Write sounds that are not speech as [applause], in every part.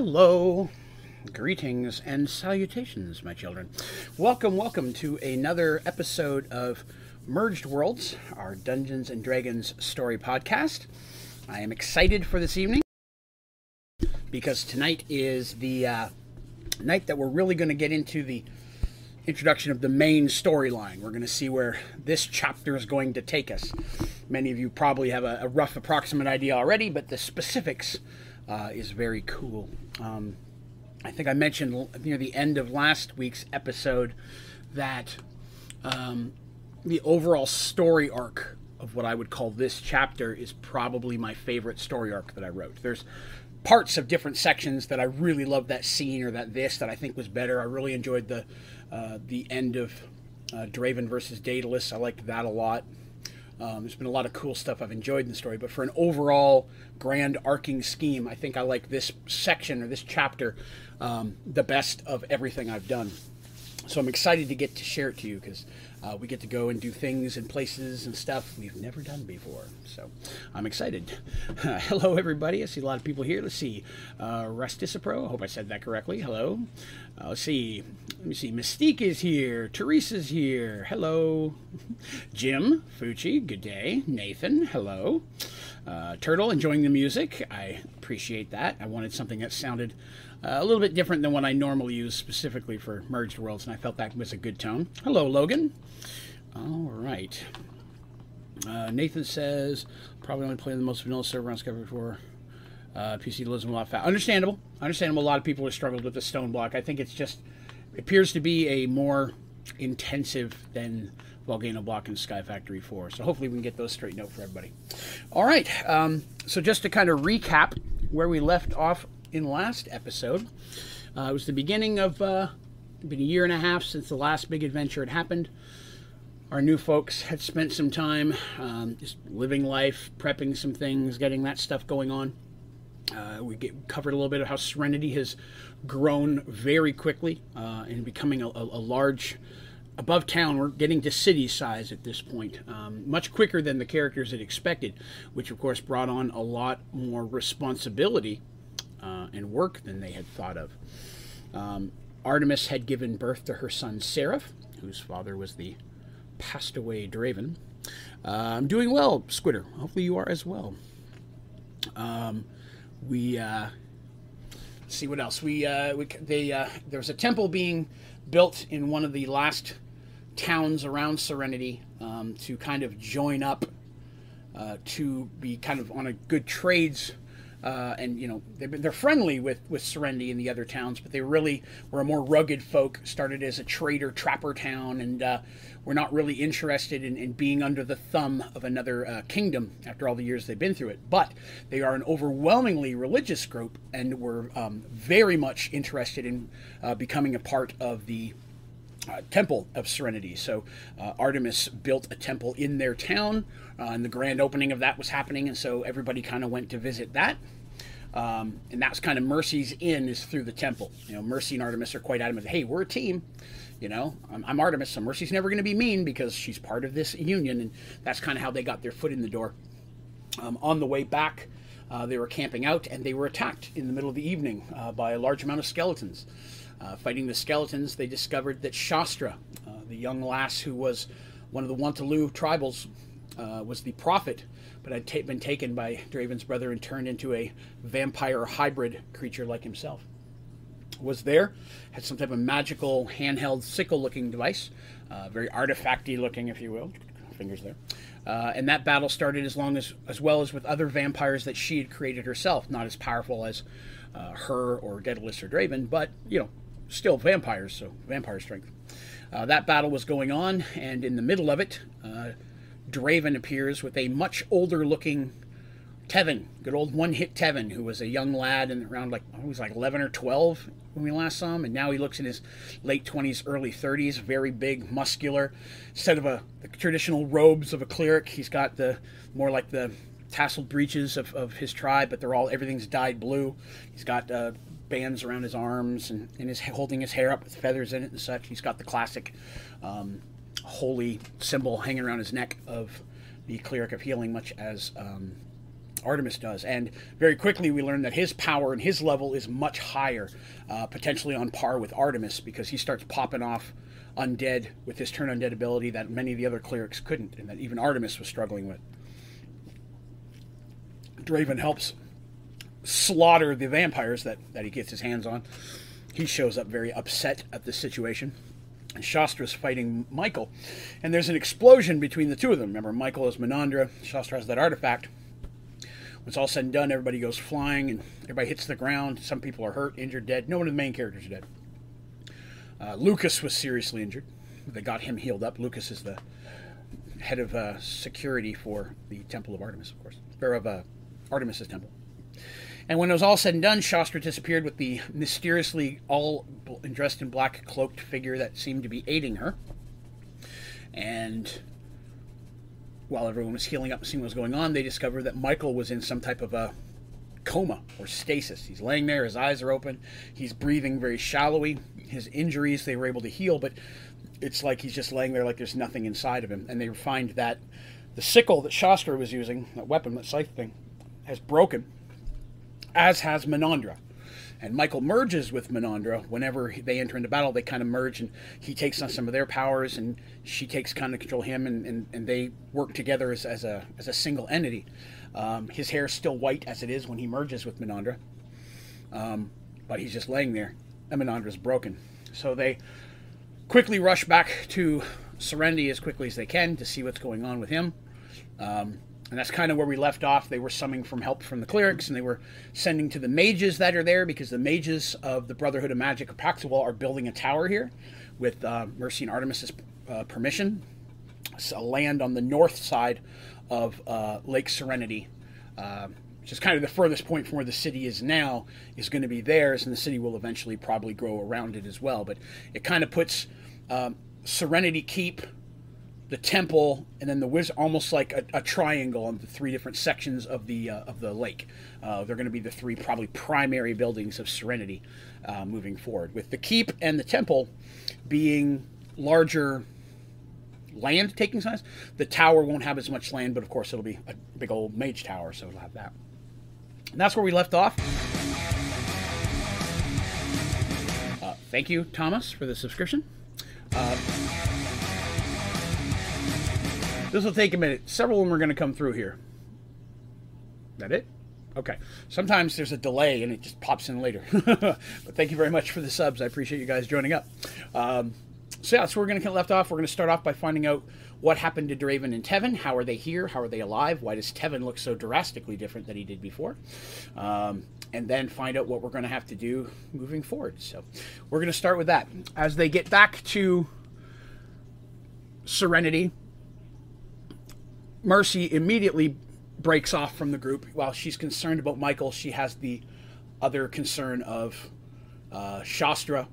Hello, greetings and salutations, my children. Welcome, welcome to another episode of Merged Worlds, our Dungeons and Dragons story podcast. I am excited for this evening because tonight is the uh, night that we're really going to get into the introduction of the main storyline. We're going to see where this chapter is going to take us. Many of you probably have a, a rough approximate idea already, but the specifics uh, is very cool. Um, I think I mentioned near the end of last week's episode that um, the overall story arc of what I would call this chapter is probably my favorite story arc that I wrote. There's parts of different sections that I really love that scene or that this that I think was better. I really enjoyed the uh, the end of uh, Draven versus Daedalus. I liked that a lot. Um, there's been a lot of cool stuff I've enjoyed in the story, but for an overall grand arcing scheme, I think I like this section or this chapter um, the best of everything I've done. So I'm excited to get to share it to you because uh, we get to go and do things and places and stuff we've never done before. So I'm excited. [laughs] hello, everybody. I see a lot of people here. Let's see. Uh. I hope I said that correctly. Hello. Uh, let's see. Let me see. Mystique is here. Teresa's here. Hello. [laughs] Jim. Fucci. Good day. Nathan. Hello. Uh, Turtle enjoying the music. I appreciate that. I wanted something that sounded uh, a little bit different than what I normally use specifically for Merged Worlds, and I felt that was a good tone. Hello, Logan. All right. Uh, Nathan says, probably only playing the most vanilla server on Skype before. Uh, PC lives a lot fast. Understandable. Understandable. A lot of people have struggled with the stone block. I think it's just appears to be a more intensive than Volcano Block and Sky Factory 4. So hopefully we can get those straightened out for everybody. All right. Um, so just to kind of recap where we left off in last episode, uh, it was the beginning of uh, been a year and a half since the last big adventure had happened. Our new folks had spent some time um, just living life, prepping some things, getting that stuff going on. Uh, we get, covered a little bit of how Serenity has grown very quickly uh, and becoming a, a, a, large, above town. We're getting to city size at this point, um, much quicker than the characters had expected, which of course brought on a lot more responsibility uh, and work than they had thought of. Um, Artemis had given birth to her son Seraph, whose father was the passed away Draven. Uh, I'm doing well, Squitter. Hopefully you are as well. Um, we uh, see what else. We, uh, we they uh, there was a temple being built in one of the last towns around Serenity um, to kind of join up uh, to be kind of on a good trades uh, and you know they're friendly with with Serenity and the other towns, but they really were a more rugged folk. Started as a trader trapper town, and uh, were not really interested in, in, being under the thumb of another uh, kingdom after all the years they've been through it. But they are an overwhelmingly religious group, and were um, very much interested in uh, becoming a part of the uh, temple of Serenity. So uh, Artemis built a temple in their town, uh, and the grand opening of that was happening, and so everybody kind of went to visit that. Um, and that's kind of Mercy's in is through the temple. You know, Mercy and Artemis are quite adamant. Hey, we're a team. You know, I'm, I'm Artemis, so Mercy's never going to be mean because she's part of this union, and that's kind of how they got their foot in the door. Um, on the way back, uh, they were camping out, and they were attacked in the middle of the evening uh, by a large amount of skeletons. Uh, fighting the skeletons, they discovered that Shastra, uh, the young lass who was one of the Wantaloo tribals, uh, was the prophet, but had been taken by Draven's brother and turned into a vampire hybrid creature like himself. Was there, had some type of magical handheld sickle looking device, uh, very artifacty looking, if you will. Fingers there. Uh, and that battle started as long as as well as with other vampires that she had created herself, not as powerful as uh, her or Daedalus or Draven, but you know, still vampires, so vampire strength. Uh, that battle was going on, and in the middle of it, uh, Draven appears with a much older looking Tevin, good old one hit Tevin, who was a young lad and around like, he was like 11 or 12 when we last saw him, and now he looks in his late 20s, early 30s, very big, muscular. Instead of a, the traditional robes of a cleric, he's got the more like the tasseled breeches of, of his tribe, but they're all, everything's dyed blue. He's got uh, bands around his arms and, and is holding his hair up with feathers in it and such. He's got the classic um, holy symbol hanging around his neck of the cleric of healing, much as um, Artemis does. And very quickly, we learn that his power and his level is much higher, uh, potentially on par with Artemis, because he starts popping off undead with his turn undead ability that many of the other clerics couldn't, and that even Artemis was struggling with. Draven helps slaughter the vampires that, that he gets his hands on. He shows up very upset at the situation. And Shastra's fighting Michael. And there's an explosion between the two of them. Remember, Michael is Menandra, Shastra has that artifact. When it's all said and done, everybody goes flying and everybody hits the ground. Some people are hurt, injured, dead. No one of the main characters are dead. Uh, Lucas was seriously injured. They got him healed up. Lucas is the head of uh, security for the Temple of Artemis, of course, or of uh, Artemis's temple. And when it was all said and done, Shastra disappeared with the mysteriously all dressed in black cloaked figure that seemed to be aiding her. And while everyone was healing up and seeing what was going on, they discovered that Michael was in some type of a coma or stasis. He's laying there, his eyes are open, he's breathing very shallowly. His injuries they were able to heal, but it's like he's just laying there like there's nothing inside of him. And they find that the sickle that Shastra was using, that weapon, that scythe thing, has broken as has Menandra. And Michael merges with Menandra whenever they enter into battle. They kind of merge, and he takes on some of their powers, and she takes kind of control him, and, and, and they work together as, as a as a single entity. Um, his hair is still white as it is when he merges with Menandra, um, but he's just laying there, and Menandra's broken. So they quickly rush back to Serenity as quickly as they can to see what's going on with him. Um, and that's kind of where we left off. They were summoning from help from the clerics, and they were sending to the mages that are there because the mages of the Brotherhood of Magic of are building a tower here with uh, Mercy and Artemis's uh, permission. A land on the north side of uh, Lake Serenity, uh, which is kind of the furthest point from where the city is now, is going to be theirs, and the city will eventually probably grow around it as well. But it kind of puts um, Serenity Keep the temple, and then the wizard, almost like a, a, triangle on the three different sections of the uh, of the lake. Uh, they're going to be the three probably primary buildings of Serenity uh, moving forward, with the keep and the temple being larger land taking size. The tower won't have as much land, but of course it'll be a big old mage tower, so it'll have that. And that's where we left off. Uh, thank you, Thomas, for the subscription. Uh, this will take a minute. Several of them are going to come through here. That it? Okay. Sometimes there's a delay and it just pops in later. [laughs] but thank you very much for the subs. I appreciate you guys joining up. Um, so yeah, so we're going to left off. We're going to start off by finding out what happened to Draven and Tevin. How are they here? How are they alive? Why does Tevin look so drastically different than he did before? Um, and then find out what we're going to have to do moving forward. So we're going to start with that. As they get back to Serenity, Mercy immediately breaks off from the group. While she's concerned about Michael, she has the other concern of uh, Shastra.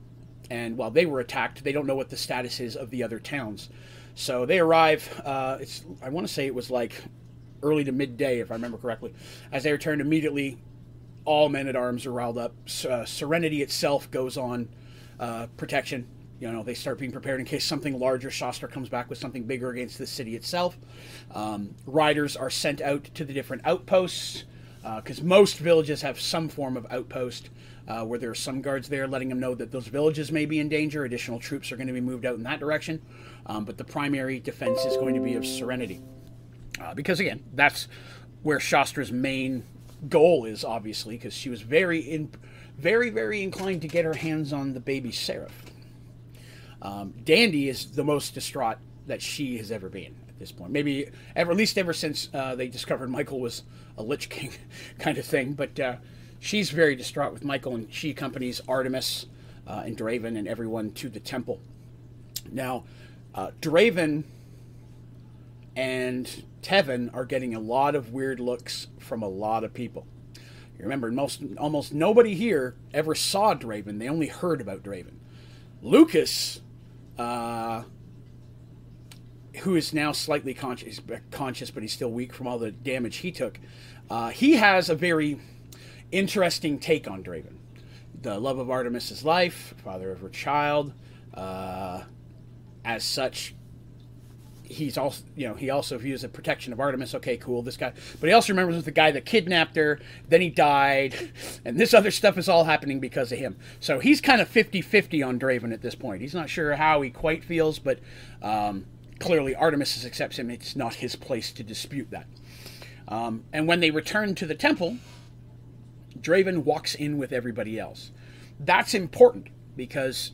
And while they were attacked, they don't know what the status is of the other towns. So they arrive. Uh, it's I want to say it was like early to midday, if I remember correctly. As they return, immediately all men at arms are riled up. Uh, Serenity itself goes on uh, protection you know, they start being prepared in case something larger, Shastra comes back with something bigger against the city itself. Um, riders are sent out to the different outposts because uh, most villages have some form of outpost uh, where there are some guards there letting them know that those villages may be in danger. Additional troops are going to be moved out in that direction. Um, but the primary defense is going to be of Serenity. Uh, because, again, that's where Shastra's main goal is, obviously, because she was very, in, very, very inclined to get her hands on the baby Seraph. Um, Dandy is the most distraught that she has ever been at this point. Maybe ever, at least ever since uh, they discovered Michael was a Lich King [laughs] kind of thing. But uh, she's very distraught with Michael, and she accompanies Artemis uh, and Draven and everyone to the temple. Now, uh, Draven and Tevin are getting a lot of weird looks from a lot of people. You remember, most almost nobody here ever saw Draven; they only heard about Draven. Lucas uh, who is now slightly conscious, conscious, but he's still weak from all the damage he took. Uh, he has a very interesting take on Draven. The love of Artemis's life, father of her child. Uh, as such, he's also you know he also views the protection of Artemis. Okay, cool, this guy. But he also remembers the guy that kidnapped her. Then he died, [laughs] and this other stuff is all happening because of him. So he's kind of 50-50 on Draven at this point. He's not sure how he quite feels, but um, clearly Artemis accepts him. It's not his place to dispute that. Um, and when they return to the temple, Draven walks in with everybody else. That's important because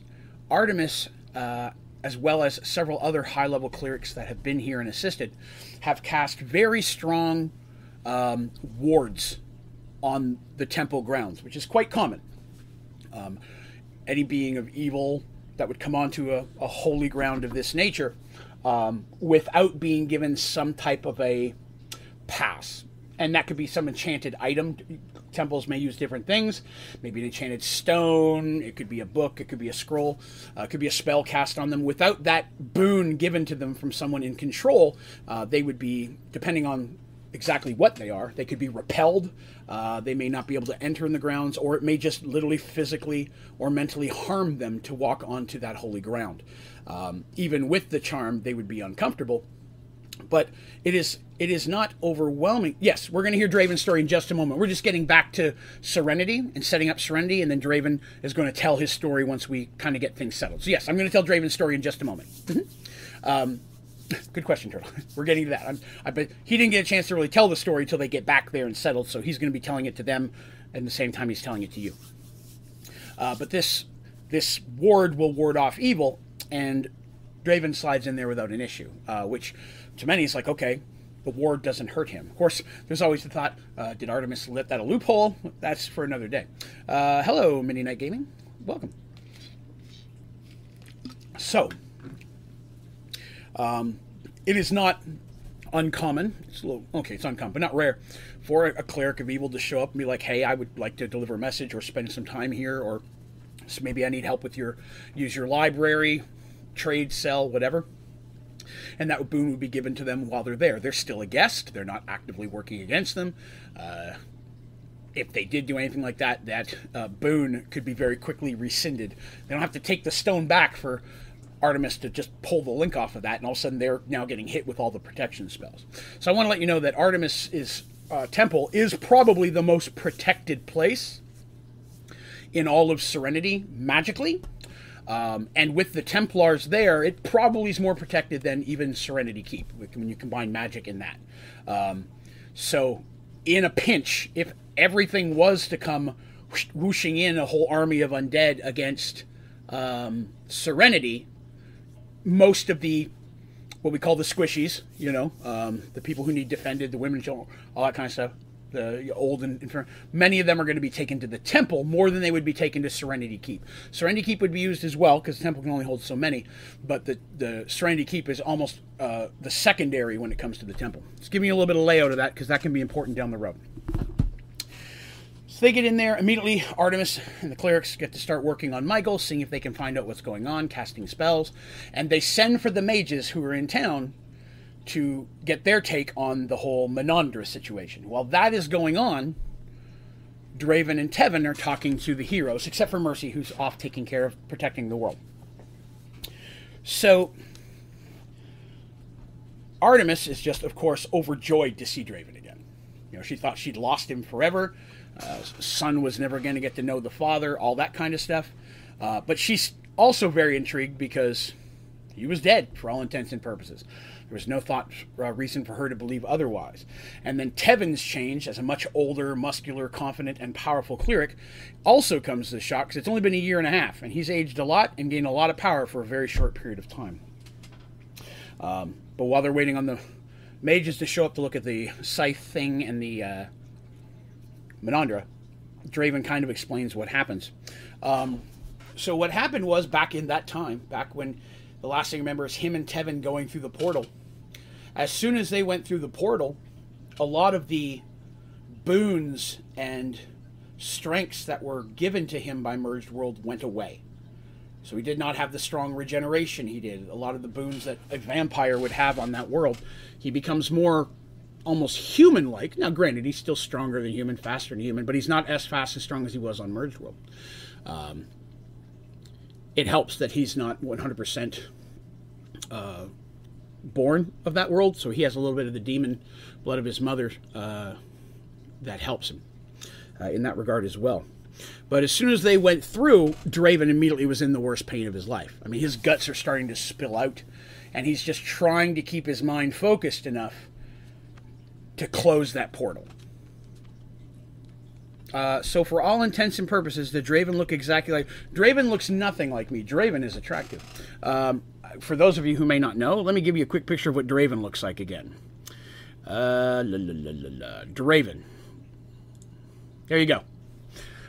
Artemis uh, as well as several other high level clerics that have been here and assisted, have cast very strong um, wards on the temple grounds, which is quite common. Um, any being of evil that would come onto a, a holy ground of this nature um, without being given some type of a pass. And that could be some enchanted item temples may use different things. Maybe an enchanted stone. It could be a book. It could be a scroll. Uh, it could be a spell cast on them. Without that boon given to them from someone in control, uh, they would be, depending on exactly what they are, they could be repelled. Uh, they may not be able to enter in the grounds, or it may just literally physically or mentally harm them to walk onto that holy ground. Um, even with the charm, they would be uncomfortable but it is it is not overwhelming. Yes, we're going to hear Draven's story in just a moment. We're just getting back to Serenity and setting up Serenity, and then Draven is going to tell his story once we kind of get things settled. So yes, I'm going to tell Draven's story in just a moment. Mm-hmm. Um, [laughs] good question, Turtle. [laughs] We're getting to that. I'm, I he didn't get a chance to really tell the story until they get back there and settled. So he's going to be telling it to them at the same time he's telling it to you. Uh, but this this ward will ward off evil, and Draven slides in there without an issue, uh, which to many, it's like, okay, the ward doesn't hurt him. Of course, there's always the thought, uh, did Artemis let that a loophole? That's for another day. Uh, hello, Mini Night Gaming. Welcome. So, um, it is not uncommon. It's a little, okay, it's uncommon, but not rare for a, cleric of evil to show up and be like, hey, I would like to deliver a message or spend some time here, or maybe I need help with your, use your library, trade, sell, whatever and that boon would be given to them while they're there. They're still a guest, they're not actively working against them. Uh, if they did do anything like that, that uh, boon could be very quickly rescinded. They don't have to take the stone back for Artemis to just pull the link off of that, and all of a sudden they're now getting hit with all the protection spells. So I want to let you know that Artemis is uh, temple is probably the most protected place in all of Serenity magically. Um, and with the Templars there, it probably is more protected than even Serenity Keep when you combine magic in that. Um, so, in a pinch, if everything was to come whooshing in a whole army of undead against um, Serenity, most of the what we call the squishies, you know, um, the people who need defended, the women, all that kind of stuff, the old and infirm. Many of them are going to be taken to the temple more than they would be taken to Serenity Keep. Serenity Keep would be used as well because the temple can only hold so many, but the, the Serenity Keep is almost uh, the secondary when it comes to the temple. Just giving you a little bit of layout of that because that can be important down the road. So they get in there immediately. Artemis and the clerics get to start working on Michael, seeing if they can find out what's going on, casting spells, and they send for the mages who are in town to get their take on the whole Menandra situation. While that is going on, Draven and Tevin are talking to the heroes, except for Mercy, who's off taking care of protecting the world. So, Artemis is just, of course, overjoyed to see Draven again. You know, she thought she'd lost him forever. Uh, son was never going to get to know the father, all that kind of stuff. Uh, but she's also very intrigued because he was dead for all intents and purposes. There was no thought uh, reason for her to believe otherwise. And then Tevin's change as a much older, muscular, confident, and powerful cleric also comes as a shock because it's only been a year and a half, and he's aged a lot and gained a lot of power for a very short period of time. Um, but while they're waiting on the mages to show up to look at the scythe thing and the uh, Menandra, Draven kind of explains what happens. Um, so what happened was back in that time, back when the last thing I remember is him and Tevin going through the portal as soon as they went through the portal, a lot of the boons and strengths that were given to him by Merged World went away. So he did not have the strong regeneration he did. A lot of the boons that a vampire would have on that world. He becomes more almost human like. Now, granted, he's still stronger than human, faster than human, but he's not as fast and strong as he was on Merged World. Um, it helps that he's not 100% uh, born of that world, so he has a little bit of the demon blood of his mother uh, that helps him uh, in that regard as well. But as soon as they went through, Draven immediately was in the worst pain of his life. I mean, his guts are starting to spill out, and he's just trying to keep his mind focused enough to close that portal. Uh, so, for all intents and purposes, the Draven look exactly like Draven looks nothing like me. Draven is attractive. Um, for those of you who may not know, let me give you a quick picture of what Draven looks like again. Uh, la, la, la, Draven. There you go.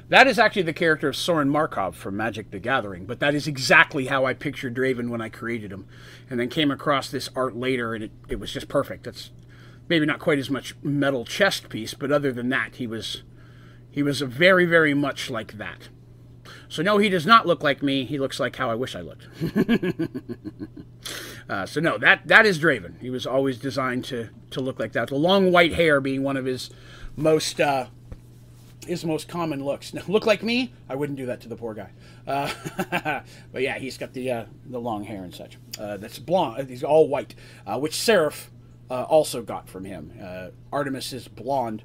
That is actually the character of Sorin Markov from Magic the Gathering, but that is exactly how I pictured Draven when I created him. And then came across this art later, and it, it was just perfect. That's maybe not quite as much metal chest piece, but other than that, he was he was very, very much like that. So no, he does not look like me. He looks like how I wish I looked. [laughs] uh, so no, that that is Draven. He was always designed to to look like that. The long white hair being one of his most uh, his most common looks. Now, look like me? I wouldn't do that to the poor guy. Uh, [laughs] but yeah, he's got the uh, the long hair and such. Uh, that's blonde. He's all white, uh, which Seraph uh, also got from him. Uh, Artemis is blonde,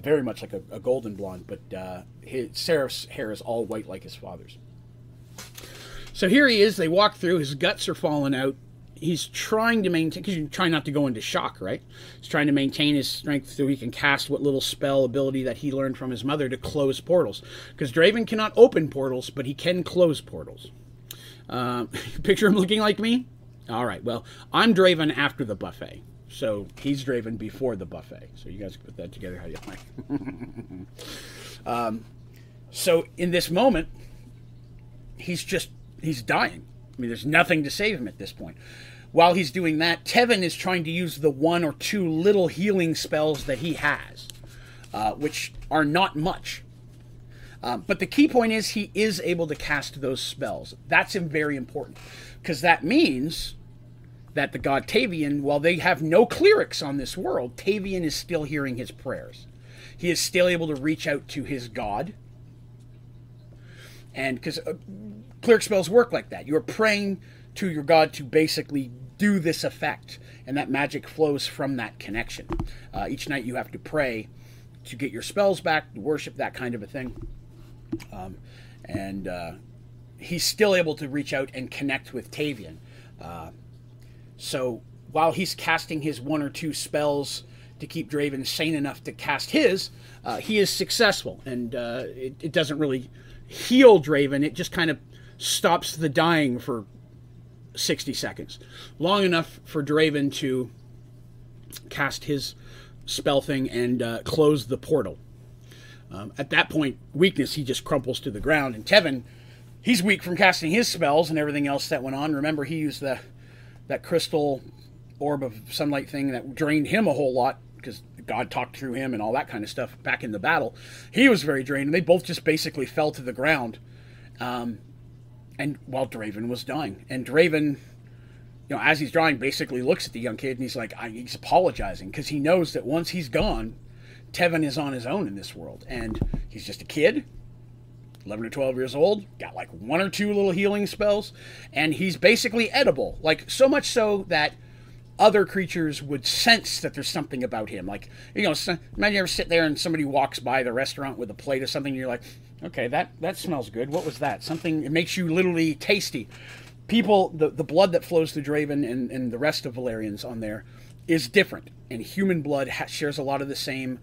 very much like a, a, golden blonde, but his, Seraph's hair is all white like his father's. So here he is. They walk through. His guts are falling out he's trying to maintain because you're trying not to go into shock, right? He's trying to maintain his strength so he can cast what little spell ability that he learned from his mother to close portals. Because Draven cannot open portals, but he can close portals. Uh, [laughs] picture him looking like me. All right. Well, I'm Draven after the buffet, so he's Draven before the buffet. So you guys put that together how you like. [laughs] um, so in this moment, he's just he's dying. I mean, there's nothing to save him at this point. While he's doing that, Tevin is trying to use the one or two little healing spells that he has, uh, which are not much. Um, but the key point is he is able to cast those spells. That's very important because that means that the god Tavian, while they have no clerics on this world, Tavian is still hearing his prayers. He is still able to reach out to his god. And because uh, cleric spells work like that, you're praying to your god to basically do this effect, and that magic flows from that connection. Uh, each night you have to pray to get your spells back, worship, that kind of a thing. Um, and uh, he's still able to reach out and connect with Tavian. Uh, so while he's casting his one or two spells to keep Draven sane enough to cast his, uh, he is successful, and uh, it, it, doesn't really heal Draven. It just kind of stops the dying for 60 seconds. Long enough for Draven to cast his spell thing and uh, close the portal. Um, at that point, weakness, he just crumples to the ground. And Tevin, he's weak from casting his spells and everything else that went on. Remember, he used the that crystal orb of sunlight thing that drained him a whole lot because God talked through him and all that kind of stuff back in the battle. He was very drained, and they both just basically fell to the ground. Um, and while Draven was dying, and Draven, you know, as he's dying, basically looks at the young kid and he's like, he's apologizing because he knows that once he's gone, Tevin is on his own in this world, and he's just a kid. 11 or 12 years old, got like one or two little healing spells, and he's basically edible. Like, so much so that other creatures would sense that there's something about him. Like, you know, imagine you ever sit there and somebody walks by the restaurant with a plate of something, and you're like, Okay, that that smells good. What was that? Something it makes you literally tasty. People, the, the blood that flows through Draven and, and the rest of Valerians on there is different, and human blood ha- shares a lot of the same.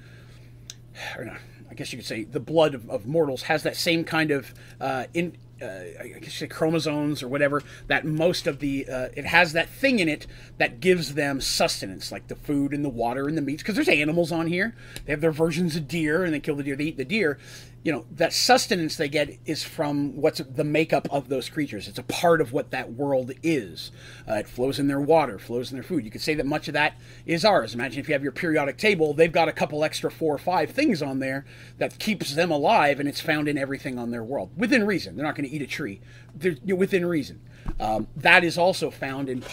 [sighs] Or not, I guess you could say the blood of, of mortals has that same kind of uh, in, uh, I guess say chromosomes or whatever that most of the uh, it has that thing in it that gives them sustenance like the food and the water and the meats because there's animals on here. They have their versions of deer and they kill the deer. They eat the deer you know that sustenance they get is from what's the makeup of those creatures. It's a part of what that world is. Uh, it flows in their water flows in their food. You could say that much of that is ours. Imagine if you have your periodic table they've got a couple extra four or five things on there that keeps them alive and it's found in everything on their world. Within reason. They're not going to eat a tree. They're within reason. Um, that is also found in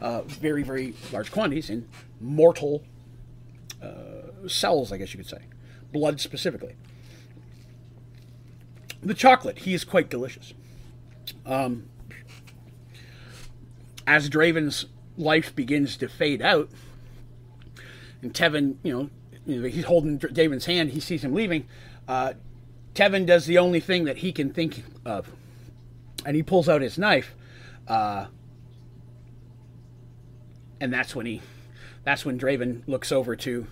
uh, very very large quantities in mortal uh, cells i guess you could say. Blood specifically the chocolate, he is quite delicious. Um, as Draven's life begins to fade out, and Tevin, you know, you know he's holding Draven's hand. He sees him leaving. Uh, Tevin does the only thing that he can think of, and he pulls out his knife. Uh, and that's when he, that's when Draven looks over to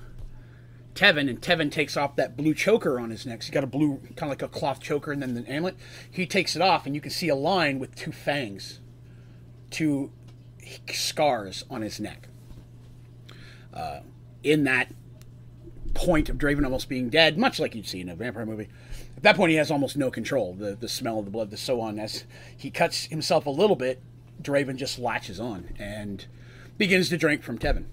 Tevin, and Tevin takes off that blue choker on his neck. He's got a blue, kind of like a cloth choker, and then the amulet. He takes it off, and you can see a line with two fangs, two scars on his neck. Uh, in that point of Draven almost being dead, much like you'd see in a vampire movie. At that point, he has almost no control. The the smell of the blood, the so on. As he cuts himself a little bit, Draven just latches on and begins to drink from Tevin,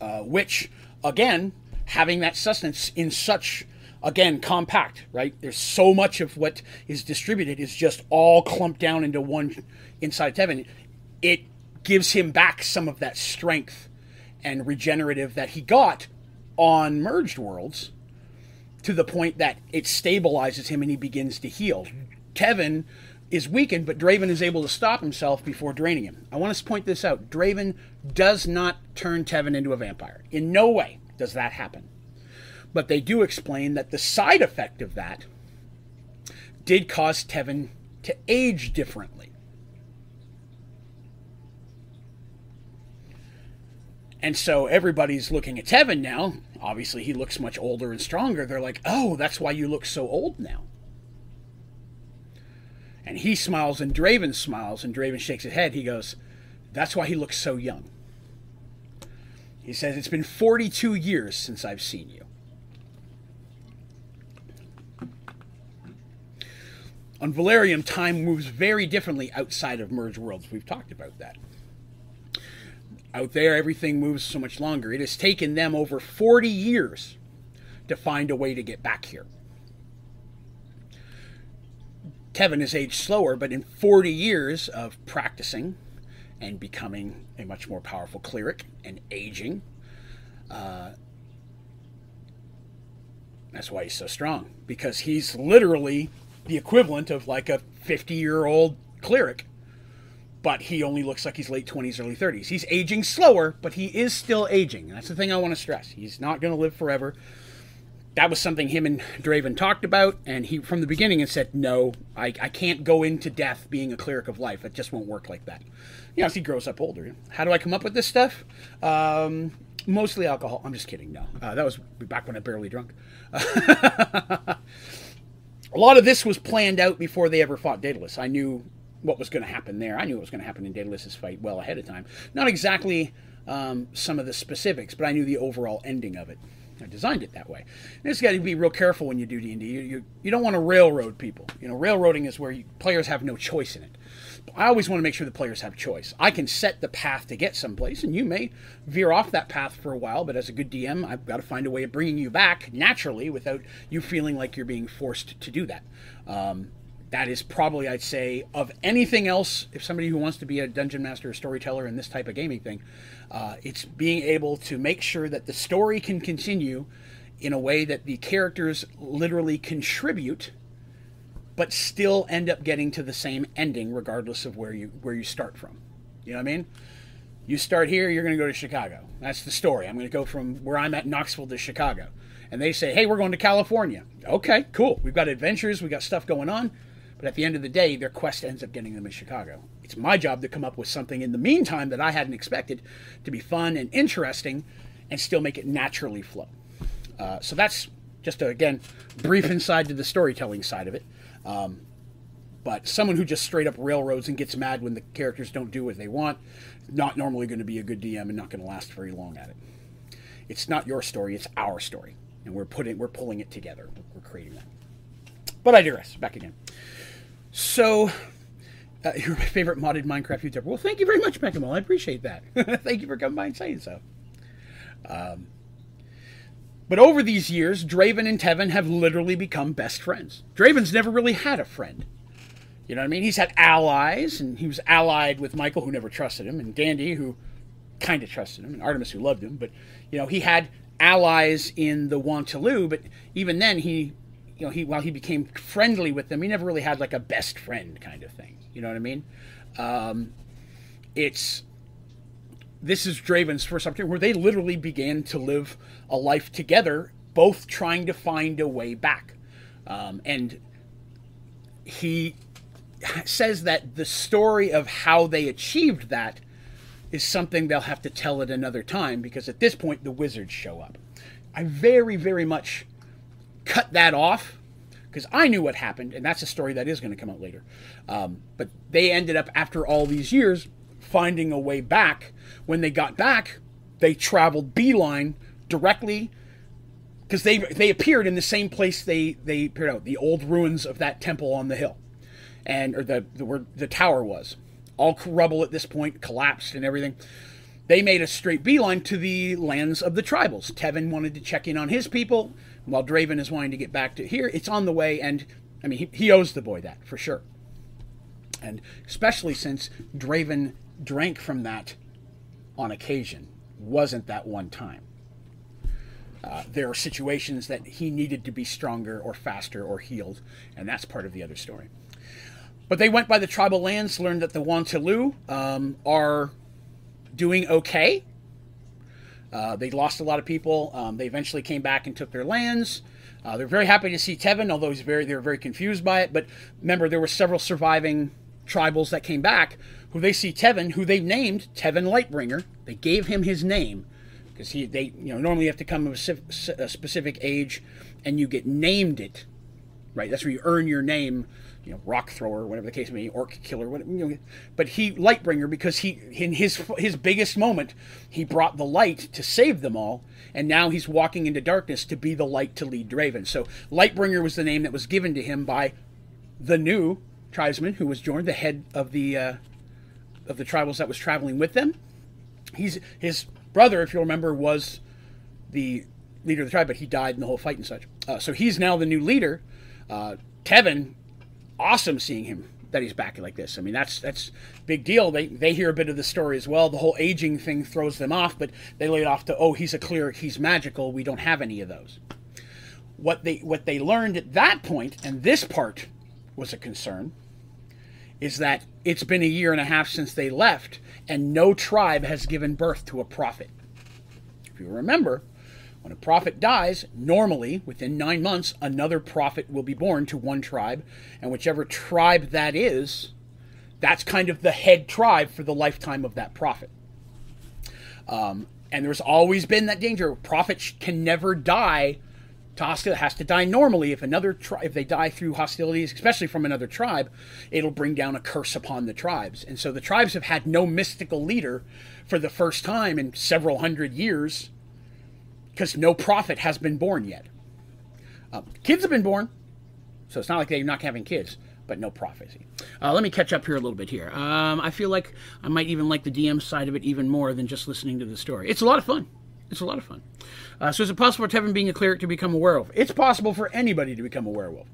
uh, which again having that sustenance in such again compact right there's so much of what is distributed is just all clumped down into one inside Tevin it gives him back some of that strength and regenerative that he got on merged worlds to the point that it stabilizes him and he begins to heal Tevin is weakened, but Draven is able to stop himself before draining him. I want to point this out. Draven does not turn Tevin into a vampire. In no way does that happen. But they do explain that the side effect of that did cause Tevin to age differently. And so everybody's looking at Tevin now. Obviously, he looks much older and stronger. They're like, oh, that's why you look so old now. And he smiles, and Draven smiles, and Draven shakes his head. He goes, That's why he looks so young. He says, It's been 42 years since I've seen you. On Valerium, time moves very differently outside of merged worlds. We've talked about that. Out there, everything moves so much longer. It has taken them over 40 years to find a way to get back here. Tevin has aged slower, but in 40 years of practicing and becoming a much more powerful cleric and aging, uh, that's why he's so strong, because he's literally the equivalent of like a 50 year old cleric, but he only looks like he's late 20s, early 30s. He's aging slower, but he is still aging. That's the thing I want to stress. He's not going to live forever that was something him and Draven talked about, and he from the beginning had said, "No, I, I can't go into death being a cleric of life. It just won't work like that." You know, as he grows up older. How do I come up with this stuff? Um, mostly alcohol. I'm just kidding. No, uh, that was back when I barely drunk. [laughs] a lot of this was planned out before they ever fought Daedalus. I knew what was going to happen there. I knew what was going to happen in Daedalus's fight well ahead of time. Not exactly um, some of the specifics, but I knew the overall ending of it. I designed it that way. And it's got to be real careful when you do D and D. You you don't want to railroad people. You know, railroading is where you, players have no choice in it. I always want to make sure the players have choice. I can set the path to get someplace, and you may veer off that path for a while. But as a good DM, I've got to find a way of bringing you back naturally without you feeling like you're being forced to do that. Um, that is probably, I'd say, of anything else, if somebody who wants to be a dungeon master or storyteller in this type of gaming thing, uh, it's being able to make sure that the story can continue in a way that the characters literally contribute, but still end up getting to the same ending, regardless of where you where you start from. You know what I mean? You start here, you're going to go to Chicago. That's the story. I'm going to go from where I'm at Knoxville to Chicago. And they say, hey, we're going to California. Okay, cool. We've got adventures, we've got stuff going on but at the end of the day, their quest ends up getting them in Chicago. It's my job to come up with something in the meantime that I hadn't expected to be fun and interesting and still make it naturally flow. Uh, so that's just a, again brief insight to the storytelling side of it. Um, but someone who just straight up railroads and gets mad when the characters don't do what they want, not normally going to be a good DM and not going to last very long at it. It's not your story; it's our story, and we're putting we're pulling it together. We're creating that. But I digress. Back again. So, uh, [laughs] you're my favorite modded Minecraft YouTuber. Well, thank you very much, Peckamel. I appreciate that. [laughs] thank you for coming by and saying so. Um, but over these years, Draven and Tevin have literally become best friends. Draven's never really had a friend. You know what I mean? He's had allies, and he was allied with Michael, who never trusted him, and Dandy, who kind of trusted him, and Artemis, who loved him. But, you know, he had allies in the Wantaloo, but even then, he you know, he while he became friendly with them, he never really had like a best friend kind of thing. You know what I mean? Um, it's this is Draven's first opportunity where they literally began to live a life together, both trying to find a way back. Um, and he says that the story of how they achieved that is something they'll have to tell at another time because at this point the wizards show up. I very, very much cut that off because I knew what happened, and that's a story that is going to come out later. Um, but they ended up, after all these years, finding a way back. When they got back, they traveled beeline directly because they they appeared in the same place they they appeared out the old ruins of that temple on the hill, and or the, the where the tower was, all rubble at this point, collapsed and everything. They made a straight beeline to the lands of the tribals. Tevin wanted to check in on his people, while Draven is wanting to get back to here. It's on the way, and I mean he, he owes the boy that for sure. And especially since Draven drank from that on occasion, wasn't that one time. Uh, there are situations that he needed to be stronger or faster or healed, and that's part of the other story. But they went by the tribal lands, learned that the Wantaloo um, are doing okay. Uh, they lost a lot of people. Um, they eventually came back and took their lands. Uh, they're very happy to see Tevin, although he's very they're very confused by it. But remember, there were several surviving tribals that came back who they see Tevin, who they've named Tevin Lightbringer. They gave him his name because he they you know normally you have to come of a, a specific age and you get named it, right? That's where you earn your name you know, rock thrower, whatever the case may be, orc killer, whatever, you know, but he Lightbringer because he in his his biggest moment he brought the light to save them all, and now he's walking into darkness to be the light to lead Draven. So Lightbringer was the name that was given to him by the new tribesman who was joined, the head of the uh, of the tribals that was traveling with them. He's his brother, if you'll remember, was the leader of the tribe, but he died in the whole fight and such. Uh, so he's now the new leader. Uh, Tevin awesome seeing him that he's back like this. I mean, that's that's big deal. They they hear a bit of the story as well. The whole aging thing throws them off, but they lay it off to oh, he's a cleric, he's magical. We don't have any of those. What they what they learned at that point, and this part was a concern, is that it's been a year and a half since they left, and no tribe has given birth to a prophet. If you remember, when a prophet dies, normally within nine months, another prophet will be born to one tribe, and whichever tribe that is, that's kind of the head tribe for the lifetime of that prophet. Um, and there's always been that danger. Prophets can never die to hostility. Has to die normally. If another tribe, if they die through hostilities, especially from another tribe, it'll bring down a curse upon the tribes. And so the tribes have had no mystical leader for the first time in several hundred years because no prophet has been born yet. Uh, kids have been born, so it's not like they're not having kids, but no prophecy. Uh, let me catch up here a little bit here. Um, I feel like I might even like the DM side of it even more than just listening to the story. It's a lot of fun. It's a lot of fun. Uh, so is it possible for Tevin being a cleric to become a werewolf? It's possible for anybody to become a werewolf.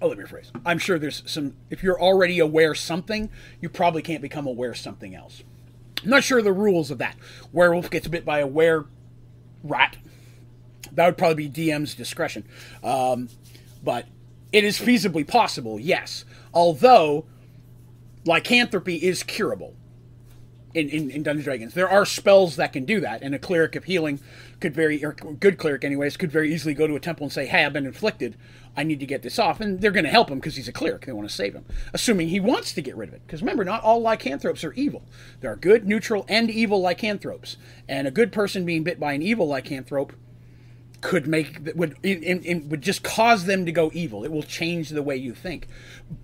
Oh, let me rephrase. I'm sure there's some. If you're already aware something, you probably can't become aware something else. I'm not sure the rules of that. Werewolf gets bit by a were rat. That would probably be DM's discretion. Um, but it is feasibly possible, yes. Although lycanthropy is curable in, in, in Dungeons Dragons. There are spells that can do that, and a cleric of healing could very, or good cleric anyways, could very easily go to a temple and say, "Hey, I've been inflicted. I need to get this off," and they're going to help him because he's a cleric. They want to save him, assuming he wants to get rid of it. Because remember, not all lycanthropes are evil. There are good, neutral, and evil lycanthropes, and a good person being bit by an evil lycanthrope could make would in, in, would just cause them to go evil. It will change the way you think.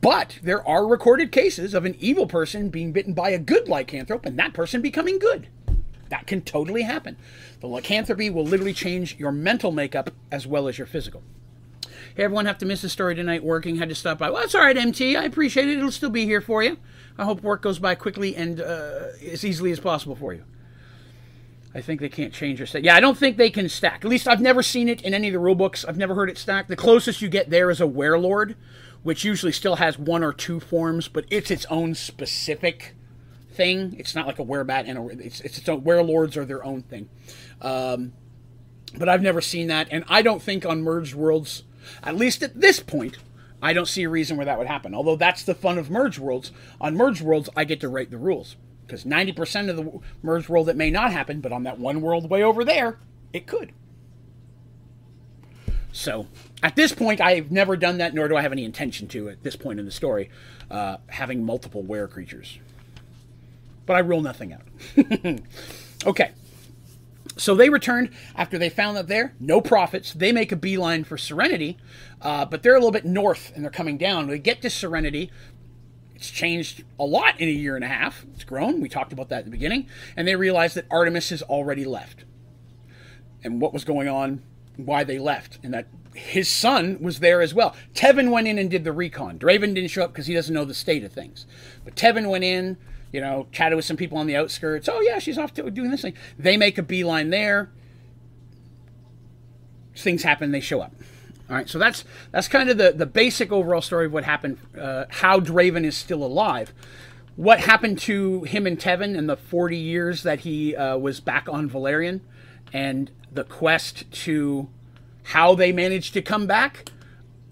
But there are recorded cases of an evil person being bitten by a good lycanthrope and that person becoming good. That can totally happen. The lycanthropy will literally change your mental makeup as well as your physical. Hey, everyone, have to miss the story tonight working. Had to stop by. Well, that's all right, MT. I appreciate it. It'll still be here for you. I hope work goes by quickly and uh, as easily as possible for you. I think they can't change or stack. Yeah, I don't think they can stack. At least I've never seen it in any of the rule books. I've never heard it stack. The closest you get there is a werelord, which usually still has one or two forms, but it's its own specific thing. It's not like a werebat and a, it's, it's its own. Werelords are their own thing. Um, but I've never seen that, and I don't think on merged worlds, at least at this point, I don't see a reason where that would happen. Although that's the fun of merged worlds. On merged worlds, I get to write the rules. Because 90% of the merged world it may not happen, but on that one world way over there, it could. So at this point, I've never done that, nor do I have any intention to at this point in the story, uh, having multiple were creatures. But I rule nothing out. [laughs] okay. So they returned after they found that there, no prophets. They make a beeline for Serenity, uh, but they're a little bit north and they're coming down. They get to Serenity. It's changed a lot in a year and a half. It's grown. We talked about that at the beginning. And they realize that Artemis has already left. And what was going on, why they left, and that his son was there as well. Tevin went in and did the recon. Draven didn't show up because he doesn't know the state of things. But Tevin went in, you know, chatted with some people on the outskirts. Oh, yeah, she's off doing this thing. They make a beeline there. Things happen, they show up. All right, so that's that's kind of the, the basic overall story of what happened, uh, how Draven is still alive. What happened to him and Tevin in the 40 years that he uh, was back on Valerian, and the quest to how they managed to come back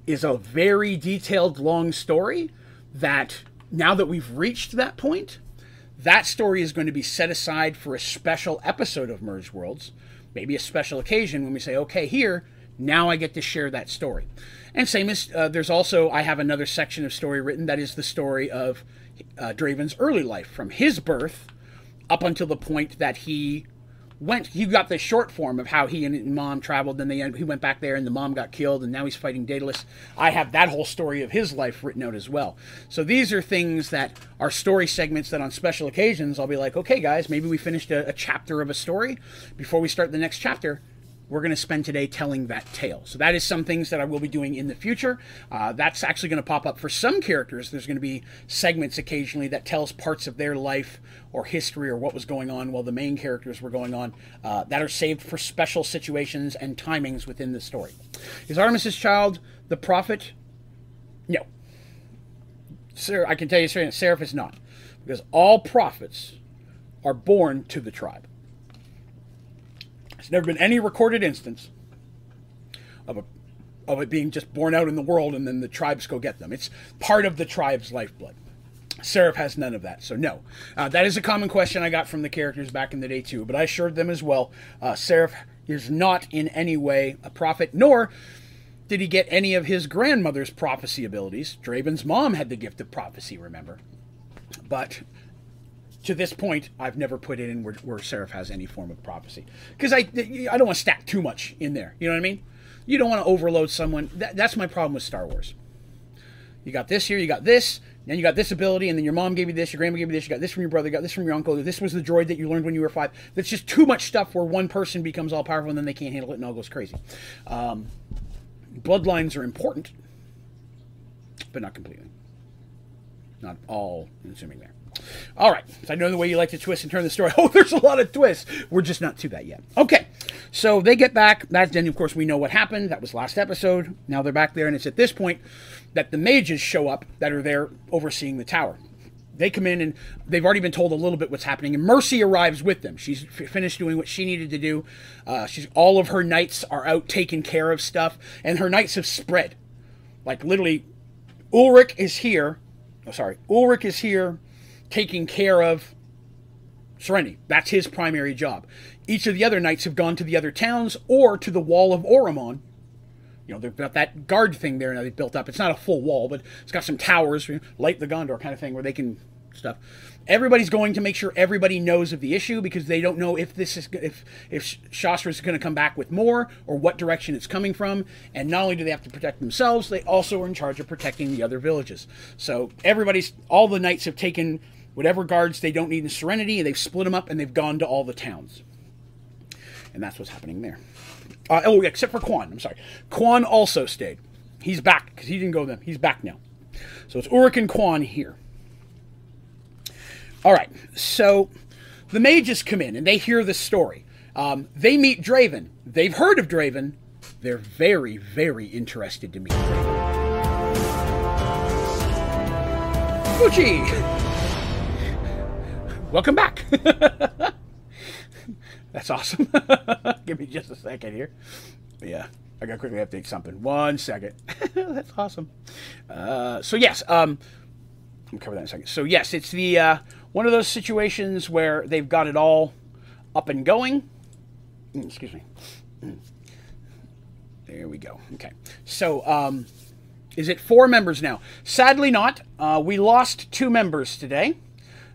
is a very detailed, long story that now that we've reached that point, that story is going to be set aside for a special episode of Merged Worlds, maybe a special occasion when we say, okay, here, now I get to share that story. And same as uh, there's also, I have another section of story written that is the story of uh, Draven's early life from his birth up until the point that he went he got the short form of how he and mom traveled then they he went back there and the mom got killed and now he's fighting daedalus. I have that whole story of his life written out as well. So these are things that are story segments that on special occasions i'll be like okay guys maybe we finished a, a chapter of a story before we start the next chapter we're going to spend today telling that tale. So that is some things that I will be doing in the future. Uh, that's actually going to pop up for some characters. There's going to be segments occasionally that tells parts of their life or history or what was going on while the main characters were going on uh, that are saved for special situations and timings within the story. Is Artemis's child the prophet? No. Sir, I can tell you straight, Seraph is not, because all prophets are born to the tribe. There's never been any recorded instance of a of it being just born out in the world and then the tribes go get them. It's part of the tribe's lifeblood. Seraph has none of that, so no. Uh, that is a common question I got from the characters back in the day too, but I assured them as well. Uh, Seraph is not in any way a prophet, nor did he get any of his grandmother's prophecy abilities. Draven's mom had the gift of prophecy, remember. But to this point, I've never put it in where, where Seraph has any form of prophecy because I I don't want to stack too much in there. You know what I mean? You don't want to overload someone. That, that's my problem with Star Wars. You got this here, you got this, then you got this ability, and then your mom gave you this, your grandma gave you this, you got this from your brother, you got this from your uncle. This was the droid that you learned when you were five. That's just too much stuff where one person becomes all powerful and then they can't handle it and all goes crazy. Um, bloodlines are important, but not completely. Not all assuming there. All right. So I know the way you like to twist and turn the story. [laughs] Oh, there's a lot of twists. We're just not to that yet. Okay. So they get back. That's then, of course, we know what happened. That was last episode. Now they're back there, and it's at this point that the mages show up that are there overseeing the tower. They come in and they've already been told a little bit what's happening. And Mercy arrives with them. She's finished doing what she needed to do. Uh, she's all of her knights are out taking care of stuff, and her knights have spread. Like literally, Ulrich is here. Oh, sorry, Ulrich is here taking care of Serenity. That's his primary job. Each of the other knights have gone to the other towns or to the wall of Oromon. You know, they've got that guard thing there now they've built up. It's not a full wall, but it's got some towers, you know, light the Gondor kind of thing, where they can stuff. Everybody's going to make sure everybody knows of the issue because they don't know if this is if if Shastra is going to come back with more or what direction it's coming from. And not only do they have to protect themselves, they also are in charge of protecting the other villages. So everybody's all the knights have taken whatever guards they don't need in Serenity, they've split them up and they've gone to all the towns. And that's what's happening there. Uh, oh, except for Quan. I'm sorry. Quan also stayed. He's back because he didn't go then. He's back now. So it's Ulrich and Quan here. All right. So the mages come in and they hear the story. Um, they meet Draven. They've heard of Draven. They're very, very interested to meet Draven. Fuji! [laughs] welcome back. [laughs] That's awesome. [laughs] Give me just a second here. Yeah, I gotta quickly update something. One second. [laughs] That's awesome. Uh, so yes, um, I'll cover that in a second. So yes, it's the uh, one of those situations where they've got it all up and going. Mm, excuse me. Mm. There we go. Okay. So, um, is it four members now? Sadly, not. Uh, we lost two members today.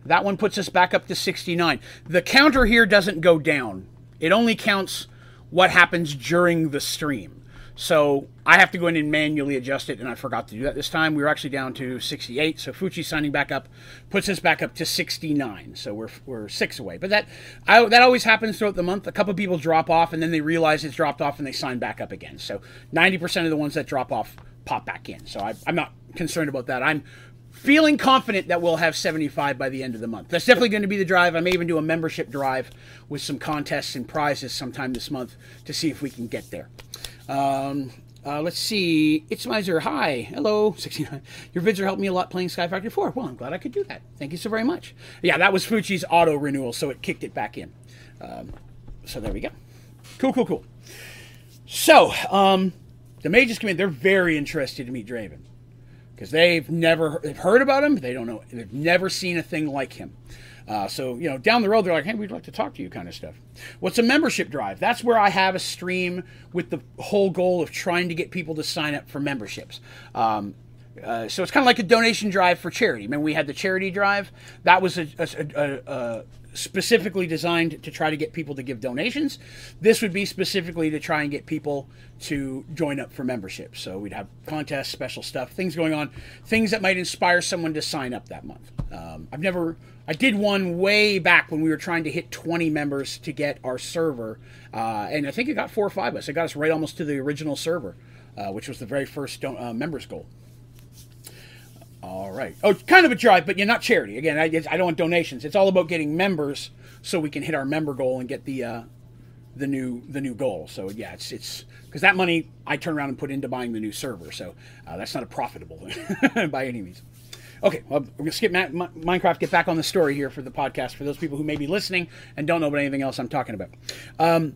That one puts us back up to 69. The counter here doesn't go down, it only counts what happens during the stream. So I have to go in and manually adjust it, and I forgot to do that this time. We were actually down to 68, so Fuchi signing back up puts us back up to 69. So we're, we're six away. But that I, that always happens throughout the month. A couple people drop off, and then they realize it's dropped off, and they sign back up again. So 90% of the ones that drop off pop back in. So I, I'm not concerned about that. I'm feeling confident that we'll have 75 by the end of the month. That's definitely going to be the drive. I may even do a membership drive with some contests and prizes sometime this month to see if we can get there. Um, uh, let's see. It's Miser. Hi. Hello. 69. Your vids are helping me a lot playing Sky Factory 4. Well, I'm glad I could do that. Thank you so very much. Yeah, that was Fuchi's auto renewal, so it kicked it back in. Um, so there we go. Cool, cool, cool. So, um, the mages come in. They're very interested to meet Draven because they've never they've heard about him. They don't know. They've never seen a thing like him. Uh, so, you know, down the road, they're like, hey, we'd like to talk to you kind of stuff. What's a membership drive? That's where I have a stream with the whole goal of trying to get people to sign up for memberships. Um, uh, so it's kind of like a donation drive for charity. Remember, we had the charity drive. That was a, a, a, specifically designed to try to get people to give donations. This would be specifically to try and get people to join up for membership. So we'd have contests, special stuff, things going on, things that might inspire someone to sign up that month. Um, I've never, I did one way back when we were trying to hit 20 members to get our server, uh, and I think it got four or five of us. It got us right almost to the original server, uh, which was the very first uh, members goal. All right. Oh, it's kind of a drive, but you're not charity. Again, I, I don't want donations. It's all about getting members so we can hit our member goal and get the uh, the new the new goal. So yeah, it's it's because that money I turn around and put into buying the new server. So uh, that's not a profitable thing [laughs] by any means. Okay, well, we're gonna skip Ma- Minecraft. Get back on the story here for the podcast for those people who may be listening and don't know about anything else I'm talking about. Um,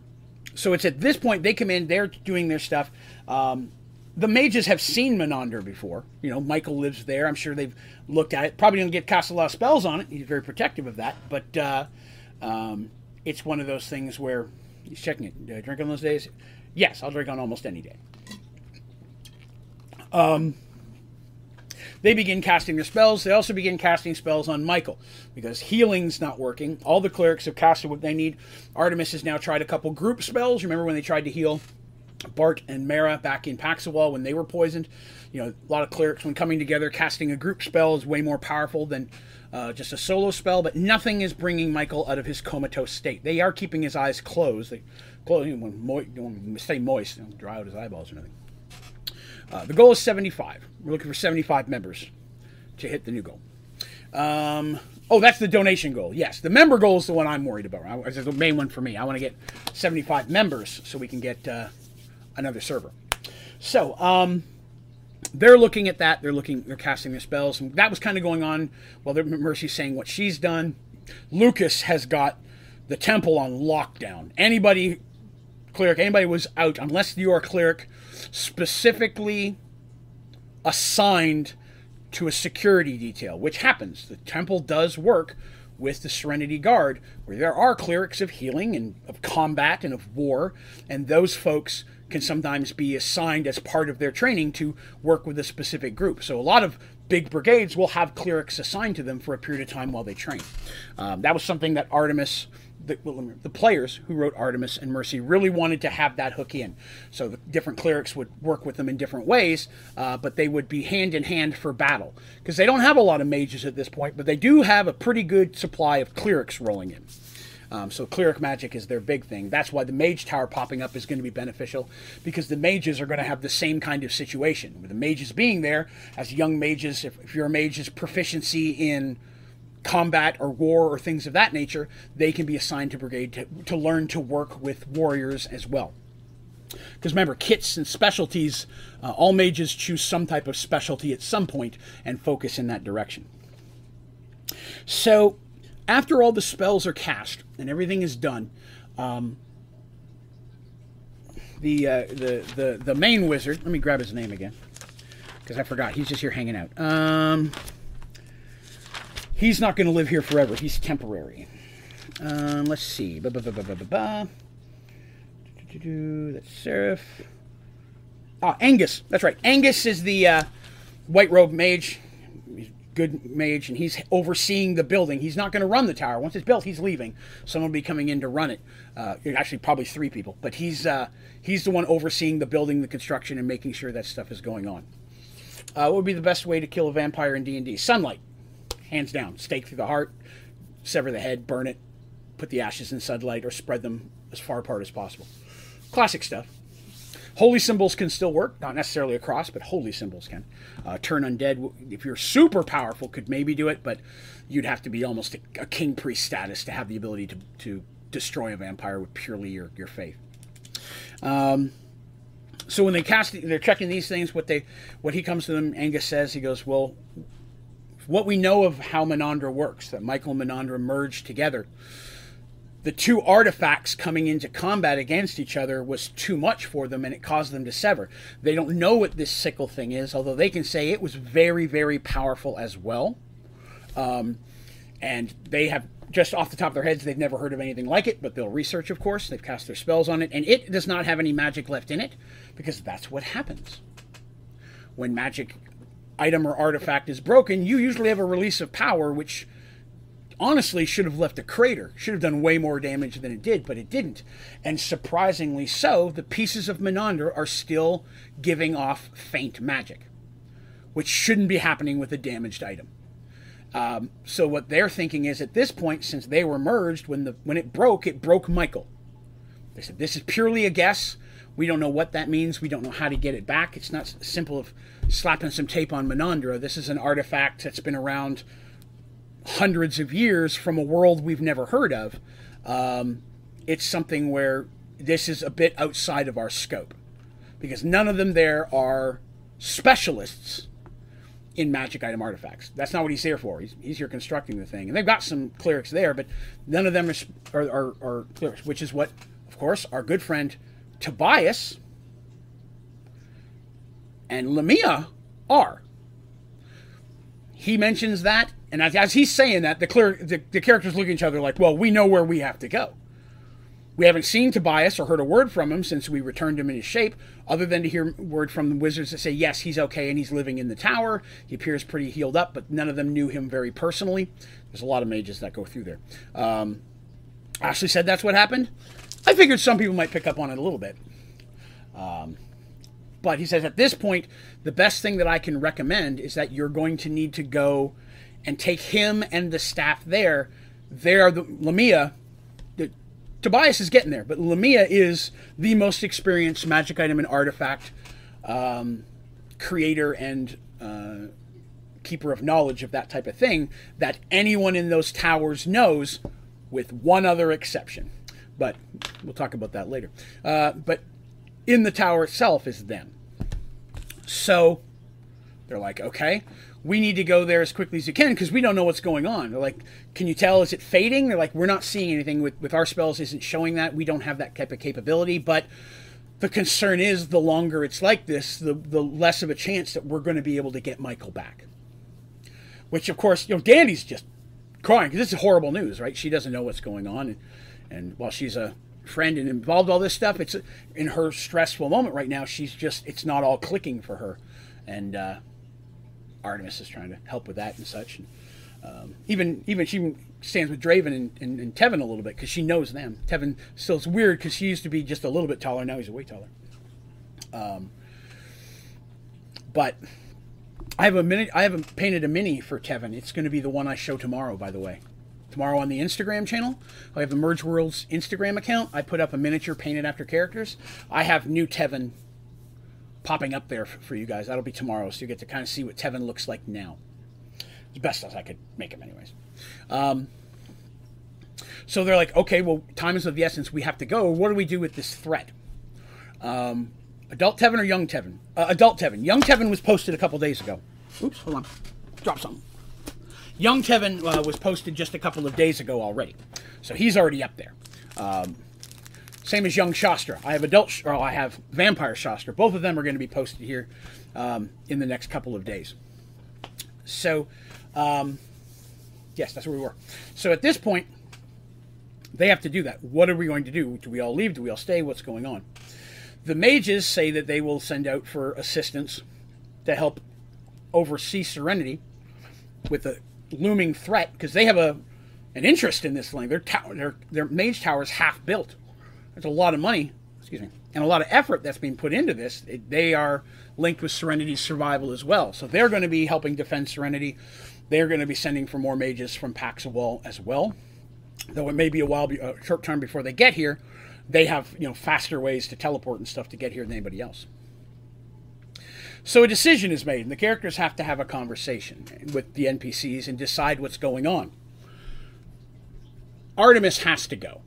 so it's at this point they come in, they're doing their stuff. Um, the mages have seen Menandra before. You know, Michael lives there. I'm sure they've looked at it. Probably don't get cast a lot of spells on it. He's very protective of that. But uh, um, it's one of those things where he's checking it. Do I drink on those days? Yes, I'll drink on almost any day. Um, they begin casting their spells. They also begin casting spells on Michael because healing's not working. All the clerics have casted what they need. Artemis has now tried a couple group spells. Remember when they tried to heal Bart and Mara back in Paxawal when they were poisoned. You know, a lot of clerics, when coming together, casting a group spell is way more powerful than uh, just a solo spell, but nothing is bringing Michael out of his comatose state. They are keeping his eyes closed. They close, know, mo- stay moist, don't dry out his eyeballs or anything. Uh, the goal is 75. We're looking for 75 members to hit the new goal. Um, oh, that's the donation goal. Yes, the member goal is the one I'm worried about. It's the main one for me. I want to get 75 members so we can get uh, another server. So, um, they're looking at that. They're looking. They're casting their spells, and that was kind of going on while Mercy's saying what she's done. Lucas has got the temple on lockdown. Anybody, cleric, anybody was out unless you are a cleric, specifically assigned to a security detail, which happens. The temple does work with the Serenity Guard, where there are clerics of healing and of combat and of war, and those folks can sometimes be assigned as part of their training to work with a specific group. So a lot of big brigades will have clerics assigned to them for a period of time while they train. Um, that was something that Artemis. The, the, players who wrote Artemis and Mercy really wanted to have that hook in. So the different clerics would work with them in different ways, uh, but they would be hand in hand for battle. Because they don't have a lot of mages at this point, but they do have a pretty good supply of clerics rolling in. Um, so cleric magic is their big thing. That's why the mage tower popping up is going to be beneficial because the mages are going to have the same kind of situation. With the mages being there as young mages, if, if a mage's proficiency in combat or war or things of that nature, they can be assigned to brigade to, to learn to work with warriors as well. Because remember, kits and specialties, uh, all mages choose some type of specialty at some point and focus in that direction. So after all the spells are cast and everything is done, um, the, uh, the the the main wizard. Let me grab his name again because I forgot. He's just here hanging out. Um, he's not going to live here forever. He's temporary. Um, let's see. Ba, ba, ba, ba, ba, ba. That's Seraph. Ah, Angus. That's right. Angus is the uh, white robe mage. Good mage, and he's overseeing the building. He's not going to run the tower. Once it's built, he's leaving. Someone will be coming in to run it. Uh, actually, probably three people. But he's uh, he's the one overseeing the building, the construction, and making sure that stuff is going on. Uh, what would be the best way to kill a vampire in D&D? Sunlight. Hands down. Stake through the heart, sever the head, burn it, put the ashes in sunlight, or spread them as far apart as possible. Classic stuff. Holy symbols can still work, not necessarily a cross, but holy symbols can. Uh, turn undead, if you're super powerful, could maybe do it, but you'd have to be almost a, a king priest status to have the ability to, to destroy a vampire with purely your, your faith. Um, so when they cast, they're checking these things. What they, what he comes to them, Angus says, he goes, well, what we know of how Menandra works, that Michael and Menandra merged together, the two artifacts coming into combat against each other was too much for them and it caused them to sever. They don't know what this sickle thing is, although they can say it was very, very powerful as well. Um, and they have just off the top of their heads, they've never heard of anything like it, but they'll research, of course. They've cast their spells on it, and it does not have any magic left in it because that's what happens. When magic item or artifact is broken, you usually have a release of power, which honestly should have left a crater, should have done way more damage than it did, but it didn't. And surprisingly so, the pieces of Menandra are still giving off faint magic, which shouldn't be happening with a damaged item. Um, so what they're thinking is at this point, since they were merged, when the when it broke, it broke Michael. They said this is purely a guess. We don't know what that means. We don't know how to get it back. It's not simple of slapping some tape on Menandra. This is an artifact that's been around hundreds of years from a world we've never heard of. Um, it's something where this is a bit outside of our scope because none of them there are specialists in magic item artifacts. That's not what he's here for. He's, he's here constructing the thing. And they've got some clerics there, but none of them are, are, are, clerics, which is what, of course, our good friend Tobias and Lamia are. He mentions that and as, as he's saying that, the, clear, the, the characters look at each other like, well, we know where we have to go. We haven't seen Tobias or heard a word from him since we returned him in his shape, other than to hear word from the wizards that say, yes, he's okay and he's living in the tower. He appears pretty healed up, but none of them knew him very personally. There's a lot of mages that go through there. Um, Ashley said that's what happened. I figured some people might pick up on it a little bit. Um, but he says at this point, the best thing that I can recommend is that you're going to need to go and take him and the staff there. There, the Lamia, the, Tobias is getting there, but Lamia is the most experienced magic item and artifact um, creator and uh, keeper of knowledge of that type of thing that anyone in those towers knows, with one other exception. But we'll talk about that later. Uh, but in the tower itself is them. So they're like, okay, we need to go there as quickly as you can because we don't know what's going on. They're like, can you tell? Is it fading? They're like, we're not seeing anything with, with our spells, isn't showing that. We don't have that type of capability. But the concern is the longer it's like this, the, the less of a chance that we're going to be able to get Michael back. Which, of course, you know, Dandy's just crying because this is horrible news, right? She doesn't know what's going on. And, and while she's a friend and involved all this stuff, it's in her stressful moment right now. She's just, it's not all clicking for her. And, uh, Artemis is trying to help with that and such. And, um, even even she stands with Draven and, and, and Tevin a little bit because she knows them. Tevin still it's weird because she used to be just a little bit taller. Now he's way taller. Um, but I have a minute. I haven't painted a mini for Tevin. It's going to be the one I show tomorrow. By the way, tomorrow on the Instagram channel, I have the Merge Worlds Instagram account. I put up a miniature painted after characters. I have new Tevin popping up there for you guys. That'll be tomorrow, so you get to kind of see what Tevin looks like now. As best as I could make him, anyways. Um, so they're like, okay, well, time is of the essence. We have to go. What do we do with this threat? Um, adult Tevin or young Tevin? Uh, adult Tevin. Young Tevin was posted a couple days ago. Oops, hold on. Drop something. Young Tevin uh, was posted just a couple of days ago already. So he's already up there. Um, same as Young Shastra. I have adult, or I have Vampire Shastra. Both of them are going to be posted here um, in the next couple of days. So, um, Yes, that's where we were. So at this point, they have to do that. What are we going to do? Do we all leave? Do we all stay? What's going on? The mages say that they will send out for assistance to help oversee Serenity with the looming threat because they have a an interest in this thing. Their tower, their their mage tower is half built. There's a lot of money, excuse me, and a lot of effort that's being put into this. It, they are linked with Serenity's survival as well, so they're going to be helping defend Serenity. They're going to be sending for more mages from Paxawal as well. Though it may be a while, a short time before they get here, they have you know faster ways to teleport and stuff to get here than anybody else. So a decision is made, and the characters have to have a conversation with the NPCs and decide what's going on. Artemis has to go.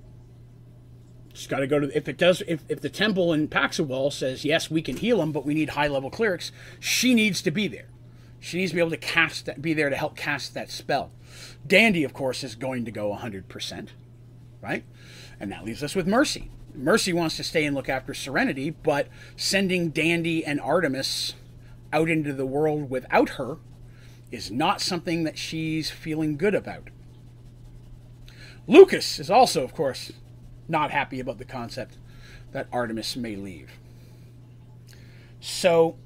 She's got to go to. If it does, if, if the temple in Paxawal says yes, we can heal him, but we need high level clerics, she needs to be there. She needs to be able to cast that, be there to help cast that spell. Dandy, of course, is going to go 100%, right? And that leaves us with Mercy. Mercy wants to stay and look after Serenity, but sending Dandy and Artemis out into the world without her is not something that she's feeling good about. Lucas is also, of course, not happy about the concept that Artemis may leave. So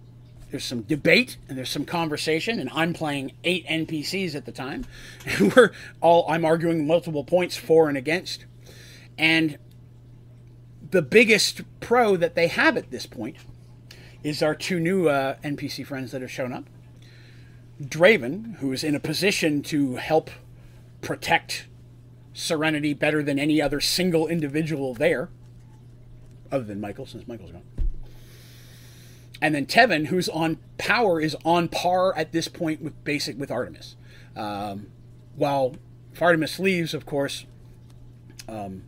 there's some debate and there's some conversation, and I'm playing eight NPCs at the time, and [laughs] we're all I'm arguing multiple points for and against. And the biggest pro that they have at this point is our two new uh, NPC friends that have shown up. Draven, who is in a position to help protect Serenity better than any other single individual there, other than Michael, since Michael's gone. And then Tevin, who's on power, is on par at this point with basic with Artemis. Um, while if Artemis leaves, of course, um,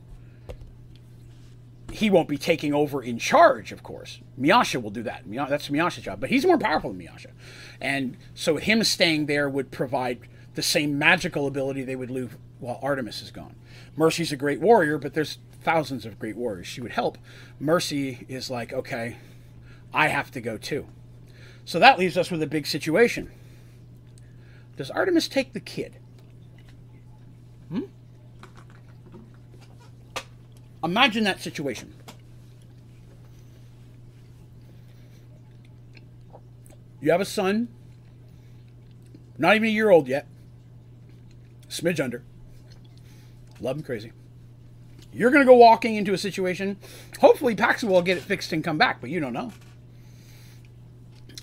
he won't be taking over in charge, of course. Miasha will do that. That's Miasha's job, but he's more powerful than Miasha. And so him staying there would provide the same magical ability they would lose while Artemis is gone. Mercy's a great warrior, but there's thousands of great warriors. She would help. Mercy is like, okay, I have to go too. So that leaves us with a big situation. Does Artemis take the kid? Hmm? Imagine that situation. You have a son, not even a year old yet, smidge under. Love him crazy. You're going to go walking into a situation. Hopefully, Paxawal will get it fixed and come back, but you don't know.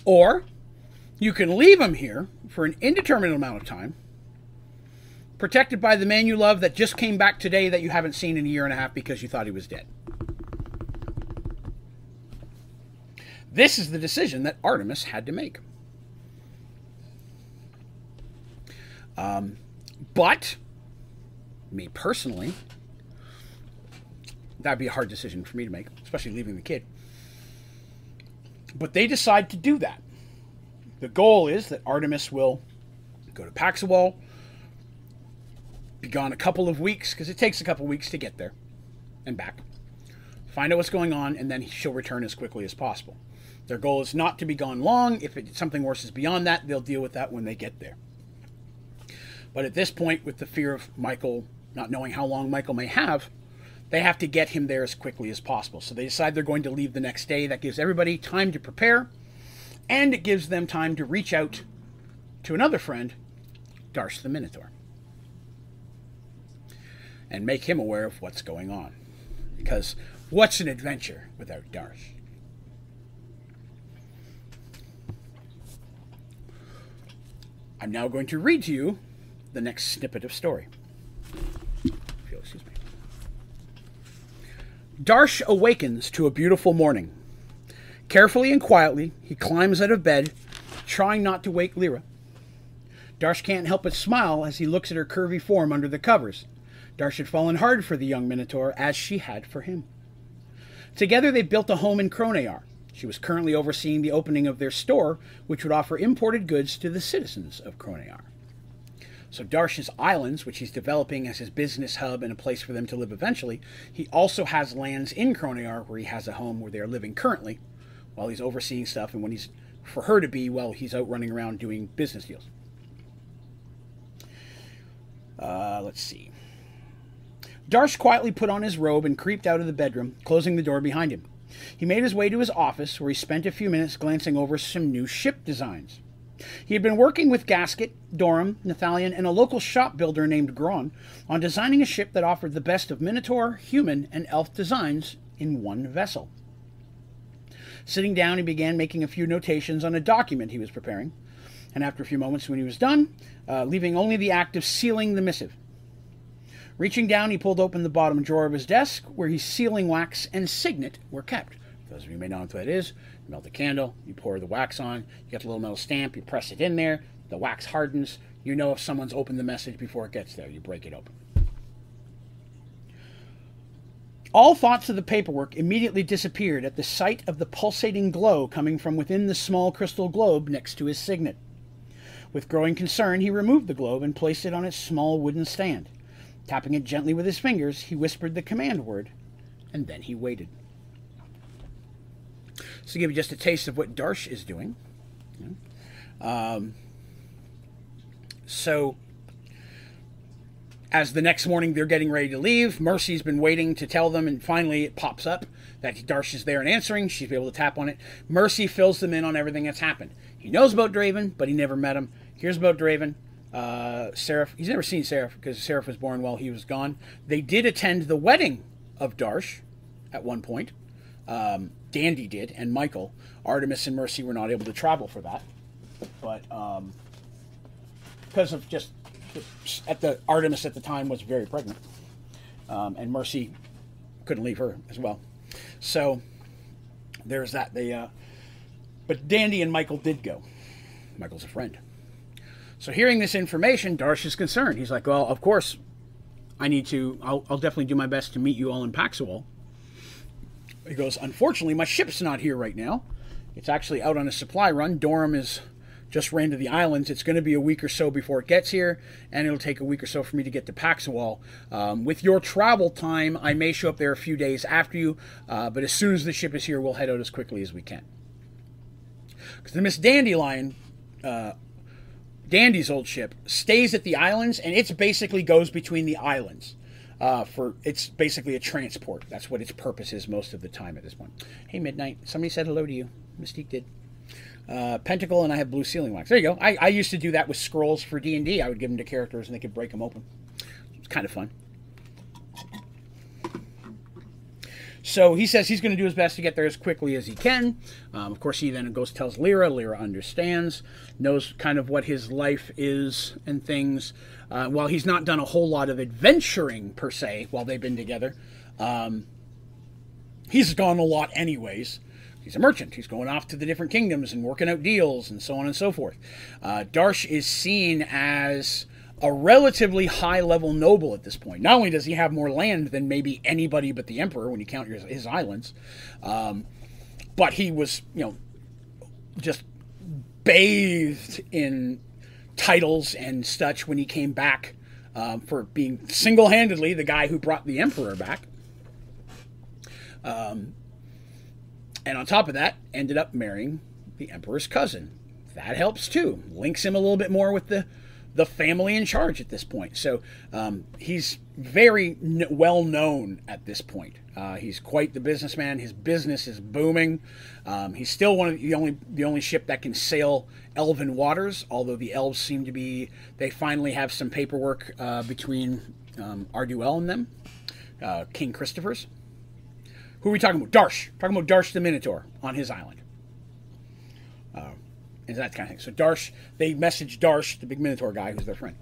Or you can leave him here for an indeterminate amount of time, protected by the man you love that just came back today that you haven't seen in a year and a half because you thought he was dead. This is the decision that Artemis had to make. Um, but, me personally, that'd be a hard decision for me to make, especially leaving the kid. But they decide to do that. The goal is that Artemis will go to Paxawal, be gone a couple of weeks, because it takes a couple weeks to get there and back. Find out what's going on, and then she'll return as quickly as possible. Their goal is not to be gone long. If it, something worse is beyond that, they'll deal with that when they get there. But at this point, with the fear of Michael not knowing how long Michael may have, they have to get him there as quickly as possible. So they decide they're going to leave the next day. That gives everybody time to prepare, and it gives them time to reach out to another friend, Darsh the Minotaur, and make him aware of what's going on. Because what's an adventure without Darsh? I'm now going to read to you the next snippet of story. Excuse me. Darsh awakens to a beautiful morning. Carefully and quietly, he climbs out of bed, trying not to wake Lyra. Darsh can't help but smile as he looks at her curvy form under the covers. Darsh had fallen hard for the young Minotaur, as she had for him. Together they built a home in Kronear. She was currently overseeing the opening of their store, which would offer imported goods to the citizens of Kronear. So Darsh's Islands, which he's developing as his business hub and a place for them to live eventually, he also has lands in Kronear where he has a home where they are living currently, while he's overseeing stuff and when he's for her to be while he's out running around doing business deals. Uh, let's see. Darsh quietly put on his robe and creeped out of the bedroom, closing the door behind him. He made his way to his office, where he spent a few minutes glancing over some new ship designs. He had been working with Gasket, Dorum, Nathalion, and a local shop builder named Gron on designing a ship that offered the best of Minotaur, human, and elf designs in one vessel. Sitting down, he began making a few notations on a document he was preparing, and after a few moments, when he was done, uh, leaving only the act of sealing the missive. Reaching down, he pulled open the bottom drawer of his desk, where his sealing wax and signet were kept. Those of you may not know what that is, you melt the candle, you pour the wax on, you get the little metal stamp, you press it in there, the wax hardens, you know if someone's opened the message before it gets there, you break it open. All thoughts of the paperwork immediately disappeared at the sight of the pulsating glow coming from within the small crystal globe next to his signet. With growing concern, he removed the globe and placed it on its small wooden stand. Tapping it gently with his fingers, he whispered the command word, and then he waited. To give you just a taste of what Darsh is doing. Um, so, as the next morning they're getting ready to leave, Mercy's been waiting to tell them, and finally it pops up that Darsh is there and answering. She's able to tap on it. Mercy fills them in on everything that's happened. He knows about Draven, but he never met him. Hears about Draven. Uh, Seraph, he's never seen Seraph because Seraph was born while he was gone. They did attend the wedding of Darsh at one point. Um, Dandy did, and Michael. Artemis and Mercy were not able to travel for that, but um, because of just at the Artemis at the time was very pregnant, um, and Mercy couldn't leave her as well. So there's that. They, uh, but Dandy and Michael did go. Michael's a friend. So hearing this information, Darsh is concerned. He's like, "Well, of course, I need to. I'll, I'll definitely do my best to meet you all in Paxawal." He goes, "Unfortunately, my ship's not here right now. It's actually out on a supply run. Dorum is just ran to the islands. It's going to be a week or so before it gets here, and it'll take a week or so for me to get to Paxawal. Um, with your travel time, I may show up there a few days after you, uh, but as soon as the ship is here, we'll head out as quickly as we can." Because the Miss Dandelion uh, Dandy's old ship stays at the islands, and it basically goes between the islands. Uh, for it's basically a transport. That's what its purpose is most of the time at this point. Hey, Midnight, somebody said hello to you. Mystique did. Uh, Pentacle and I have blue sealing wax. There you go. I, I used to do that with scrolls for D and I would give them to characters and they could break them open. It's kind of fun. So he says he's going to do his best to get there as quickly as he can. Um, of course, he then goes tells Lyra. Lyra understands, knows kind of what his life is and things. Uh, while he's not done a whole lot of adventuring per se while they've been together, um, he's gone a lot anyways. He's a merchant. He's going off to the different kingdoms and working out deals and so on and so forth. Uh, Darsh is seen as a relatively high level noble at this point. Not only does he have more land than maybe anybody but the emperor when you count his, his islands, um, but he was, you know, just bathed in titles and such when he came back um, for being single handedly the guy who brought the emperor back. Um, and on top of that, ended up marrying the emperor's cousin. That helps too. Links him a little bit more with the the family in charge at this point. So um, he's very n- well known at this point. Uh, he's quite the businessman. His business is booming. Um, he's still one of the only the only ship that can sail elven waters. Although the elves seem to be, they finally have some paperwork uh, between um, Arduel and them, uh, King Christopher's. Who are we talking about? Darsh. Talking about Darsh the Minotaur on his island and that kind of thing. So Darsh, they message Darsh, the big Minotaur guy, who's their friend.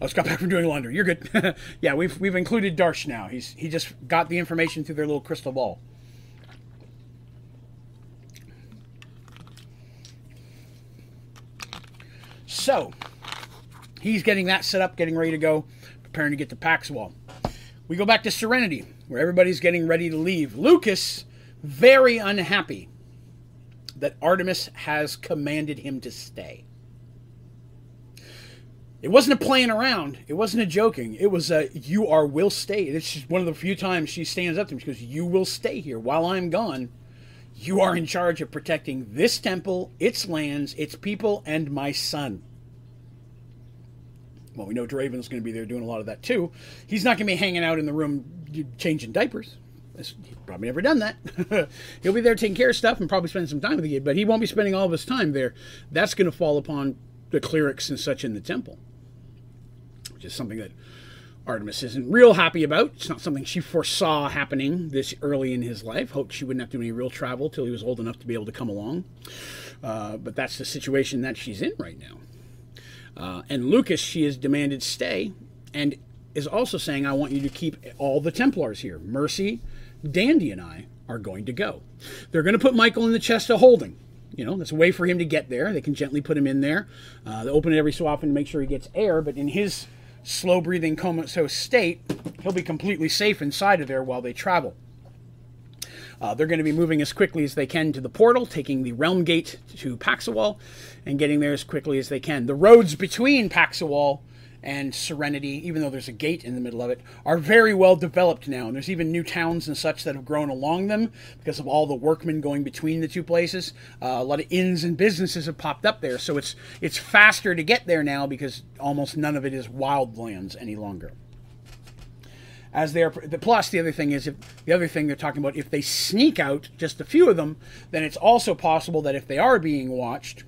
I just got back from doing laundry. You're good. [laughs] yeah, we've we've included Darsh now. He's he just got the information through their little crystal ball. So he's getting that set up, getting ready to go, preparing to get to Paxawal. We go back to Serenity, where everybody's getting ready to leave. Lucas, very unhappy that Artemis has commanded him to stay. It wasn't a playing around. It wasn't a joking. It was a you are will stay. It's just one of the few times she stands up to him. She goes, "You will stay here while I'm gone. You are in charge of protecting this temple, its lands, its people, and my son." Well, we know Draven's going to be there doing a lot of that too. He's not going to be hanging out in the room changing diapers. He's probably never done that. [laughs] He'll be there taking care of stuff and probably spending some time with the kid, but he won't be spending all of his time there. That's going to fall upon the clerics and such in the temple, which is something that Artemis isn't real happy about. It's not something she foresaw happening this early in his life. Hoped she wouldn't have to do any real travel till he was old enough to be able to come along. Uh, but that's the situation that she's in right now. Uh, and Lucas, she has demanded stay and is also saying, I want you to keep all the Templars here. Mercy, Dandy, and I are going to go. They're going to put Michael in the chest of holding. You know, that's a way for him to get there. They can gently put him in there. Uh, they open it every so often to make sure he gets air, but in his slow breathing comatose state, he'll be completely safe inside of there while they travel. Uh, they're going to be moving as quickly as they can to the portal, taking the Realm Gate to Paxawal, and getting there as quickly as they can. The roads between Paxawal and Serenity, even though there's a gate in the middle of it, are very well developed now. And there's even new towns and such that have grown along them because of all the workmen going between the two places. Uh, a lot of inns and businesses have popped up there, so it's it's faster to get there now because almost none of it is wildlands any longer as they're the plus the other thing is if the other thing they're talking about if they sneak out just a few of them then it's also possible that if they are being watched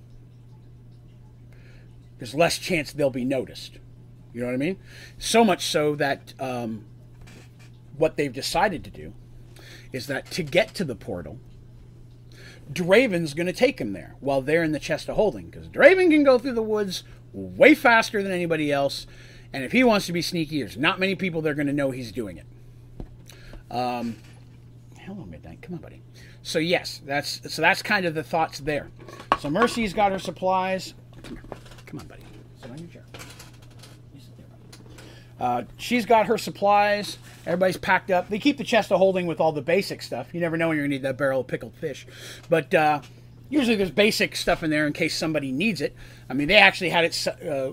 there's less chance they'll be noticed you know what i mean so much so that um, what they've decided to do is that to get to the portal Draven's going to take him there while they're in the chest of holding because Draven can go through the woods way faster than anybody else and if he wants to be sneaky, there's not many people that are going to know he's doing it. Um, hello, Midnight. Come on, buddy. So yes, that's so that's kind of the thoughts there. So Mercy's got her supplies. Come. Come on, buddy. Sit on your chair. Uh, she's got her supplies. Everybody's packed up. They keep the chest of holding with all the basic stuff. You never know when you're gonna need that barrel of pickled fish, but uh, usually there's basic stuff in there in case somebody needs it. I mean, they actually had it uh,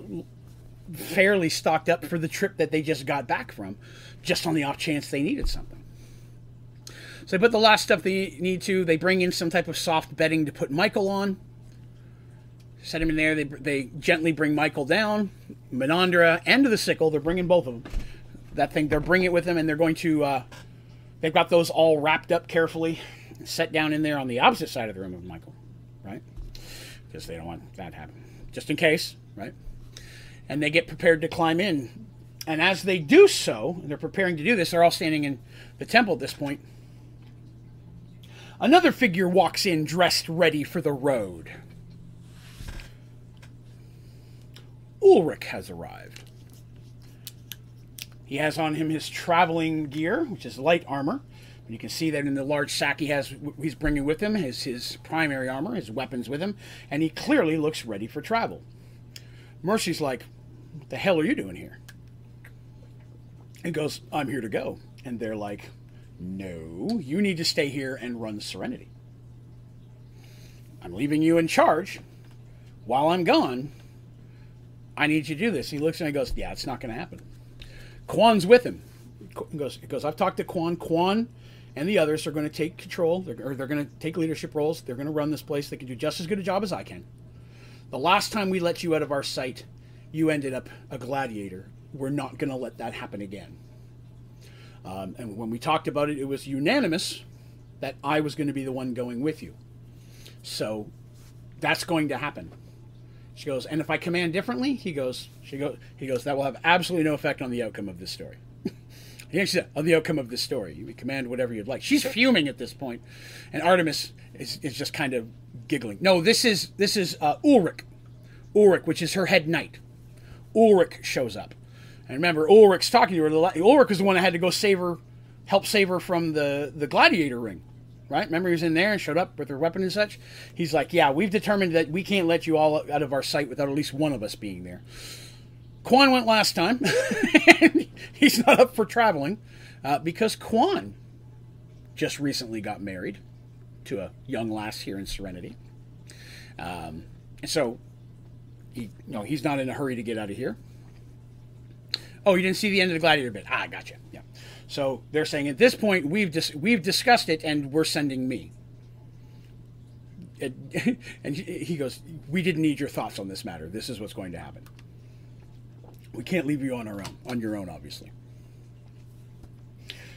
fairly stocked up for the trip that they just got back from, just on the off chance they needed something. So they put the last stuff they need to. They bring in some type of soft bedding to put Michael on. Set him in there. They, they gently bring Michael down. Menandra and the sickle. They're bringing both of them. That thing, they're bringing it with them, and they're going to. Uh, they've got those all wrapped up carefully, set down in there on the opposite side of the room of Michael, right? Because they don't want that to happen, just in case, right? and they get prepared to climb in. And as they do so, they're preparing to do this, they're all standing in the temple at this point. Another figure walks in dressed ready for the road. Ulrich has arrived. He has on him his traveling gear, which is light armor. And you can see that in the large sack he has, he's bringing with him is his primary armor, his weapons with him, and he clearly looks ready for travel. Mercy's like, what the hell are you doing here? He goes, I'm here to go. And they're like, No, you need to stay here and run Serenity. I'm leaving you in charge. While I'm gone, I need you to do this. He looks and he goes, Yeah, it's not going to happen. Quan's with him. He goes, he goes, I've talked to Quan. Quan and the others are going to take control, they're, or they're going to take leadership roles. They're going to run this place. They can do just as good a job as I can. The last time we let you out of our sight, you ended up a gladiator. We're not going to let that happen again. Um, and when we talked about it, it was unanimous that I was going to be the one going with you. So that's going to happen. She goes, and if I command differently, he goes, she goes, he goes, that will have absolutely no effect on the outcome of this story. [laughs] he actually said, on the outcome of this story. You command whatever you'd like. She's fuming at this point, and Artemis is, is just kind of giggling. No, this is this is uh, Ulrich, Ulrich, which is her head knight. Ulrich shows up. And remember, Ulrich's talking to her. Ulrich is the one that had to go save her, help save her from the, the gladiator ring. Right? Remember, he was in there and showed up with her weapon and such? He's like, Yeah, we've determined that we can't let you all out of our sight without at least one of us being there. Quan went last time. [laughs] He's not up for traveling uh, because Quan just recently got married to a young lass here in Serenity. Um, and so he, no, he's not in a hurry to get out of here. Oh, you didn't see the end of the gladiator bit. Ah, gotcha. Yeah. So they're saying at this point we've dis- we've discussed it and we're sending me. and [laughs] he goes, "We didn't need your thoughts on this matter. This is what's going to happen." We can't leave you on our own, on your own, obviously.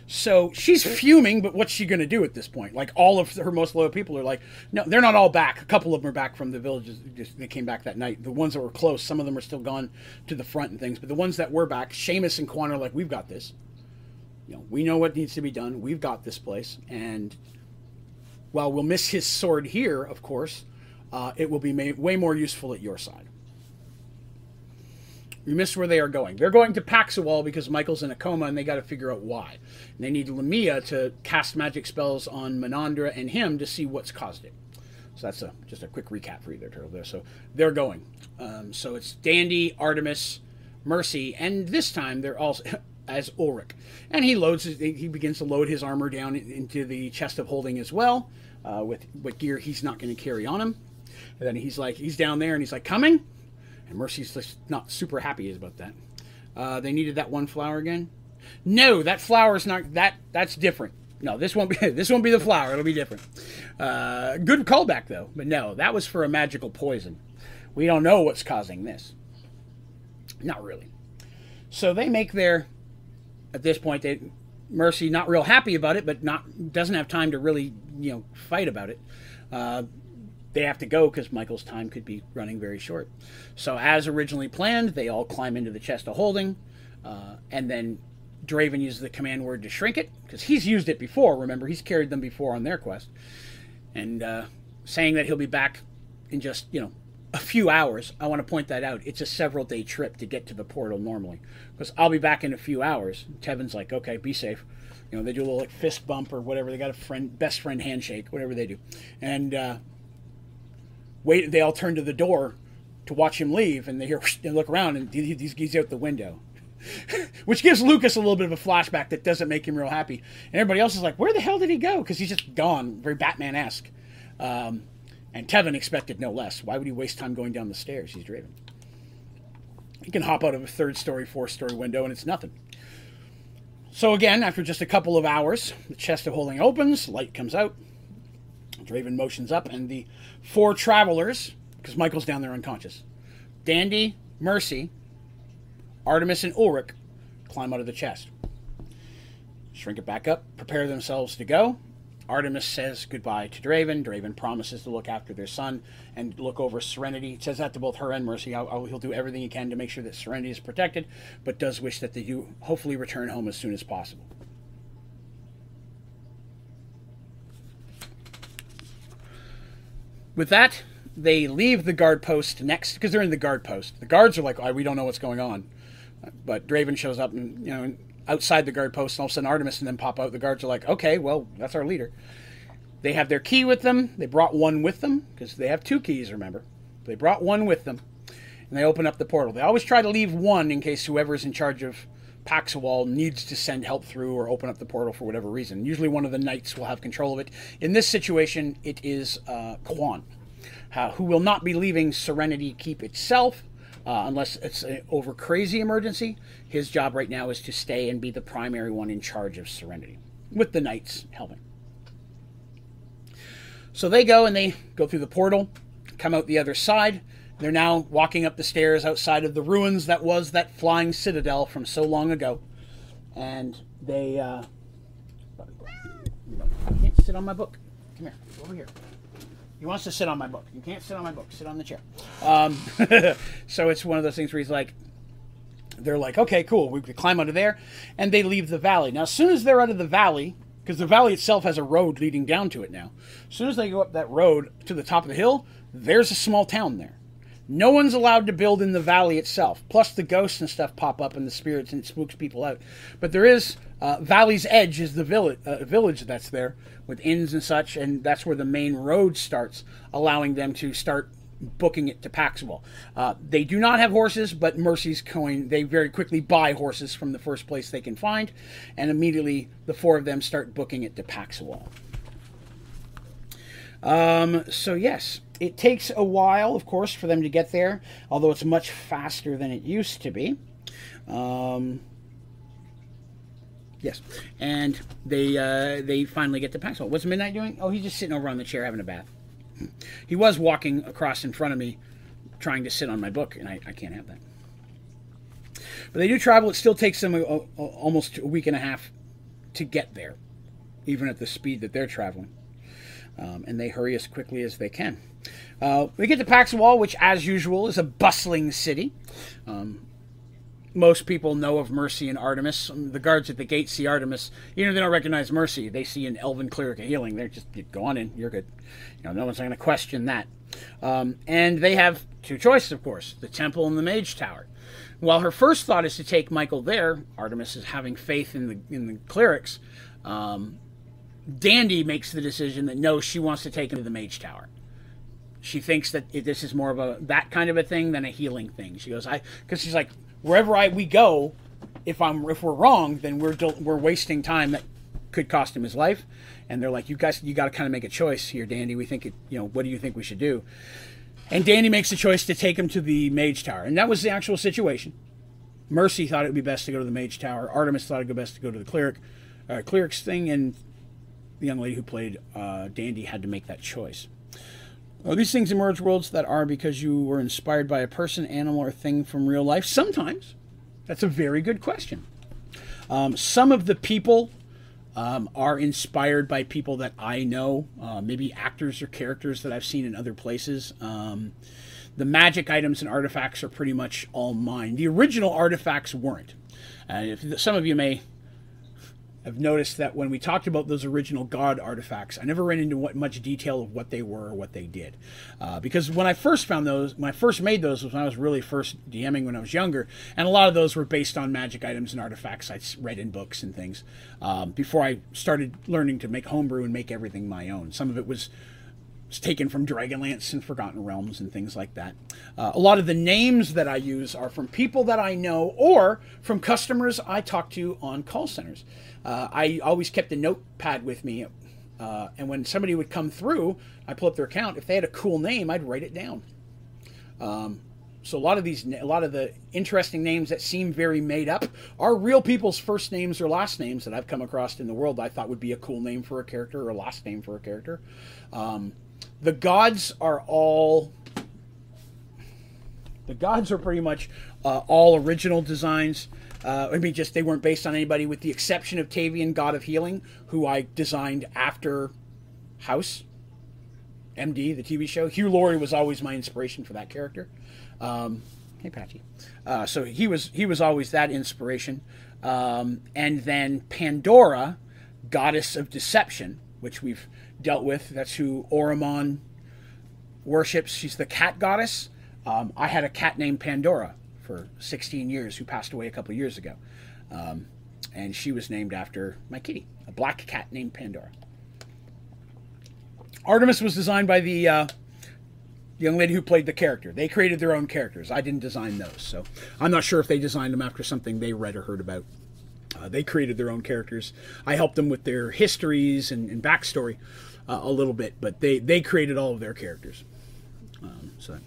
So she's fuming, but what's she going to do at this point? Like all of her most loyal people are like, no, they're not all back. A couple of them are back from the villages. Just, they came back that night. The ones that were close, some of them are still gone to the front and things. But the ones that were back, Seamus and Quan are like, we've got this. You know, we know what needs to be done. We've got this place. And while we'll miss his sword here, of course, uh, it will be made way more useful at your side. You miss where they are going. They're going to Paxawal because Michael's in a coma and they got to figure out why. And they need Lamia to cast magic spells on Menandra and him to see what's caused it. So that's a, just a quick recap for you there, Turtle. There. So they're going. Um, so it's Dandy, Artemis, Mercy, and this time they're also as Ulrich. And he loads. He begins to load his armor down into the chest of holding as well, uh, with what gear he's not going to carry on him. And then he's like, he's down there and he's like, coming. And Mercy's just not super happy about that. Uh, they needed that one flower again. No, that flower is not that. That's different. No, this won't be. [laughs] This won't be the flower. It'll be different. Uh, good callback though, but no, that was for a magical poison. We don't know what's causing this. Not really. So they make their. At this point, they Mercy not real happy about it, but not doesn't have time to really you know fight about it. Uh, they have to go because Michael's time could be running very short. So, as originally planned, they all climb into the chest of holding, uh, and then Draven uses the command word to shrink it because he's used it before. Remember, he's carried them before on their quest, and uh, saying that he'll be back in just you know a few hours. I want to point that out. It's a several day trip to get to the portal normally because I'll be back in a few hours. Tevin's like, okay, be safe. You know, they do a little like fist bump or whatever. They got a friend, best friend handshake, whatever they do, and. Uh, wait. They all turn to the door to watch him leave, and they hear they look around, and he's, he's out the window. [laughs] Which gives Lucas a little bit of a flashback that doesn't make him real happy. And everybody else is like, where the hell did he go? Because he's just gone, very Batman esque. Um, and Tevin expected no less. Why would he waste time going down the stairs? He's Draven. He can hop out of a third story, fourth story window, and it's nothing. So, again, after just a couple of hours, the chest of holding opens, light comes out. Draven motions up, and the four travelers, because Michael's down there unconscious, Dandy, Mercy, Artemis, and Ulrich climb out of the chest. Shrink it back up, prepare themselves to go. Artemis says goodbye to Draven. Draven promises to look after their son and look over Serenity. Says that to both her and Mercy. I'll, I'll, he'll do everything he can to make sure that Serenity is protected, but does wish that they do hopefully return home as soon as possible. With that, they leave the guard post next because they're in the guard post. The guards are like, oh, "We don't know what's going on," but Draven shows up and you know outside the guard post, and all of a sudden Artemis and then pop out. The guards are like, "Okay, well, that's our leader." They have their key with them. They brought one with them because they have two keys. Remember, they brought one with them, and they open up the portal. They always try to leave one in case whoever's in charge of Paxawal needs to send help through or open up the portal for whatever reason. Usually, one of the knights will have control of it. In this situation, it is uh, Quan, uh, who will not be leaving Serenity Keep itself uh, unless it's an over crazy emergency. His job right now is to stay and be the primary one in charge of Serenity, with the knights helping. So they go and they go through the portal, come out the other side. They're now walking up the stairs outside of the ruins that was that flying citadel from so long ago. And they, uh, you can't sit on my book. Come here, over here. He wants to sit on my book. You can't sit on my book. Sit on the chair. [laughs] Um, so it's one of those things where he's like, they're like, okay, cool. We could climb under there, and they leave the valley. Now, as soon as they're out of the valley, because the valley itself has a road leading down to it now. As soon as they go up that road to the top of the hill, there's a small town there. No one's allowed to build in the valley itself. Plus, the ghosts and stuff pop up and the spirits and it spooks people out. But there is uh, Valley's Edge is the village uh, village that's there with inns and such, and that's where the main road starts, allowing them to start booking it to Paxawal. Uh, they do not have horses, but Mercy's coin, they very quickly buy horses from the first place they can find, and immediately the four of them start booking it to Paxawal. Um, so, yes, it takes a while, of course, for them to get there, although it's much faster than it used to be. Um, yes, and they uh, they finally get to Paxawal. What's Midnight doing? Oh, he's just sitting over on the chair having a bath. He was walking across in front of me, trying to sit on my book, and I, I can't have that. But they do travel. It still takes them a, a, almost a week and a half to get there, even at the speed that they're traveling. Um, and they hurry as quickly as they can. Uh, we get to Paxawal, which, as usual, is a bustling city. Um, most people know of Mercy and Artemis. The guards at the gate see Artemis. You know, they don't recognize Mercy, they see an elven cleric of healing. They're just, go on in, you're good. You know, no one's going to question that. Um, and they have two choices, of course the temple and the mage tower. While her first thought is to take Michael there, Artemis is having faith in the, in the clerics. Um, Dandy makes the decision that no, she wants to take him to the mage tower. She thinks that this is more of a that kind of a thing than a healing thing. She goes, I because she's like wherever I we go, if I'm if we're wrong, then we're we're wasting time that could cost him his life. And they're like, you guys, you got to kind of make a choice here, Dandy. We think it, you know, what do you think we should do? And Dandy makes the choice to take him to the Mage Tower, and that was the actual situation. Mercy thought it would be best to go to the Mage Tower. Artemis thought it would be best to go to the cleric, uh, cleric's thing, and the young lady who played uh, Dandy had to make that choice. Are these things emerge worlds that are because you were inspired by a person, animal, or thing from real life? Sometimes. That's a very good question. Um, some of the people um, are inspired by people that I know, uh, maybe actors or characters that I've seen in other places. Um, the magic items and artifacts are pretty much all mine. The original artifacts weren't. Uh, if, some of you may I've noticed that when we talked about those original God artifacts, I never ran into what, much detail of what they were or what they did. Uh, because when I first found those, when I first made those was when I was really first DMing when I was younger, and a lot of those were based on magic items and artifacts I read in books and things um, before I started learning to make homebrew and make everything my own. Some of it was taken from Dragonlance and Forgotten Realms and things like that. Uh, a lot of the names that I use are from people that I know or from customers I talk to on call centers. Uh, I always kept a notepad with me, uh, and when somebody would come through, I pull up their account. If they had a cool name, I'd write it down. Um, so a lot of these, a lot of the interesting names that seem very made up are real people's first names or last names that I've come across in the world. I thought would be a cool name for a character or a last name for a character. Um, the gods are all. The gods are pretty much uh, all original designs. Uh, I mean, just they weren't based on anybody, with the exception of Tavian, God of Healing, who I designed after House, MD, the TV show. Hugh Laurie was always my inspiration for that character. Um, hey, Patchy. Uh, so he was he was always that inspiration. Um, and then Pandora, goddess of deception, which we've dealt with. That's who Oromon worships. She's the cat goddess. Um, I had a cat named Pandora for 16 years who passed away a couple years ago. Um, and she was named after my kitty, a black cat named Pandora. Artemis was designed by the uh, young lady who played the character. They created their own characters. I didn't design those, so I'm not sure if they designed them after something they read or heard about. Uh, they created their own characters. I helped them with their histories and, and backstory uh, a little bit, but they, they created all of their characters. Um, so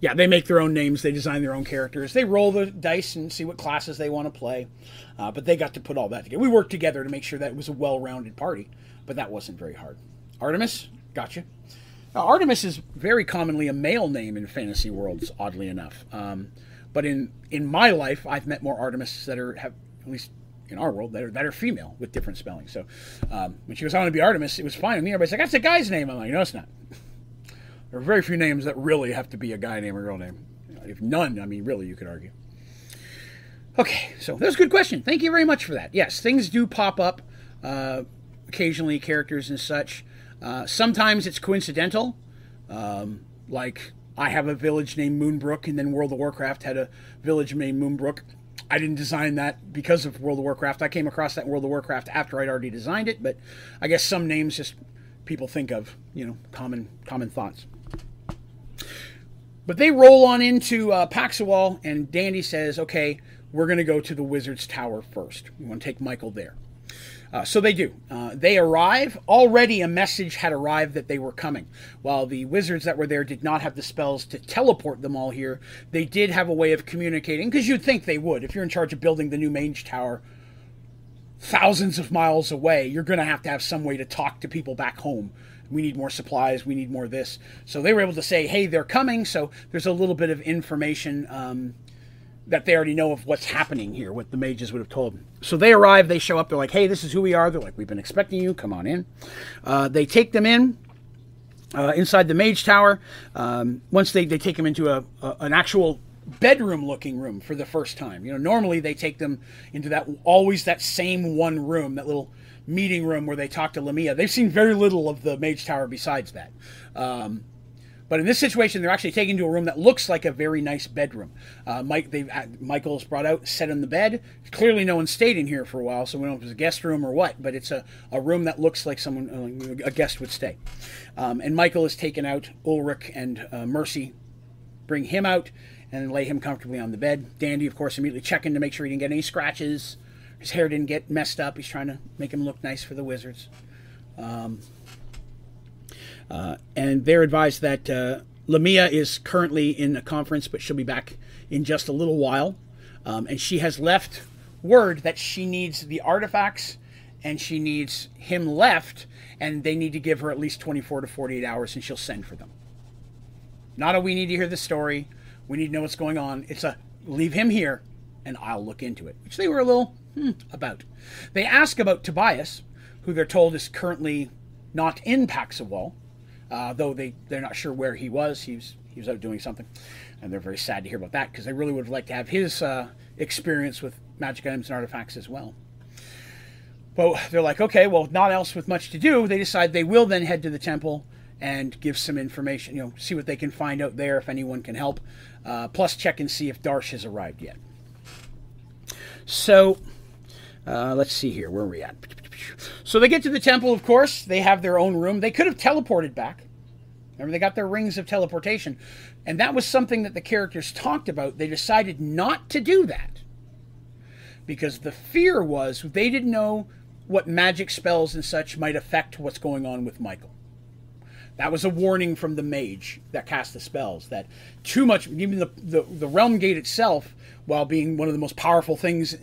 yeah, they make their own names. They design their own characters. They roll the dice and see what classes they want to play. Uh, but they got to put all that together. We worked together to make sure that it was a well-rounded party, but that wasn't very hard. Artemis, gotcha. Now, Artemis is very commonly a male name in fantasy worlds, oddly enough. Um, but in in my life, I've met more Artemis that are have at least in our world that are that are female with different spelling. So um, when she goes, "I want to be Artemis," it was fine with me. Everybody's like, "That's a guy's name." I'm like, "No, it's not." There are very few names that really have to be a guy name or girl name. If none, I mean, really, you could argue. Okay, so that's a good question. Thank you very much for that. Yes, things do pop up uh, occasionally, characters and such. Uh, sometimes it's coincidental. Um, like, I have a village named Moonbrook, and then World of Warcraft had a village named Moonbrook. I didn't design that because of World of Warcraft. I came across that World of Warcraft after I'd already designed it, but I guess some names just people think of, you know, common common thoughts. But they roll on into uh, and Dandy says, okay, we're going to go to the Wizard's Tower first. We want to take Michael there. Uh, so they do. Uh, they arrive. Already a message had arrived that they were coming. While the wizards that were there did not have the spells to teleport them all here, they did have a way of communicating, because you'd think they would. If you're in charge of building the new Mage Tower thousands of miles away, you're going to have to have some way to talk to people back home we need more supplies, we need more this. So they were able to say, hey, they're coming. So there's a little bit of information um, that they already know of what's happening here, what the mages would have told them. So they arrive, they show up, they're like, hey, this is who we are. They're like, we've been expecting you, come on in. Uh, they take them in. Uh, inside the mage tower, um, once they, they take them into a, a an actual bedroom looking room for the first time. You know, normally they take them into that always that same one room, that little meeting room where they talk to Lamia. They've seen very little of the Mage Tower besides that. Um, but in this situation, they're actually taken to a room that looks like a very nice bedroom. Uh, Mike, they Michael's brought out, set in the bed. Clearly, no one stayed in here for a while, so we don't know if it's a guest room or what. But it's a, a room that looks like someone uh, a guest would stay. Um, and Michael is taken out. Ulrich and uh, Mercy bring him out and lay him comfortably on the bed. Dandy, of course, immediately checking to make sure he didn't get any scratches. His hair didn't get messed up. He's trying to make him look nice for the Wizards. Um, uh, and they're advised that uh, Lamia is currently in a conference, but she'll be back in just a little while. Um, and she has left word that she needs the artifacts and she needs him left, and they need to give her at least 24 to 48 hours, and she'll send for them. Not a we need to hear the story, we need to know what's going on. It's a leave him here, and I'll look into it, which they were a little hmm, about. They ask about Tobias, who they're told is currently not in Paxawal, uh, though they, they're not sure where he was. He was, he was out doing something. And they're very sad to hear about that because they really would have liked to have his uh, experience with magic items and artifacts as well. But they're like, okay, well, not else with much to do. They decide they will then head to the temple and give some information, you know, see what they can find out there if anyone can help. Uh, plus, check and see if Darsh has arrived yet. So, uh, let's see here. Where are we at? So they get to the temple, of course. They have their own room. They could have teleported back. Remember, they got their rings of teleportation. And that was something that the characters talked about. They decided not to do that. Because the fear was they didn't know what magic spells and such might affect what's going on with Michael. That was a warning from the mage that cast the spells that too much, even the, the, the realm gate itself, while being one of the most powerful things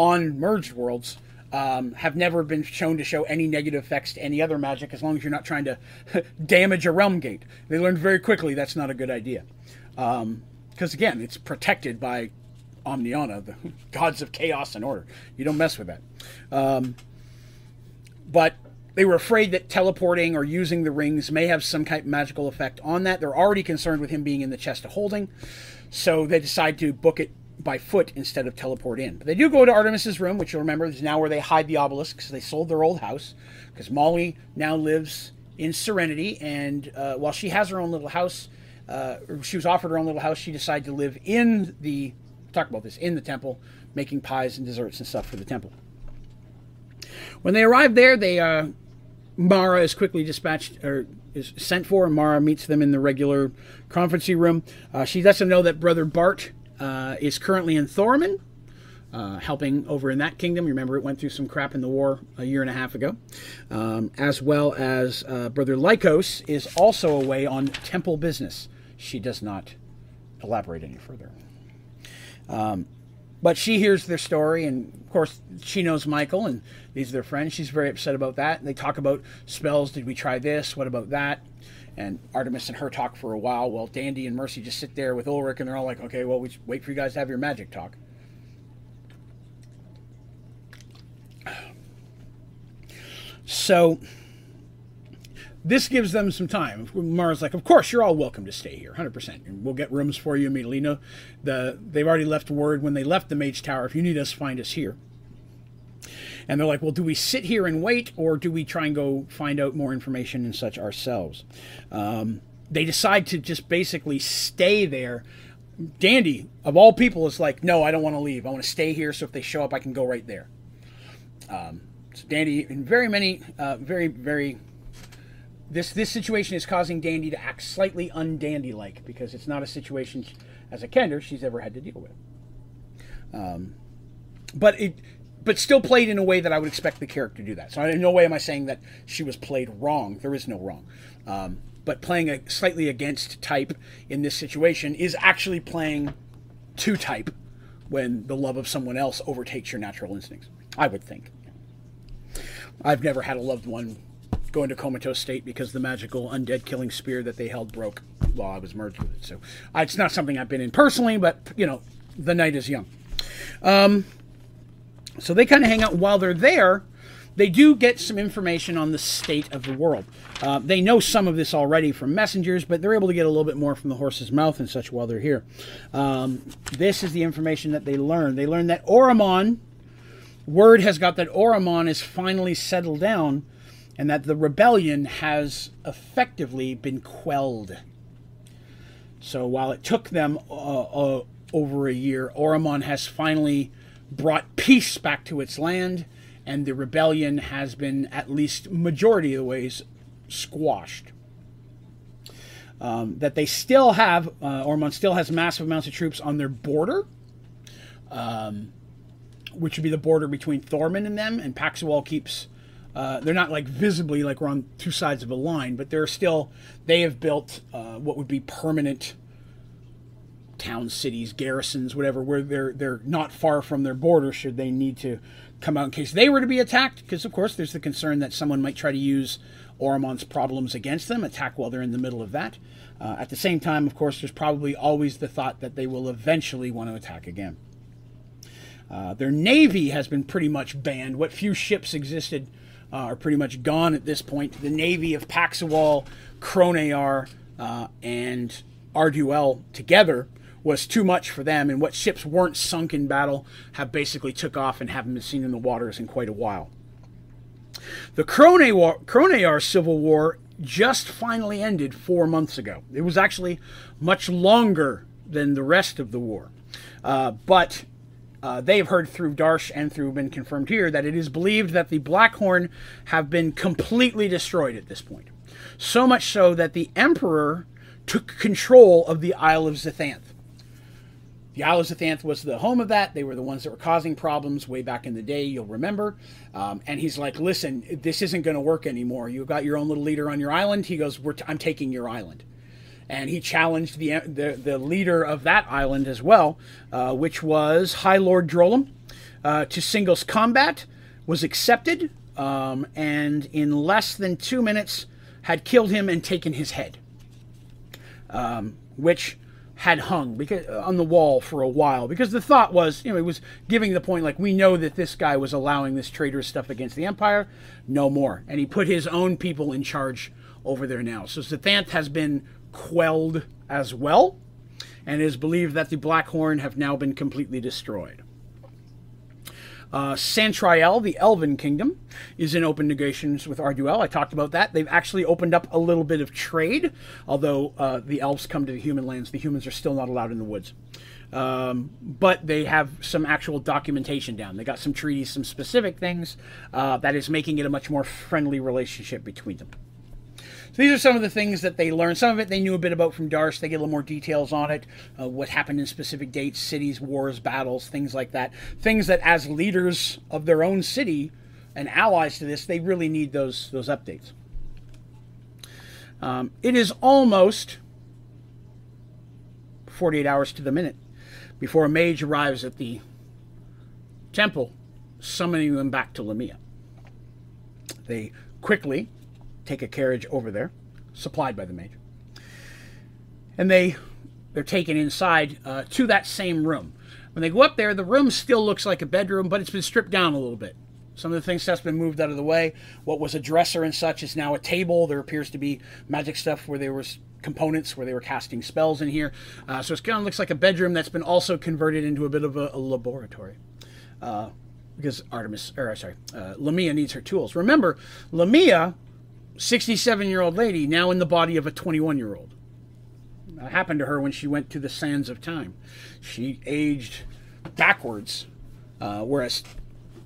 on merged worlds, um, have never been shown to show any negative effects to any other magic as long as you're not trying to [laughs] damage a realm gate. They learned very quickly that's not a good idea. Because um, again, it's protected by Omniana, the [laughs] gods of chaos and order. You don't mess with that. Um, but they were afraid that teleporting or using the rings may have some kind of magical effect on that. They're already concerned with him being in the chest of holding. So they decide to book it by foot instead of teleport in. But they do go to Artemis's room, which you'll remember is now where they hide the obelisk because they sold their old house. Because Molly now lives in Serenity, and uh, while she has her own little house, uh, she was offered her own little house. She decided to live in the talk about this in the temple, making pies and desserts and stuff for the temple. When they arrive there, they uh, Mara is quickly dispatched or is sent for, and Mara meets them in the regular conferencing room. Uh, she lets them know that Brother Bart uh, is currently in Thorman, uh, helping over in that kingdom. Remember, it went through some crap in the war a year and a half ago. Um, as well as uh, Brother Lycos is also away on temple business. She does not elaborate any further. Um, but she hears their story, and of course, she knows Michael, and these are their friends. She's very upset about that. They talk about spells. Did we try this? What about that? And Artemis and her talk for a while. while Dandy and Mercy just sit there with Ulrich, and they're all like, okay, well, we wait for you guys to have your magic talk. So this gives them some time. Mara's like, of course, you're all welcome to stay here, 100%. And we'll get rooms for you immediately. No, the, they've already left word when they left the Mage Tower, if you need us, find us here. And they're like, well, do we sit here and wait, or do we try and go find out more information and such ourselves? Um, they decide to just basically stay there. Dandy, of all people, is like, no, I don't want to leave. I want to stay here, so if they show up, I can go right there. Um, so Dandy, in very many, uh, very, very this this situation is causing Dandy to act slightly undandy like because it's not a situation as a Kender she's ever had to deal with. Um, but it but still played in a way that I would expect the character to do that. So in no way am I saying that she was played wrong. There is no wrong. Um, but playing a slightly against type in this situation is actually playing to type when the love of someone else overtakes your natural instincts. I would think. I've never had a loved one go into comatose state because the magical undead killing spear that they held broke while I was merged with it. So it's not something I've been in personally, but you know, the night is young. Um, so they kind of hang out while they're there. They do get some information on the state of the world. Uh, they know some of this already from messengers, but they're able to get a little bit more from the horse's mouth and such while they're here. Um, this is the information that they learn. They learn that Oromon, word has got that Oromon is finally settled down and that the rebellion has effectively been quelled. So while it took them uh, uh, over a year, Oromon has finally brought peace back to its land, and the rebellion has been, at least majority of the ways, squashed. Um, that they still have, uh, Oromon still has massive amounts of troops on their border, um, which would be the border between Thorman and them, and Paxawal keeps. Uh, they're not like visibly like we're on two sides of a line, but they're still. They have built uh, what would be permanent towns, cities, garrisons, whatever, where they're they're not far from their border should they need to come out in case they were to be attacked. Because of course, there's the concern that someone might try to use Oromon's problems against them, attack while they're in the middle of that. Uh, at the same time, of course, there's probably always the thought that they will eventually want to attack again. Uh, their navy has been pretty much banned. What few ships existed uh, are pretty much gone at this point. The navy of Paxawal, Kronear, uh, and Arduel together was too much for them, and what ships weren't sunk in battle have basically took off and haven't been seen in the waters in quite a while. The Kronear Civil War just finally ended four months ago. It was actually much longer than the rest of the war. Uh, but uh, they have heard through Darsh and through been confirmed here that it is believed that the Blackhorn have been completely destroyed at this point. So much so that the Emperor took control of the Isle of Zithanth. The Isle of Zithanth was the home of that. They were the ones that were causing problems way back in the day, you'll remember. Um, and he's like, listen, this isn't going to work anymore. You've got your own little leader on your island. He goes, I'm taking your island. And he challenged the, the, the leader of that island as well, uh, which was High Lord Drollum, uh, to singles combat, was accepted, um, and in less than two minutes had killed him and taken his head. Um, which had hung because uh, on the wall for a while because the thought was you know it was giving the point like we know that this guy was allowing this traitorous stuff against the empire. No more. And he put his own people in charge over there now. So Zithanth has been quelled as well and it is believed that the black horn have now been completely destroyed uh, Santriel, the Elven Kingdom, is in open negotiations with Arduel. I talked about that. They've actually opened up a little bit of trade, although uh, the elves come to the human lands. The humans are still not allowed in the woods. Um, but they have some actual documentation down. They got some treaties, some specific things uh, that is making it a much more friendly relationship between them. So these are some of the things that they learned. Some of it they knew a bit about from Darsh. They get a little more details on it, uh, what happened in specific dates, cities, wars, battles, things like that. Things that, as leaders of their own city and allies to this, they really need those those updates. Um, it is almost 48 hours to the minute before a mage arrives at the temple, summoning them back to Lamia. They quickly take a carriage over there, supplied by the mage. And they they're taken inside uh, to that same room. When they go up there, the room still looks like a bedroom, but it's been stripped down a little bit. Some of the things that's been moved out of the way. What was a dresser and such is now a table. There appears to be magic stuff where there was components where they were casting spells in here. Uh, so it kind of looks like a bedroom that's been also converted into a bit of a, a laboratory. Uh, because Artemis, or sorry, uh, Lamia needs her tools. Remember, Lamia 67 year old lady now in the body of a 21 year old. That happened to her when she went to the sands of time. She aged backwards, uh, whereas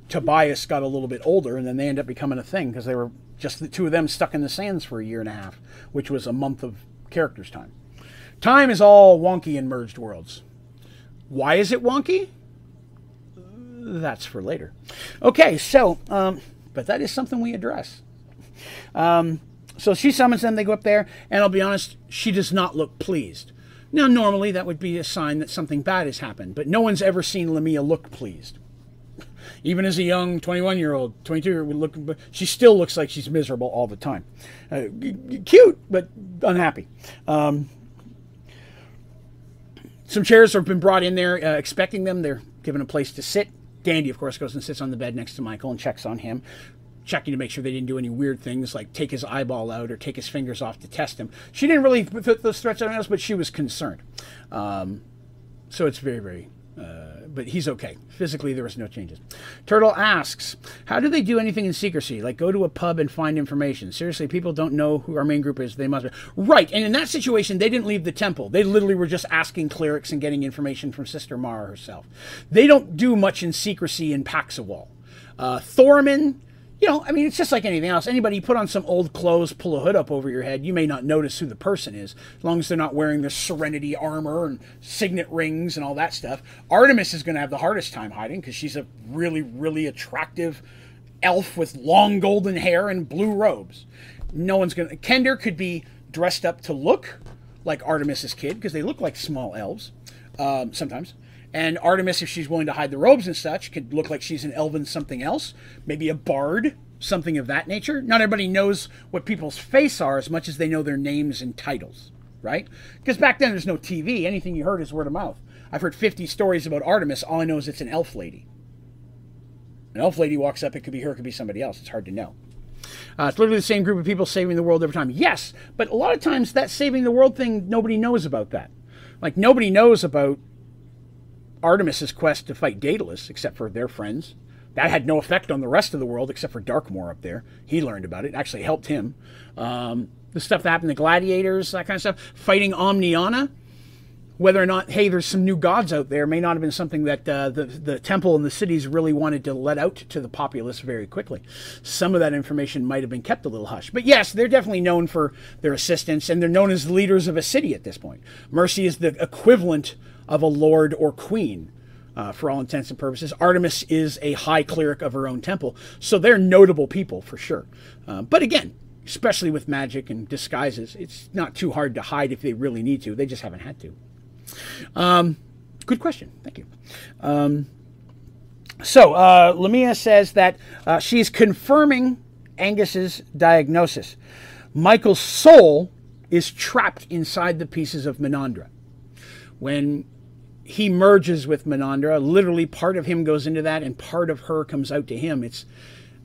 Tobias got a little bit older, and then they end up becoming a thing because they were just the two of them stuck in the sands for a year and a half, which was a month of characters' time. Time is all wonky in merged worlds. Why is it wonky? That's for later. Okay, so, um, but that is something we address. Um, so she summons them, they go up there, and I'll be honest, she does not look pleased. Now, normally that would be a sign that something bad has happened, but no one's ever seen Lamia look pleased. [laughs] Even as a young 21 year old, 22 year old, look, she still looks like she's miserable all the time. Uh, cute, but unhappy. Um, some chairs have been brought in there, uh, expecting them. They're given a place to sit. Dandy, of course, goes and sits on the bed next to Michael and checks on him, checking to make sure they didn't do any weird things like take his eyeball out or take his fingers off to test him. She didn't really put those threats on us, but she was concerned. Um, so it's very, very uh, but he's okay. Physically, there was no changes. Turtle asks, How do they do anything in secrecy? Like go to a pub and find information? Seriously, people don't know who our main group is. They must be. Right. And in that situation, they didn't leave the temple. They literally were just asking clerics and getting information from Sister Mara herself. They don't do much in secrecy in Paxawal. Uh, Thorman you know, I mean, it's just like anything else. Anybody put on some old clothes, pull a hood up over your head, you may not notice who the person is, as long as they're not wearing the Serenity armor and signet rings and all that stuff. Artemis is going to have the hardest time hiding because she's a really, really attractive elf with long golden hair and blue robes. No one's going to. Kender could be dressed up to look like Artemis's kid because they look like small elves um, sometimes. And Artemis, if she's willing to hide the robes and such, could look like she's an elven something else, maybe a bard, something of that nature. Not everybody knows what people's face are as much as they know their names and titles, right? Because back then there's no TV. Anything you heard is word of mouth. I've heard 50 stories about Artemis. All I know is it's an elf lady. An elf lady walks up. It could be her. It could be somebody else. It's hard to know. Uh, it's literally the same group of people saving the world every time. Yes, but a lot of times that saving the world thing, nobody knows about that. Like nobody knows about Artemis's quest to fight Daedalus, except for their friends. That had no effect on the rest of the world except for Darkmoor up there. He learned about it. it actually helped him. Um, the stuff that happened to gladiators, that kind of stuff. Fighting Omniana. Whether or not, hey, there's some new gods out there, may not have been something that uh, the, the temple and the cities really wanted to let out to the populace very quickly. Some of that information might have been kept a little hush. But yes, they're definitely known for their assistance, and they're known as leaders of a city at this point. Mercy is the equivalent of a lord or queen. Uh, for all intents and purposes. Artemis is a high cleric of her own temple, so they're notable people for sure. Uh, but again, especially with magic and disguises, it's not too hard to hide if they really need to. They just haven't had to. Um, good question. Thank you. Um, so, uh, Lamia says that uh, she's confirming Angus's diagnosis. Michael's soul is trapped inside the pieces of Menandra when he merges with Menandra, literally part of him goes into that and part of her comes out to him. It's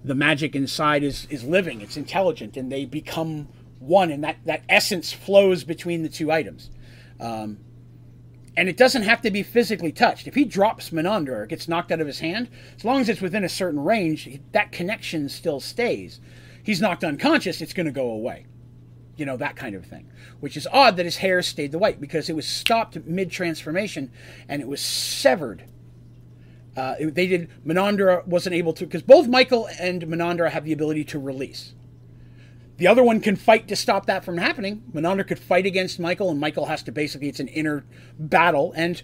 the magic inside is is living, it's intelligent, and they become one, and that, that essence flows between the two items. Um, and it doesn't have to be physically touched. If he drops Menandra or gets knocked out of his hand, as long as it's within a certain range, that connection still stays. He's knocked unconscious, it's going to go away you know, that kind of thing. Which is odd that his hair stayed the white because it was stopped mid transformation and it was severed. Uh, it, they did, Menandra wasn't able to, because both Michael and Menandra have the ability to release. The other one can fight to stop that from happening. Menandra could fight against Michael, and Michael has to basically, it's an inner battle. And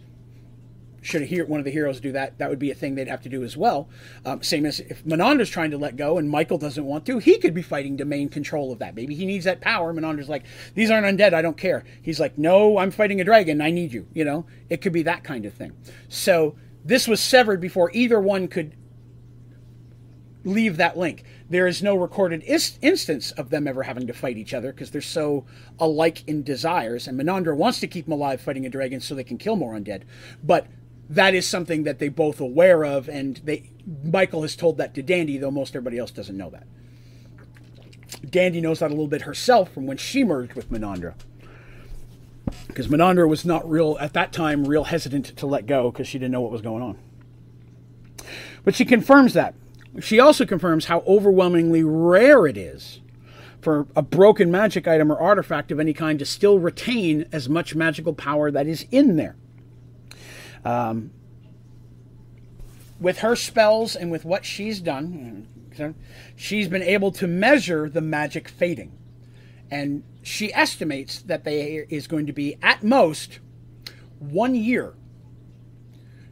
should a hero, one of the heroes do that, that would be a thing they'd have to do as well. Um, same as if Menandra's trying to let go and Michael doesn't want to, he could be fighting to maintain control of that. Maybe he needs that power. Menandra's like, these aren't undead, I don't care. He's like, no, I'm fighting a dragon, I need you. You know, it could be that kind of thing. So this was severed before either one could leave that link. There is no recorded is- instance of them ever having to fight each other because they're so alike in desires. And Menandra wants to keep them alive fighting a dragon so they can kill more undead. But that is something that they both aware of, and they Michael has told that to Dandy, though most everybody else doesn't know that. Dandy knows that a little bit herself from when she merged with Menandra. Because Menandra was not real, at that time, real hesitant to let go because she didn't know what was going on. But she confirms that. She also confirms how overwhelmingly rare it is for a broken magic item or artifact of any kind to still retain as much magical power that is in there. Um, with her spells and with what she's done, she's been able to measure the magic fading. And she estimates that there is going to be, at most, one year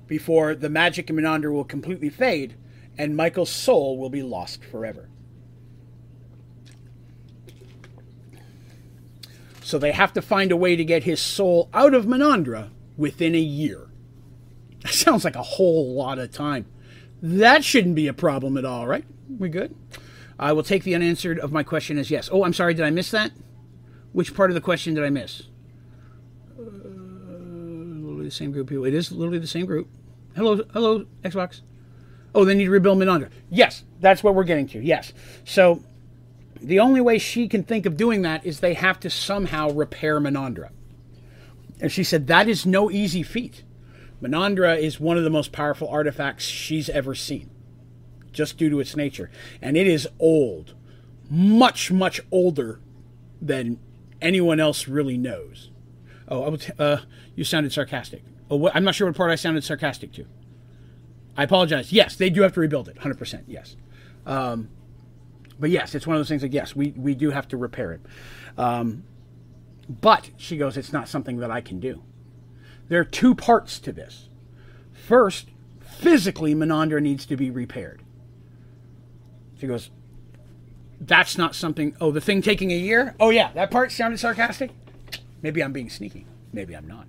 before the magic in Menandra will completely fade and Michael's soul will be lost forever. So they have to find a way to get his soul out of Menandra within a year. [laughs] That sounds like a whole lot of time. That shouldn't be a problem at all, right? We good? I will take the unanswered of my question as yes. Oh, I'm sorry, did I miss that? Which part of the question did I miss? Uh, probably the same group people. It is literally the same group. Hello, hello, Xbox. Oh, they need to rebuild Menandra. Yes, that's what we're getting to. Yes. So the only way she can think of doing that is they have to somehow repair Menandra. And she said that is no easy feat. Menandra is one of the most powerful artifacts she's ever seen, just due to its nature. And it is old, much, much older than anyone else really knows. Oh, I uh, you sounded sarcastic. Oh, I'm not sure what part I sounded sarcastic to. I apologize. Yes, they do have to rebuild it. 100%. Yes. Um, but yes, it's one of those things that, yes, we, we do have to repair it. Um, but, she goes, it's not something that I can do. There are two parts to this. First, physically, Menandra needs to be repaired. She goes, that's not something, oh, the thing taking a year? Oh, yeah, that part sounded sarcastic? Maybe I'm being sneaky. Maybe I'm not.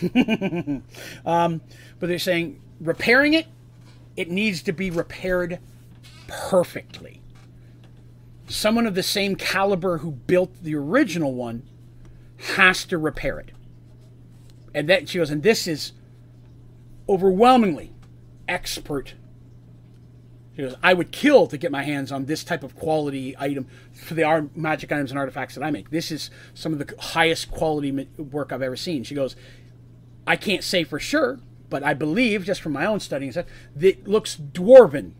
[laughs] um, but they're saying repairing it, it needs to be repaired perfectly. Someone of the same caliber who built the original one has to repair it. And that she goes, and this is overwhelmingly expert. She goes, I would kill to get my hands on this type of quality item for the magic items and artifacts that I make. This is some of the highest quality work I've ever seen. She goes, I can't say for sure, but I believe, just from my own studying, that it looks dwarven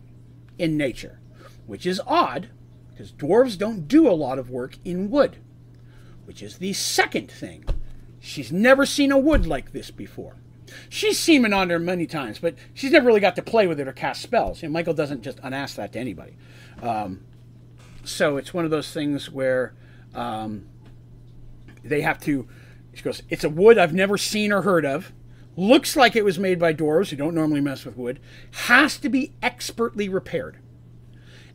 in nature, which is odd because dwarves don't do a lot of work in wood, which is the second thing She's never seen a wood like this before. She's seen on there many times, but she's never really got to play with it or cast spells. And Michael doesn't just unask that to anybody. Um, so it's one of those things where um, they have to. She goes, "It's a wood I've never seen or heard of. Looks like it was made by dwarves who don't normally mess with wood. Has to be expertly repaired.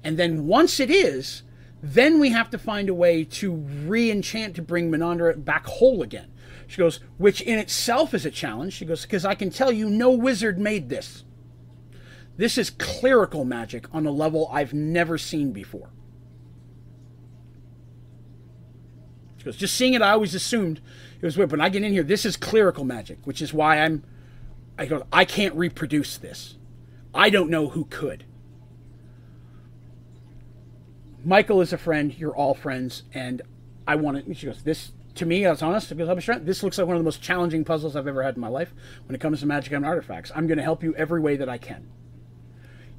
And then once it is, then we have to find a way to re-enchant to bring Menandra back whole again." She goes, which in itself is a challenge. She goes, because I can tell you no wizard made this. This is clerical magic on a level I've never seen before. She goes, just seeing it, I always assumed it was weird. But when I get in here, this is clerical magic, which is why I'm, I go, I can't reproduce this. I don't know who could. Michael is a friend. You're all friends, and I want to. She goes, this to me, I was honest, because I'm a this looks like one of the most challenging puzzles I've ever had in my life when it comes to magic and artifacts. I'm going to help you every way that I can.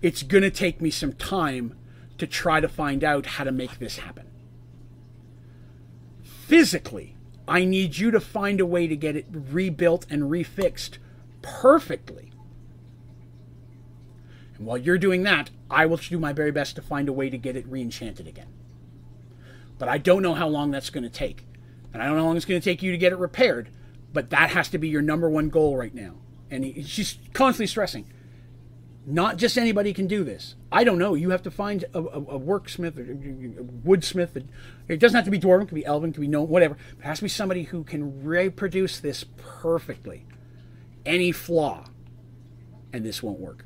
It's going to take me some time to try to find out how to make this happen. Physically, I need you to find a way to get it rebuilt and refixed perfectly. And while you're doing that, I will do my very best to find a way to get it reenchanted again. But I don't know how long that's going to take and I don't know how long it's going to take you to get it repaired, but that has to be your number one goal right now. And he, she's constantly stressing, not just anybody can do this. I don't know. You have to find a, a, a worksmith, a, a woodsmith. It doesn't have to be dwarven. It can be elven. It can be gnome. Whatever. It has to be somebody who can reproduce this perfectly. Any flaw, and this won't work.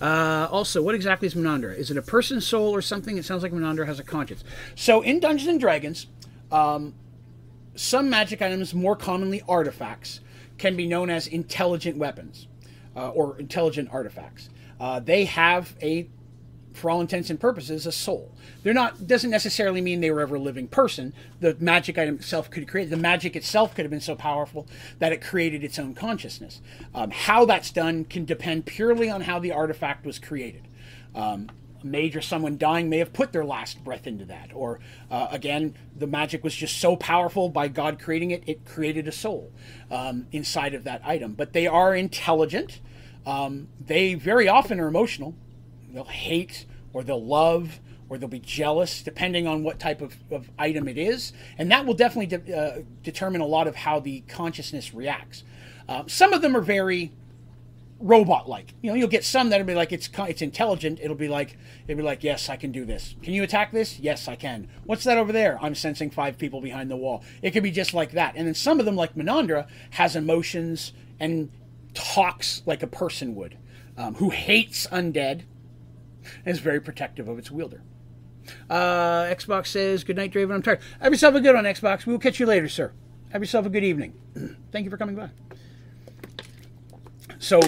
Uh, also, what exactly is Menandra? Is it a person's soul or something? It sounds like Menandra has a conscience. So, in Dungeons and Dragons, um, some magic items, more commonly artifacts, can be known as intelligent weapons uh, or intelligent artifacts. Uh, they have a, for all intents and purposes, a soul. They're not doesn't necessarily mean they were ever a living person. The magic item itself could create the magic itself could have been so powerful that it created its own consciousness. Um, how that's done can depend purely on how the artifact was created. Um, mage or someone dying may have put their last breath into that. Or uh, again, the magic was just so powerful by God creating it, it created a soul um, inside of that item. But they are intelligent. Um, they very often are emotional. They'll hate or they'll love or they'll be jealous, depending on what type of, of item it is. And that will definitely de- uh, determine a lot of how the consciousness reacts. Uh, some of them are very robot like. You know, you'll get some that'll be like it's it's intelligent. It'll be like it'll be like yes, I can do this. Can you attack this? Yes, I can. What's that over there? I'm sensing five people behind the wall. It could be just like that. And then some of them, like Menandra, has emotions and talks like a person would, um, who hates undead and is very protective of its wielder. Uh, Xbox says, Good night, Draven. I'm tired. Have yourself a good on Xbox. We will catch you later, sir. Have yourself a good evening. [clears throat] Thank you for coming by. So,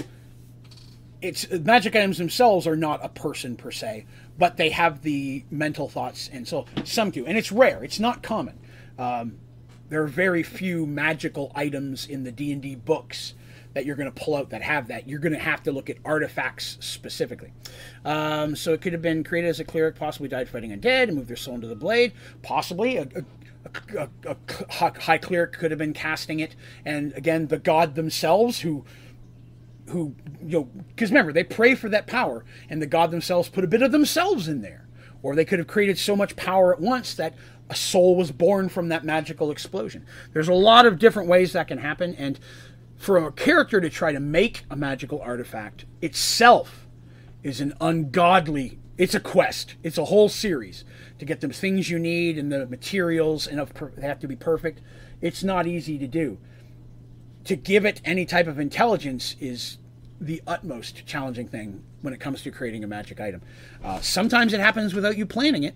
it's magic items themselves are not a person per se, but they have the mental thoughts, and so some do, and it's rare. It's not common. Um, there are very few magical items in the D and D books that you're going to pull out that have that. You're going to have to look at artifacts specifically. Um, so it could have been created as a cleric, possibly died fighting undead and moved their soul into the blade. Possibly a, a, a, a high cleric could have been casting it, and again the god themselves who who you know because remember they pray for that power and the god themselves put a bit of themselves in there. Or they could have created so much power at once that a soul was born from that magical explosion. There's a lot of different ways that can happen and for a character to try to make a magical artifact itself is an ungodly it's a quest. It's a whole series to get the things you need and the materials and they have to be perfect. It's not easy to do to give it any type of intelligence is the utmost challenging thing when it comes to creating a magic item. Uh, sometimes it happens without you planning it,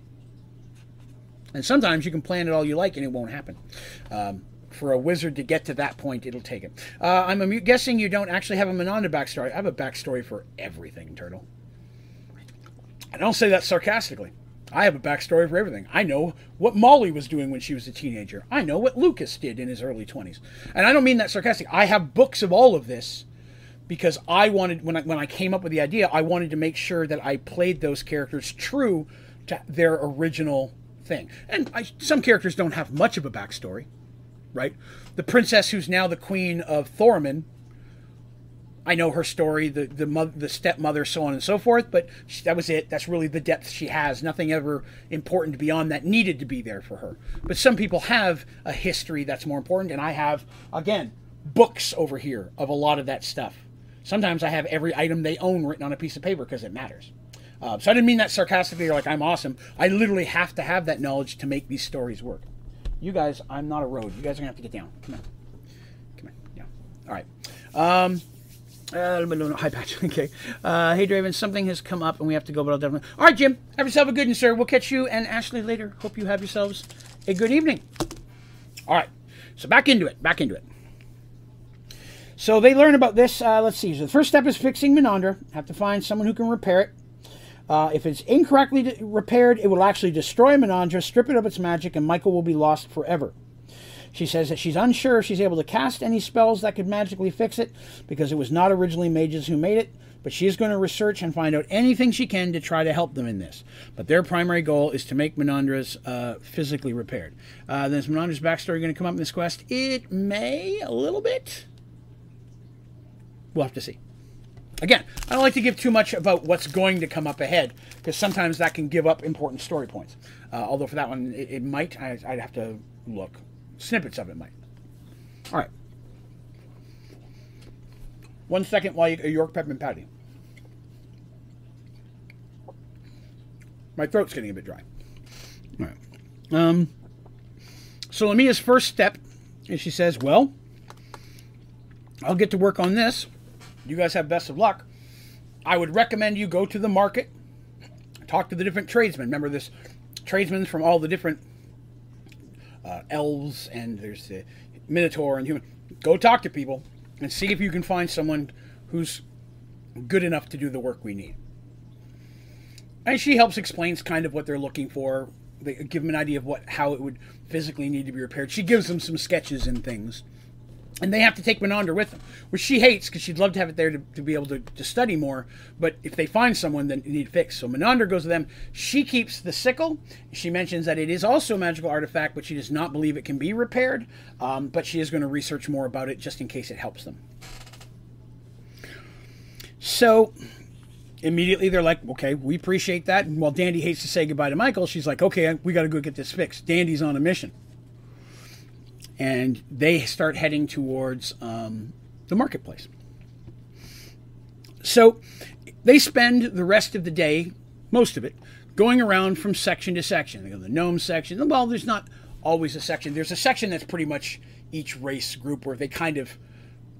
and sometimes you can plan it all you like and it won't happen. Um, for a wizard to get to that point, it'll take it. Uh, I'm guessing you don't actually have a Menandra backstory. I have a backstory for everything, Turtle. I don't say that sarcastically. I have a backstory for everything. I know what Molly was doing when she was a teenager. I know what Lucas did in his early 20s. And I don't mean that sarcastic. I have books of all of this because I wanted when I when I came up with the idea, I wanted to make sure that I played those characters true to their original thing. And I, some characters don't have much of a backstory, right? The princess who's now the queen of Thorman I know her story, the the mother, the stepmother, so on and so forth. But she, that was it. That's really the depth she has. Nothing ever important beyond that needed to be there for her. But some people have a history that's more important, and I have again books over here of a lot of that stuff. Sometimes I have every item they own written on a piece of paper because it matters. Uh, so I didn't mean that sarcastically or like I'm awesome. I literally have to have that knowledge to make these stories work. You guys, I'm not a road. You guys are gonna have to get down. Come on, come on. Yeah. All right. Um, uh, no, no, hi, Patch. [laughs] Okay. Uh, hey, Draven, something has come up and we have to go, but I'll definitely. All right, Jim. Have yourself a good one, sir. We'll catch you and Ashley later. Hope you have yourselves a good evening. All right. So back into it. Back into it. So they learn about this. Uh, let's see. So the first step is fixing Menandra. Have to find someone who can repair it. Uh, if it's incorrectly repaired, it will actually destroy Menandra, strip it of its magic, and Michael will be lost forever. She says that she's unsure if she's able to cast any spells that could magically fix it because it was not originally mages who made it, but she is going to research and find out anything she can to try to help them in this. But their primary goal is to make Menandra's uh, physically repaired. Uh, then is Menandra's backstory going to come up in this quest? It may, a little bit. We'll have to see. Again, I don't like to give too much about what's going to come up ahead because sometimes that can give up important story points. Uh, although for that one, it, it might. I, I'd have to look snippets of it might. All right. One second while you get a York peppermint patty. My throat's getting a bit dry. All right. Um. So Lamia's first step is she says, "Well, I'll get to work on this. You guys have best of luck. I would recommend you go to the market, talk to the different tradesmen. Remember this tradesmen from all the different uh, elves and there's the minotaur and human. Go talk to people and see if you can find someone who's good enough to do the work we need. And she helps explains kind of what they're looking for. They give them an idea of what how it would physically need to be repaired. She gives them some sketches and things and they have to take Menandra with them, which she hates because she'd love to have it there to, to be able to, to study more. But if they find someone, then you need fixed. So Menandra goes with them. She keeps the sickle. She mentions that it is also a magical artifact, but she does not believe it can be repaired. Um, but she is going to research more about it just in case it helps them. So immediately they're like, okay, we appreciate that. And while Dandy hates to say goodbye to Michael, she's like, okay, we got to go get this fixed. Dandy's on a mission and they start heading towards um, the marketplace. So they spend the rest of the day, most of it, going around from section to section. They go to the gnome section. Well, there's not always a section. There's a section that's pretty much each race group where they kind of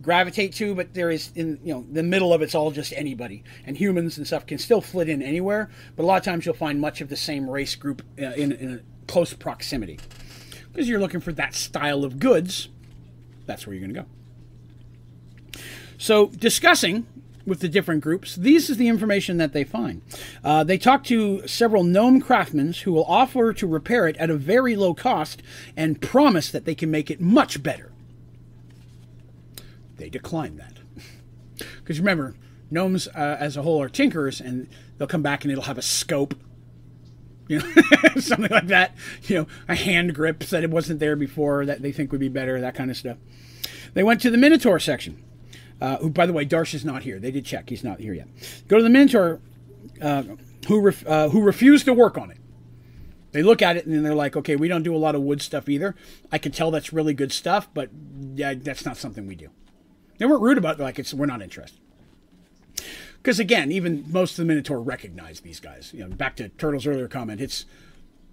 gravitate to, but there is in you know the middle of it's all just anybody, and humans and stuff can still flit in anywhere. But a lot of times you'll find much of the same race group uh, in, in close proximity because you're looking for that style of goods that's where you're going to go. So, discussing with the different groups, this is the information that they find. Uh, they talk to several gnome craftsmen who will offer to repair it at a very low cost and promise that they can make it much better. They decline that. [laughs] Because remember, gnomes uh, as a whole are tinkerers, and they'll come back and it'll have a scope [laughs] you know, something like that. You know, a hand grip that it wasn't there before that they think would be better, that kind of stuff. They went to the Minotaur section. Uh, who, by the way, Darsh is not here. They did check; he's not here yet. Go to the Minotaur, uh, who ref, uh, who refused to work on it. They look at it and then they're like, "Okay, we don't do a lot of wood stuff either. I can tell that's really good stuff, but yeah, that's not something we do." They weren't rude about it; like it's we're not interested. Because again, even most of the Minotaur recognize these guys. You know, back to Turtle's earlier comment, it's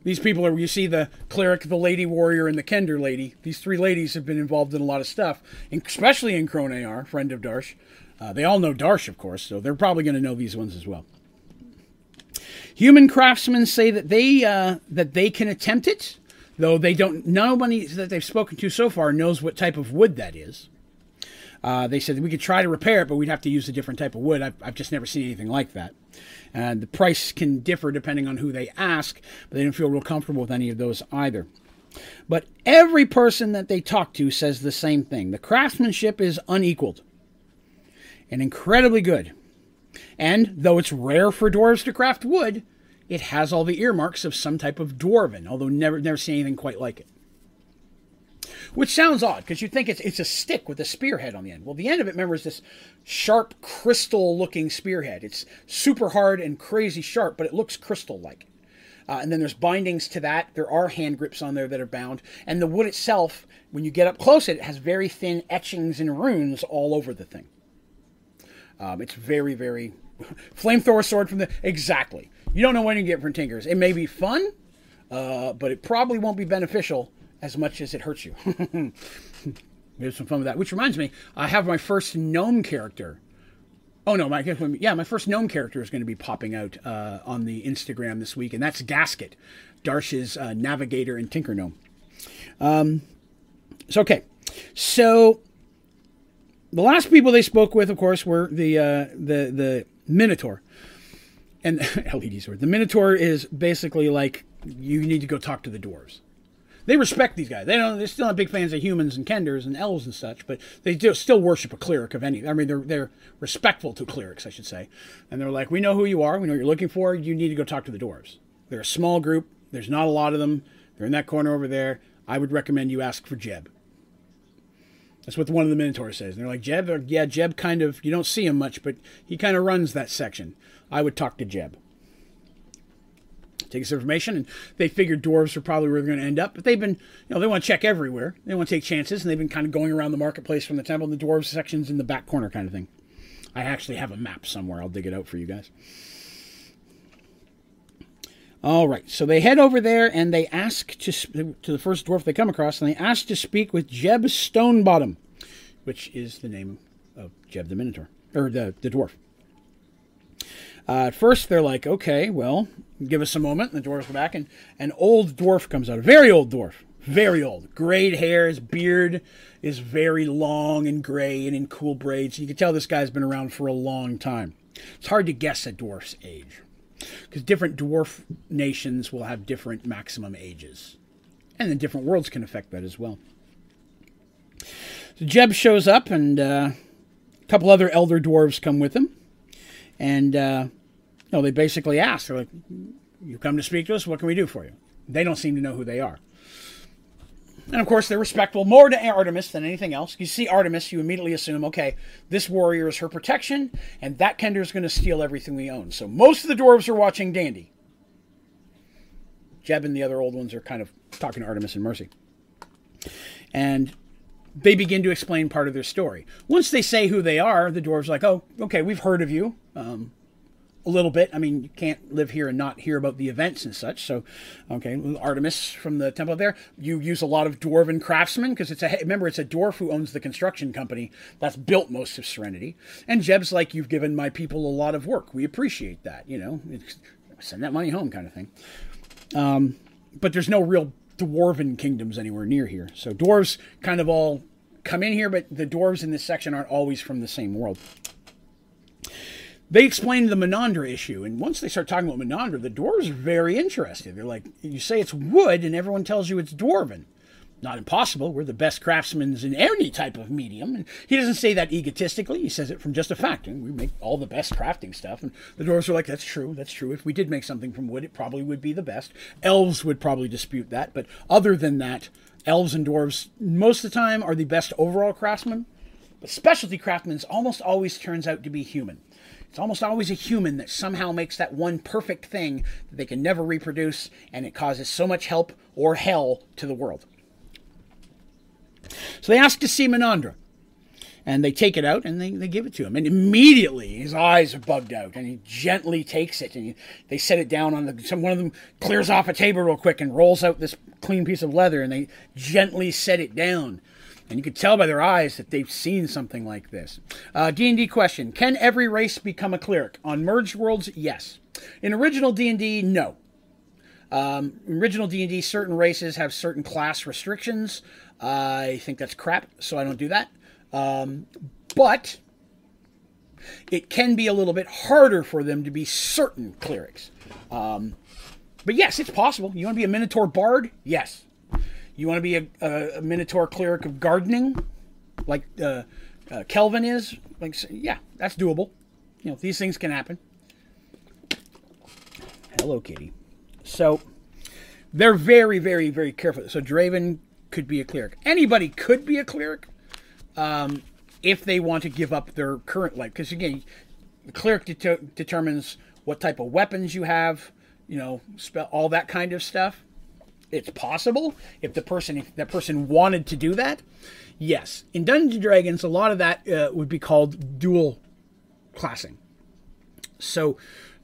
these people are. You see the cleric, the lady warrior, and the Kender lady. These three ladies have been involved in a lot of stuff, especially in Crone friend of Darsh. Uh, they all know Darsh, of course, so they're probably going to know these ones as well. Human craftsmen say that they uh, that they can attempt it, though they don't. Nobody that they've spoken to so far knows what type of wood that is. Uh, they said we could try to repair it, but we'd have to use a different type of wood. I've, I've just never seen anything like that. And the price can differ depending on who they ask, but they didn't feel real comfortable with any of those either. But every person that they talk to says the same thing the craftsmanship is unequaled and incredibly good. And though it's rare for dwarves to craft wood, it has all the earmarks of some type of dwarven, although never never seen anything quite like it. Which sounds odd because you think it's it's a stick with a spearhead on the end. Well, the end of it, remember, is this sharp crystal-looking spearhead. It's super hard and crazy sharp, but it looks crystal-like. Uh, and then there's bindings to that. There are hand grips on there that are bound. And the wood itself, when you get up close, it has very thin etchings and runes all over the thing. Um, it's very, very [laughs] flamethrower sword from the exactly. You don't know when you get from Tinkers. It may be fun, uh, but it probably won't be beneficial as much as it hurts you. [laughs] we have some fun with that. Which reminds me, I have my first gnome character. Oh no, my yeah, my first gnome character is going to be popping out uh, on the Instagram this week, and that's Gasket, Darsh's uh, navigator and tinker gnome. Um, so okay, so the last people they spoke with, of course, were the uh, the the Minotaur and [laughs] LED sword. The Minotaur is basically like you need to go talk to the dwarves they respect these guys. They don't. They're still not big fans of humans and kenders and elves and such, but they do still worship a cleric of any. I mean, they're they're respectful to clerics, I should say. And they're like, we know who you are. We know what you're looking for. You need to go talk to the dwarves. They're a small group. There's not a lot of them. They're in that corner over there. I would recommend you ask for Jeb. That's what one of the Minotaurs says. And they're like, Jeb, yeah, Jeb kind of, you don't see him much, but he kind of runs that section. I would talk to Jeb take this information, and they figured dwarves are probably where they're going to end up. But they've been, you know, they want to check everywhere. They want to take chances, and they've been kind of going around the marketplace from the temple. And the dwarves section's in the back corner, kind of thing. I actually have a map somewhere. I'll dig it out for you guys. All right, so they head over there and they ask to to the first dwarf they come across, and they ask to speak with Jeb Stonebottom, which is the name of Jeb the Minotaur or the the dwarf. Uh, at first, they're like, okay, well, give us a moment. And the dwarves go back, and an old dwarf comes out. A very old dwarf. Very old. Grayed hair. His beard is very long and gray and in cool braids. You can tell this guy's been around for a long time. It's hard to guess a dwarf's age because different dwarf nations will have different maximum ages. And then different worlds can affect that as well. So Jeb shows up, and uh, a couple other elder dwarves come with him. And, uh, you know, they basically ask, they're like, you come to speak to us, what can we do for you? They don't seem to know who they are. And of course, they're respectful more to Artemis than anything else. You see Artemis, you immediately assume, okay, this warrior is her protection, and that Kender is going to steal everything we own. So most of the dwarves are watching Dandy. Jeb and the other old ones are kind of talking to Artemis and Mercy. And they begin to explain part of their story. Once they say who they are, the dwarves like, oh, okay, we've heard of you. Um, a little bit. I mean, you can't live here and not hear about the events and such. So, okay, Artemis from the temple there. You use a lot of dwarven craftsmen because it's a remember it's a dwarf who owns the construction company that's built most of Serenity. And Jeb's like, you've given my people a lot of work. We appreciate that. You know, send that money home, kind of thing. Um, but there's no real dwarven kingdoms anywhere near here. So dwarves kind of all come in here, but the dwarves in this section aren't always from the same world. They explain the Menandra issue, and once they start talking about Menandra, the dwarves are very interested. They're like, you say it's wood, and everyone tells you it's dwarven. Not impossible. We're the best craftsmen in any type of medium. And he doesn't say that egotistically. He says it from just a fact. And we make all the best crafting stuff. And the dwarves are like, that's true. That's true. If we did make something from wood, it probably would be the best. Elves would probably dispute that. But other than that, elves and dwarves, most of the time, are the best overall craftsmen. But specialty craftsmen almost always turns out to be human. It's almost always a human that somehow makes that one perfect thing that they can never reproduce, and it causes so much help or hell to the world. So they ask to see Menandra. And they take it out and they, they give it to him. And immediately his eyes are bugged out and he gently takes it and he, they set it down on the. Some, one of them clears off a table real quick and rolls out this clean piece of leather and they gently set it down. And you could tell by their eyes that they've seen something like this. Uh, D&D question. Can every race become a cleric? On Merged Worlds, yes. In original D&D, no. Um, original D&D, certain races have certain class restrictions. I think that's crap, so I don't do that. Um, but it can be a little bit harder for them to be certain clerics. Um, but yes, it's possible. You want to be a Minotaur bard? Yes. You want to be a, a, a Minotaur cleric of gardening, like uh, uh, Kelvin is? Like, yeah, that's doable. You know, these things can happen. Hello, Kitty. So they're very, very, very careful. So Draven could be a cleric. Anybody could be a cleric um, if they want to give up their current life. Because again, the cleric det- determines what type of weapons you have. You know, spell all that kind of stuff it's possible if the person if that person wanted to do that. Yes, in Dungeons Dragons, a lot of that uh, would be called dual classing. So,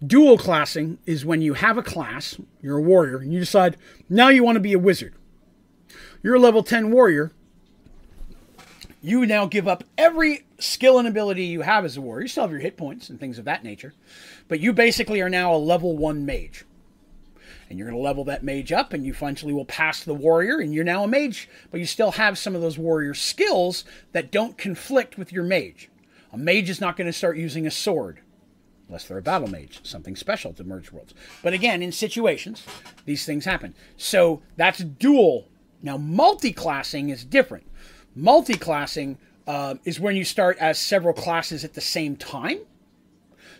dual classing is when you have a class, you're a warrior, and you decide now you want to be a wizard. You're a level 10 warrior. You now give up every skill and ability you have as a warrior. You still have your hit points and things of that nature, but you basically are now a level 1 mage and you're going to level that mage up and you eventually will pass the warrior and you're now a mage but you still have some of those warrior skills that don't conflict with your mage a mage is not going to start using a sword unless they're a battle mage something special to merge worlds but again in situations these things happen so that's dual now multi-classing is different multi-classing uh, is when you start as several classes at the same time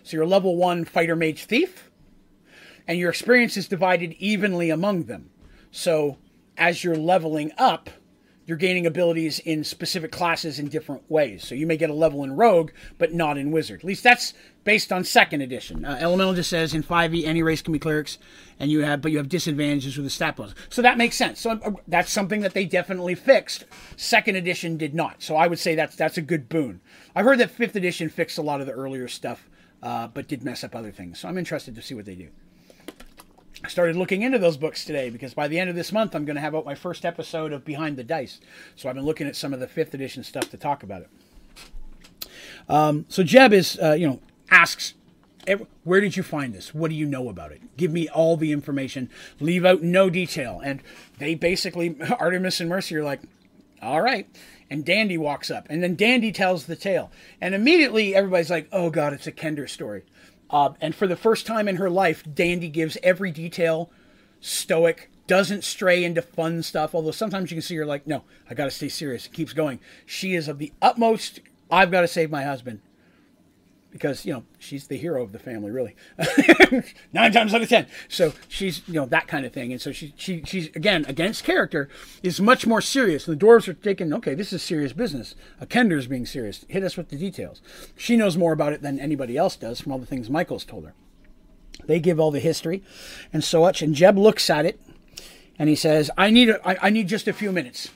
so you're level one fighter mage thief and your experience is divided evenly among them. So as you're leveling up, you're gaining abilities in specific classes in different ways. So you may get a level in Rogue, but not in Wizard. At least that's based on second edition. Uh, Elemental just says in 5e any race can be clerics, and you have but you have disadvantages with the stat bonus. So that makes sense. So uh, that's something that they definitely fixed. Second edition did not. So I would say that's that's a good boon. I've heard that fifth edition fixed a lot of the earlier stuff, uh, but did mess up other things. So I'm interested to see what they do. I started looking into those books today because by the end of this month, I'm going to have out my first episode of Behind the Dice. So I've been looking at some of the fifth edition stuff to talk about it. Um, so Jeb is, uh, you know, asks, where did you find this? What do you know about it? Give me all the information. Leave out no detail. And they basically, [laughs] Artemis and Mercy are like, all right. And Dandy walks up, and then Dandy tells the tale, and immediately everybody's like, "Oh God, it's a Kender story." Uh, and for the first time in her life, Dandy gives every detail, stoic, doesn't stray into fun stuff. Although sometimes you can see her like, no, I got to stay serious. It keeps going. She is of the utmost. I've got to save my husband because you know she's the hero of the family, really, [laughs] nine times out of ten. So she's you know that kind of thing, and so she she she's again against character is much more serious. and The dwarves are taking okay, this is serious business. A Kender's being serious. Hit us with the details. She knows more about it than anybody else does from all the things Michael's told her. They give all the history and so much, and Jeb looks at it and he says, "I need a, I, I need just a few minutes.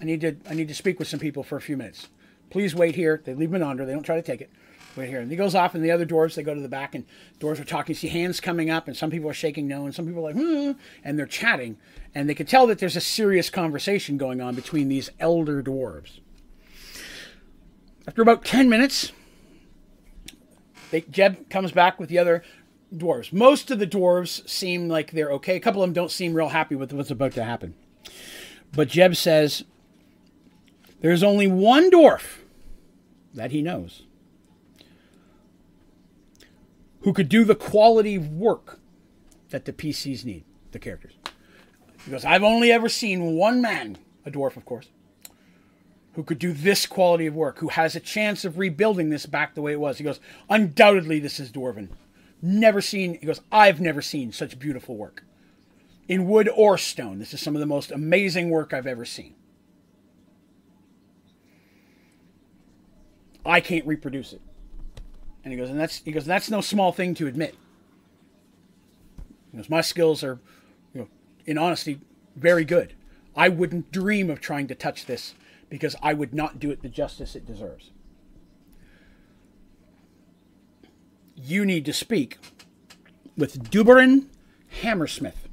I need to I need to speak with some people for a few minutes." Please wait here. They leave Menandra. They don't try to take it right here. And he goes off, and the other dwarves they go to the back, and dwarves are talking. You see hands coming up, and some people are shaking no, and some people are like, hmm, and they're chatting, and they can tell that there's a serious conversation going on between these elder dwarves. After about ten minutes, they, Jeb comes back with the other dwarves. Most of the dwarves seem like they're okay. A couple of them don't seem real happy with what's about to happen. But Jeb says, There's only one dwarf that he knows who could do the quality of work that the PCs need, the characters. Goes, I've only ever seen one man, a dwarf, of course, who could do this quality of work, who has a chance of rebuilding this back the way it was. He goes, undoubtedly, this is Dwarven. Never seen, he goes, I've never seen such beautiful work in wood or stone. This is some of the most amazing work I've ever seen. I can't reproduce it. And he goes, and that's he goes, that's no small thing to admit. He goes, my skills are, you know, in honesty, very good. I wouldn't dream of trying to touch this because I would not do it the justice it deserves. You need to speak with Duberin Hammersmith.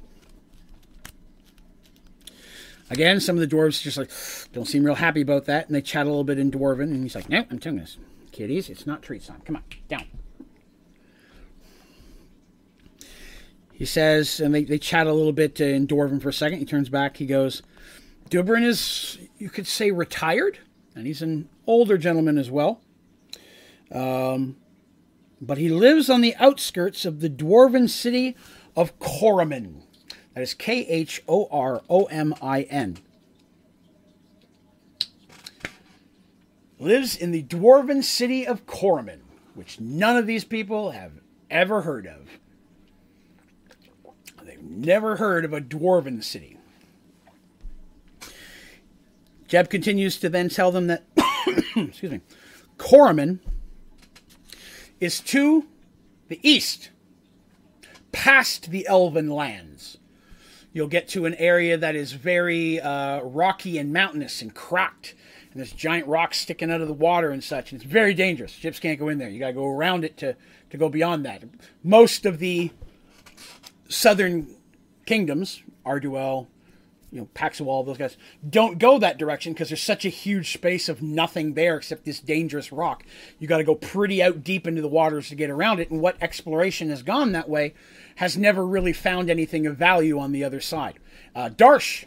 Again, some of the dwarves just like don't seem real happy about that, and they chat a little bit in dwarven, and he's like, "No, I'm doing this, kiddies. It's not treat time. Come on, down." He says, and they, they chat a little bit in dwarven for a second. He turns back. He goes, "Duberin is, you could say, retired, and he's an older gentleman as well. Um, but he lives on the outskirts of the dwarven city of Khoromin." That is K H O R O M I N. Lives in the dwarven city of Khoromin, which none of these people have ever heard of. They've never heard of a dwarven city. Jeb continues to then tell them that, [coughs] excuse me, Khoromin is to the east, past the elven lands you'll get to an area that is very uh, rocky and mountainous and cracked. And there's giant rocks sticking out of the water and such. And it's very dangerous. Ships can't go in there. You got to go around it to, to go beyond that. Most of the southern kingdoms, Arduel, you know, Paxawal, those guys, don't go that direction because there's such a huge space of nothing there except this dangerous rock. You got to go pretty out deep into the waters to get around it. And what exploration has gone that way has never really found anything of value on the other side. Uh, Darsh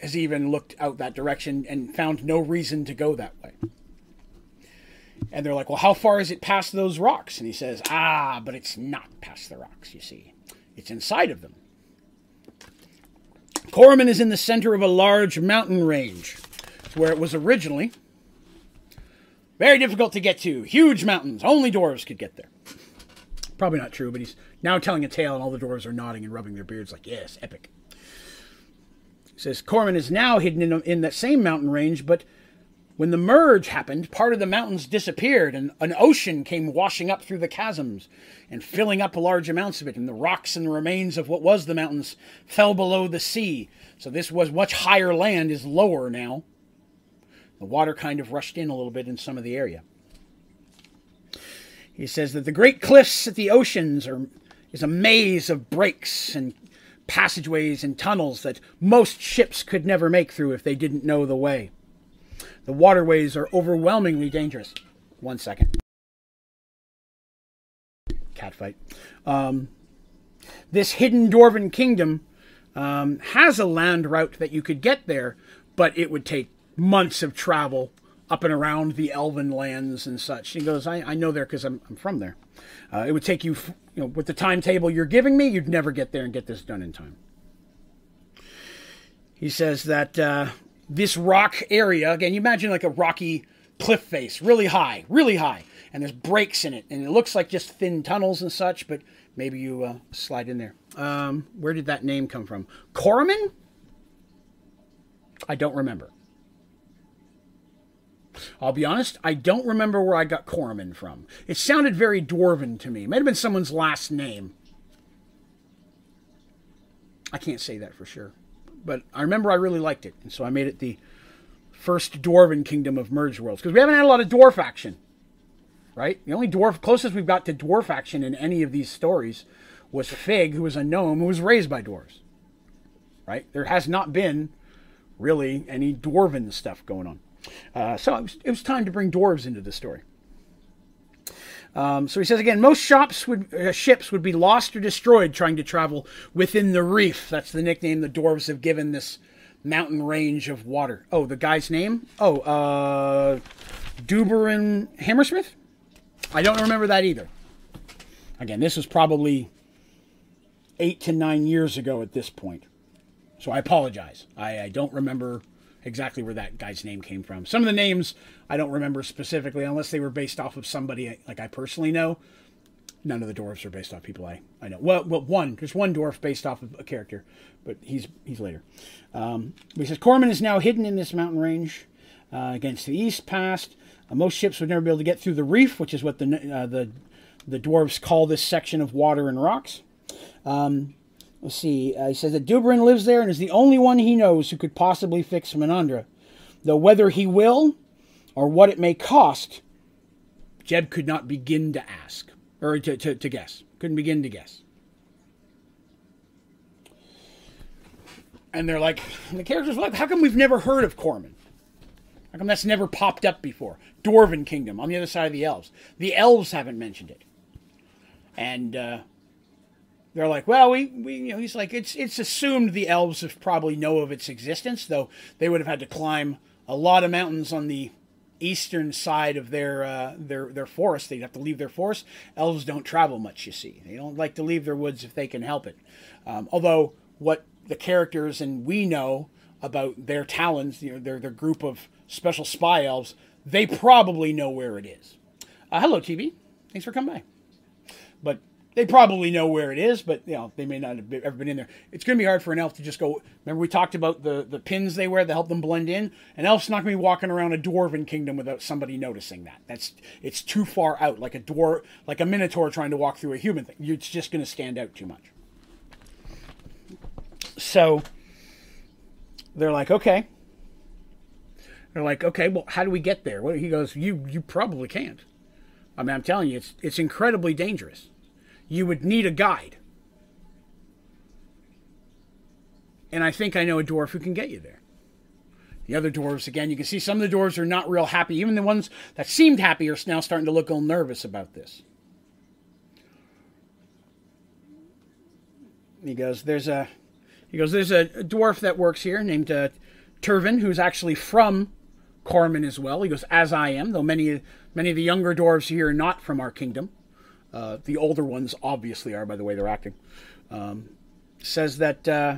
has even looked out that direction and found no reason to go that way. And they're like, well, how far is it past those rocks? And he says, ah, but it's not past the rocks, you see. It's inside of them. Khoromin is in the center of a large mountain range. Where it was originally. Very difficult to get to. Huge mountains. Only dwarves could get there. Probably not true, but he's now telling a tale, and all the dwarves are nodding and rubbing their beards like, yes, epic. Says Khoromin is now hidden in, in that same mountain range, but when the merge happened, part of the mountains disappeared, and an ocean came washing up through the chasms and filling up large amounts of it, and the rocks and the remains of what was the mountains fell below the sea. So this was much higher land, is lower now. The water kind of rushed in a little bit in some of the area. He says that the great cliffs at the oceans are is a maze of breaks and passageways and tunnels that most ships could never make through if they didn't know the way. The waterways are overwhelmingly dangerous. One second. Catfight. Um, this hidden dwarven kingdom um, has a land route that you could get there, but it would take months of travel up and around the elven lands and such. He goes, I, I know there because I'm, I'm from there. Uh, it would take you, you know, with the timetable you're giving me, you'd never get there and get this done in time. He says that uh, this rock area, again, you imagine like a rocky cliff face, really high, really high, and there's breaks in it, and it looks like just thin tunnels and such, but maybe you uh, slide in there. Um, where did that name come from? Khoromin? I don't remember. I'll be honest, I don't remember where I got Khoromin from. It sounded very dwarven to me. It might have been someone's last name. I can't say that for sure. But I remember I really liked it, and so I made it the first dwarven kingdom of merged worlds. Because we haven't had a lot of dwarf action. Right? The only dwarf closest we've got to dwarf action in any of these stories was Fig, who was a gnome who was raised by dwarves. Right? There has not been really any dwarven stuff going on. Uh, so it was, it was, time to bring dwarves into the story. Um, so he says again, most shops would, uh, ships would be lost or destroyed trying to travel within the reef. That's the nickname the dwarves have given this mountain range of water. Oh, the guy's name? Oh, uh, Duberin Hammersmith? I don't remember that either. Again, this was probably eight to nine years ago at this point. So I apologize. I, I don't remember exactly where that guy's name came from. Some of the names I don't remember specifically, unless they were based off of somebody like I personally know. None of the dwarfs are based off people I, I know. Well, well, one there's one dwarf based off of a character, but he's he's later. Um, he says Khoromin is now hidden in this mountain range uh, against the east. Past uh, most ships would never be able to get through the reef, which is what the uh, the the dwarves call this section of water and rocks. Um, let's see. Uh, he says that Duberin lives there and is the only one he knows who could possibly fix Menandra. Though whether he will or what it may cost, Jeb could not begin to ask or to, to, to guess. Couldn't begin to guess. And they're like, and the characters like, how come we've never heard of Khoromin? How come that's never popped up before? Dwarven Kingdom on the other side of the elves. The elves haven't mentioned it. And uh, they're like, well, we, we, you know, he's like, it's it's assumed the elves have probably know of its existence, though they would have had to climb a lot of mountains on the eastern side of their uh, their their forest. They'd have to leave their forest. Elves don't travel much, you see. They don't like to leave their woods if they can help it. Um, although what the characters and we know about their talons, you know, their their group of special spy elves, they probably know where it is. Uh, hello, TV. Thanks for coming by. But they probably know where it is, but you know they may not have ever been in there. It's going to be hard for an elf to just go. Remember we talked about the the pins they wear that help them blend in. An elf's not going to be walking around a dwarven kingdom without somebody noticing that. That's it's too far out, like a dwarf, like a minotaur trying to walk through a human thing. It's just going to stand out too much. So they're like, okay. They're like, okay, well, how do we get there? Well, he goes, you you probably can't. I mean, I'm telling you, it's it's incredibly dangerous you would need a guide. And I think I know a dwarf who can get you there. The other dwarves, again, you can see some of the dwarves are not real happy. Even the ones that seemed happy are now starting to look a little nervous about this. He goes, "There's a," he goes, "There's a dwarf that works here named uh, Turvin, who's actually from Khoromin as well." He goes, "As I am, though many many of the younger dwarves here are not from our kingdom." Uh, the older ones obviously are by the way they're acting. Um, says that uh,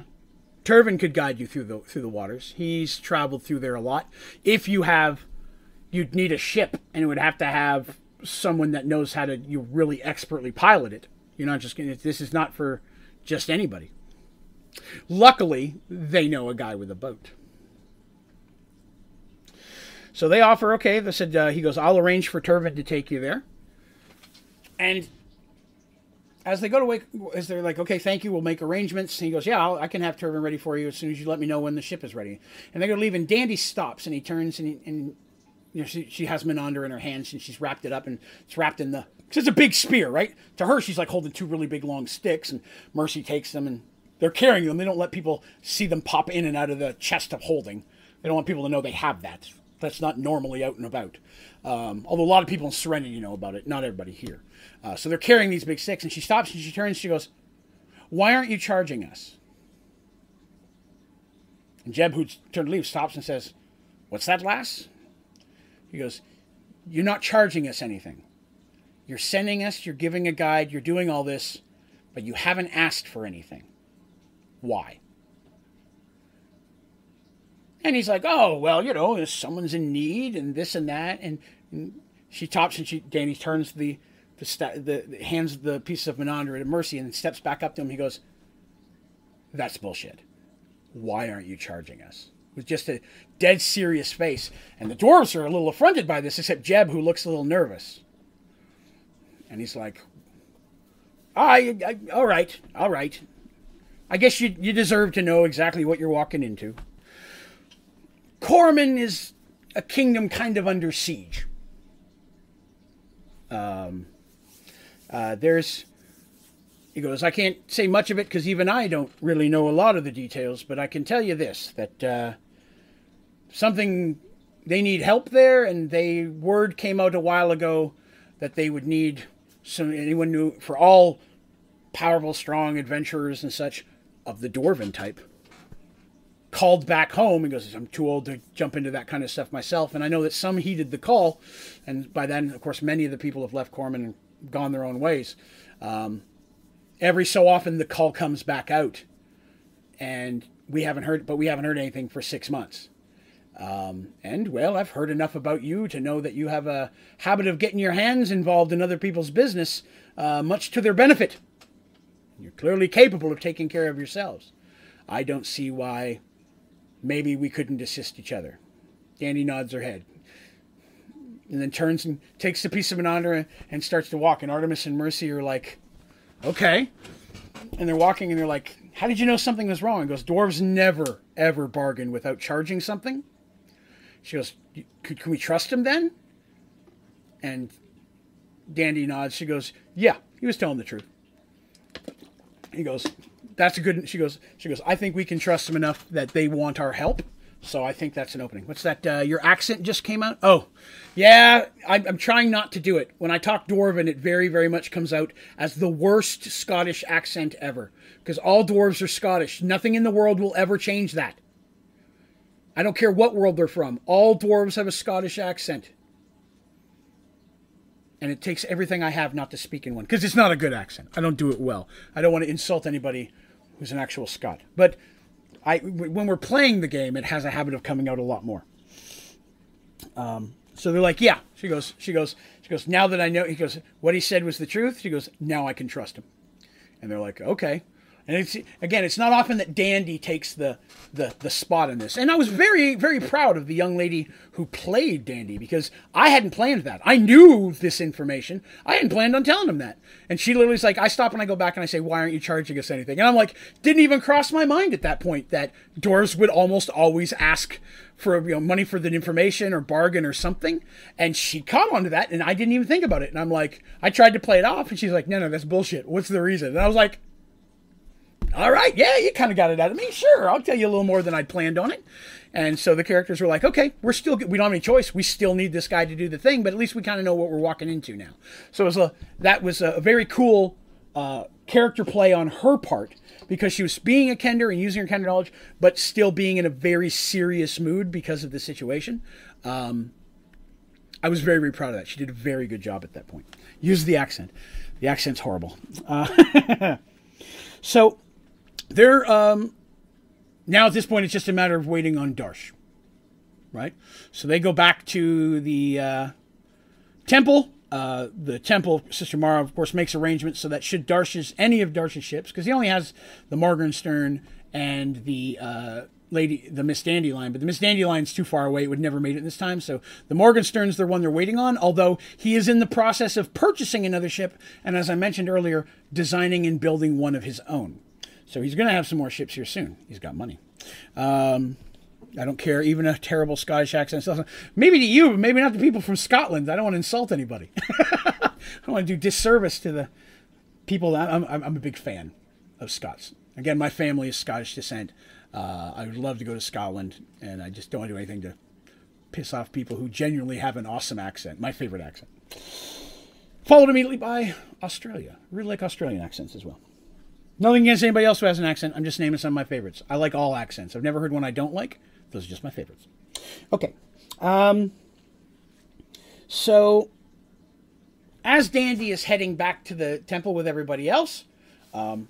Turvin could guide you through the through the waters. He's traveled through there a lot. If you have, you'd need a ship, and it would have to have someone that knows how to you really expertly pilot it. You're not just gonna. This is not for just anybody. Luckily, they know a guy with a boat. So they offer, okay, they said, uh, he goes, I'll arrange for Turvin to take you there. And as they go to wake, as they're like, okay, thank you, we'll make arrangements. And he goes, yeah, I'll, i can have Turvin ready for you as soon as you let me know when the ship is ready. And they go to leave, and Dandy stops, and he turns, and, and you know, she, she has Menandra in her hands, and she's wrapped it up, and it's wrapped in the, because it's a big spear, right? To her, she's like holding two really big long sticks, and Mercy takes them, and they're carrying them. They don't let people see them pop in and out of the chest of holding. They don't want people to know they have that. That's not normally out and about. Um, although a lot of people in Serenity know about it, not everybody here. Uh, so they're carrying these big sticks, and she stops and she turns. She goes, "Why aren't you charging us?" And Jeb, who's turned to leave, stops and says, "What's that, lass?" He goes, "You're not charging us anything. You're sending us. You're giving a guide. You're doing all this, but you haven't asked for anything. Why?" And he's like, "Oh, well, you know, someone's in need and this and that." And, and she stops and she Danny turns the the, st- the hands the piece of Menandra to Mercy and steps back up to him. He goes, "That's bullshit. Why aren't you charging us?" With just a dead serious face, and the dwarves are a little affronted by this, except Jeb, who looks a little nervous. And he's like, I, I all right, all right. I guess you you deserve to know exactly what you're walking into." Khoromin is a kingdom kind of under siege. Um, uh, there's, he goes, I can't say much of it because even I don't really know a lot of the details, but I can tell you this that uh, something, they need help there, and they, word came out a while ago that they would need some, anyone knew, for all powerful, strong adventurers and such of the dwarven type called back home and goes, I'm too old to jump into that kind of stuff myself. And I know that some heeded the call. And by then, of course, many of the people have left Khoromin and gone their own ways. Um, every so often, the call comes back out. And we haven't heard, but we haven't heard anything for six months. Um, and well, I've heard enough about you to know that you have a habit of getting your hands involved in other people's business, uh, much to their benefit. You're clearly capable of taking care of yourselves. I don't see why maybe we couldn't assist each other. Dandy nods her head and then turns and takes the piece of Menandra and starts to walk. And Artemis and Mercy are like, okay. And they're walking and they're like, how did you know something was wrong? And goes, dwarves never, ever bargain without charging something. She goes, can we trust him then? And Dandy nods. She goes, yeah, he was telling the truth. He goes, that's a good. She goes. She goes. I think we can trust them enough that they want our help. So I think that's an opening. What's that? Uh, your accent just came out. Oh, yeah. I'm, I'm trying not to do it. When I talk dwarven, it very, very much comes out as the worst Scottish accent ever. Because all dwarves are Scottish. Nothing in the world will ever change that. I don't care what world they're from. All dwarves have a Scottish accent. And it takes everything I have not to speak in one. Because it's not a good accent. I don't do it well. I don't want to insult anybody who's an actual Scot. But I, when we're playing the game, it has a habit of coming out a lot more. Um, so they're like, yeah. She goes, she goes, she goes. Now that I know, he goes, what he said was the truth. She goes, now I can trust him. And they're like, okay. And it's again, it's not often that Dandy takes the, the the spot in this. And I was very very proud of the young lady who played Dandy because I hadn't planned that. I knew this information. I hadn't planned on telling him that. And she literally is like, I stop and I go back and I say, why aren't you charging us anything? And I'm like, didn't even cross my mind at that point that dwarves would almost always ask for you know money for the information or bargain or something. And she caught onto that, and I didn't even think about it. And I'm like, I tried to play it off, and she's like, no, no, that's bullshit. What's the reason? And I was like all right, yeah, you kind of got it out of me. Sure, I'll tell you a little more than I'd planned on it. And so the characters were like, okay, we're still, we don't have any choice. We still need this guy to do the thing, but at least we kind of know what we're walking into now. So it was a, that was a very cool uh, character play on her part because she was being a Kender and using her Kender knowledge, but still being in a very serious mood because of the situation. Um, I was very, very proud of that. She did a very good job at that point. Use the accent. The accent's horrible. Uh, [laughs] so they're um, now at this point, it's just a matter of waiting on Darsh, right? So they go back to the uh, temple. Uh, the temple, Sister Mara, of course, makes arrangements so that should Darsh's any of Darsh's ships, because he only has the Morgenstern and the uh, Lady, the Miss Dandelion, but the Miss Dandelion's too far away; it would never made it in this time. So the Morgenstern's the one they're waiting on. Although he is in the process of purchasing another ship, and as I mentioned earlier, designing and building one of his own. So he's going to have some more ships here soon. He's got money. Um, I don't care, even a terrible Scottish accent. Maybe to you, but maybe not to people from Scotland. I don't want to insult anybody. [laughs] I don't want to do disservice to the people. I'm, I'm, I'm a big fan of Scots. Again, my family is Scottish descent. Uh, I would love to go to Scotland, and I just don't want to do anything to piss off people who genuinely have an awesome accent. My favorite accent. Followed immediately by Australia. I Really like Australian accents as well. Nothing against anybody else who has an accent. I'm just naming some of my favorites. I like all accents. I've never heard one I don't like. Those are just my favorites. Okay. Um, so, as Dandy is heading back to the temple with everybody else, um,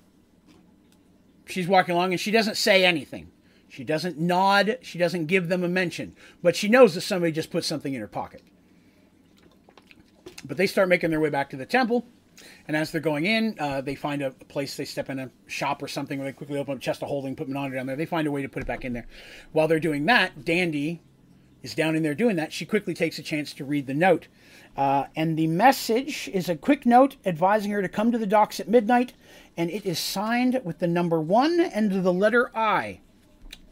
she's walking along and she doesn't say anything. She doesn't nod. She doesn't give them a mention. But she knows that somebody just put something in her pocket. But they start making their way back to the temple. And as they're going in, uh, they find a place. They step in a shop or something where they quickly open up a chest of holding, put Monitor down there. They find a way to put it back in there. While they're doing that, Dandy is down in there doing that. She quickly takes a chance to read the note. Uh, and the message is a quick note advising her to come to the docks at midnight. And it is signed with the number one and the letter I.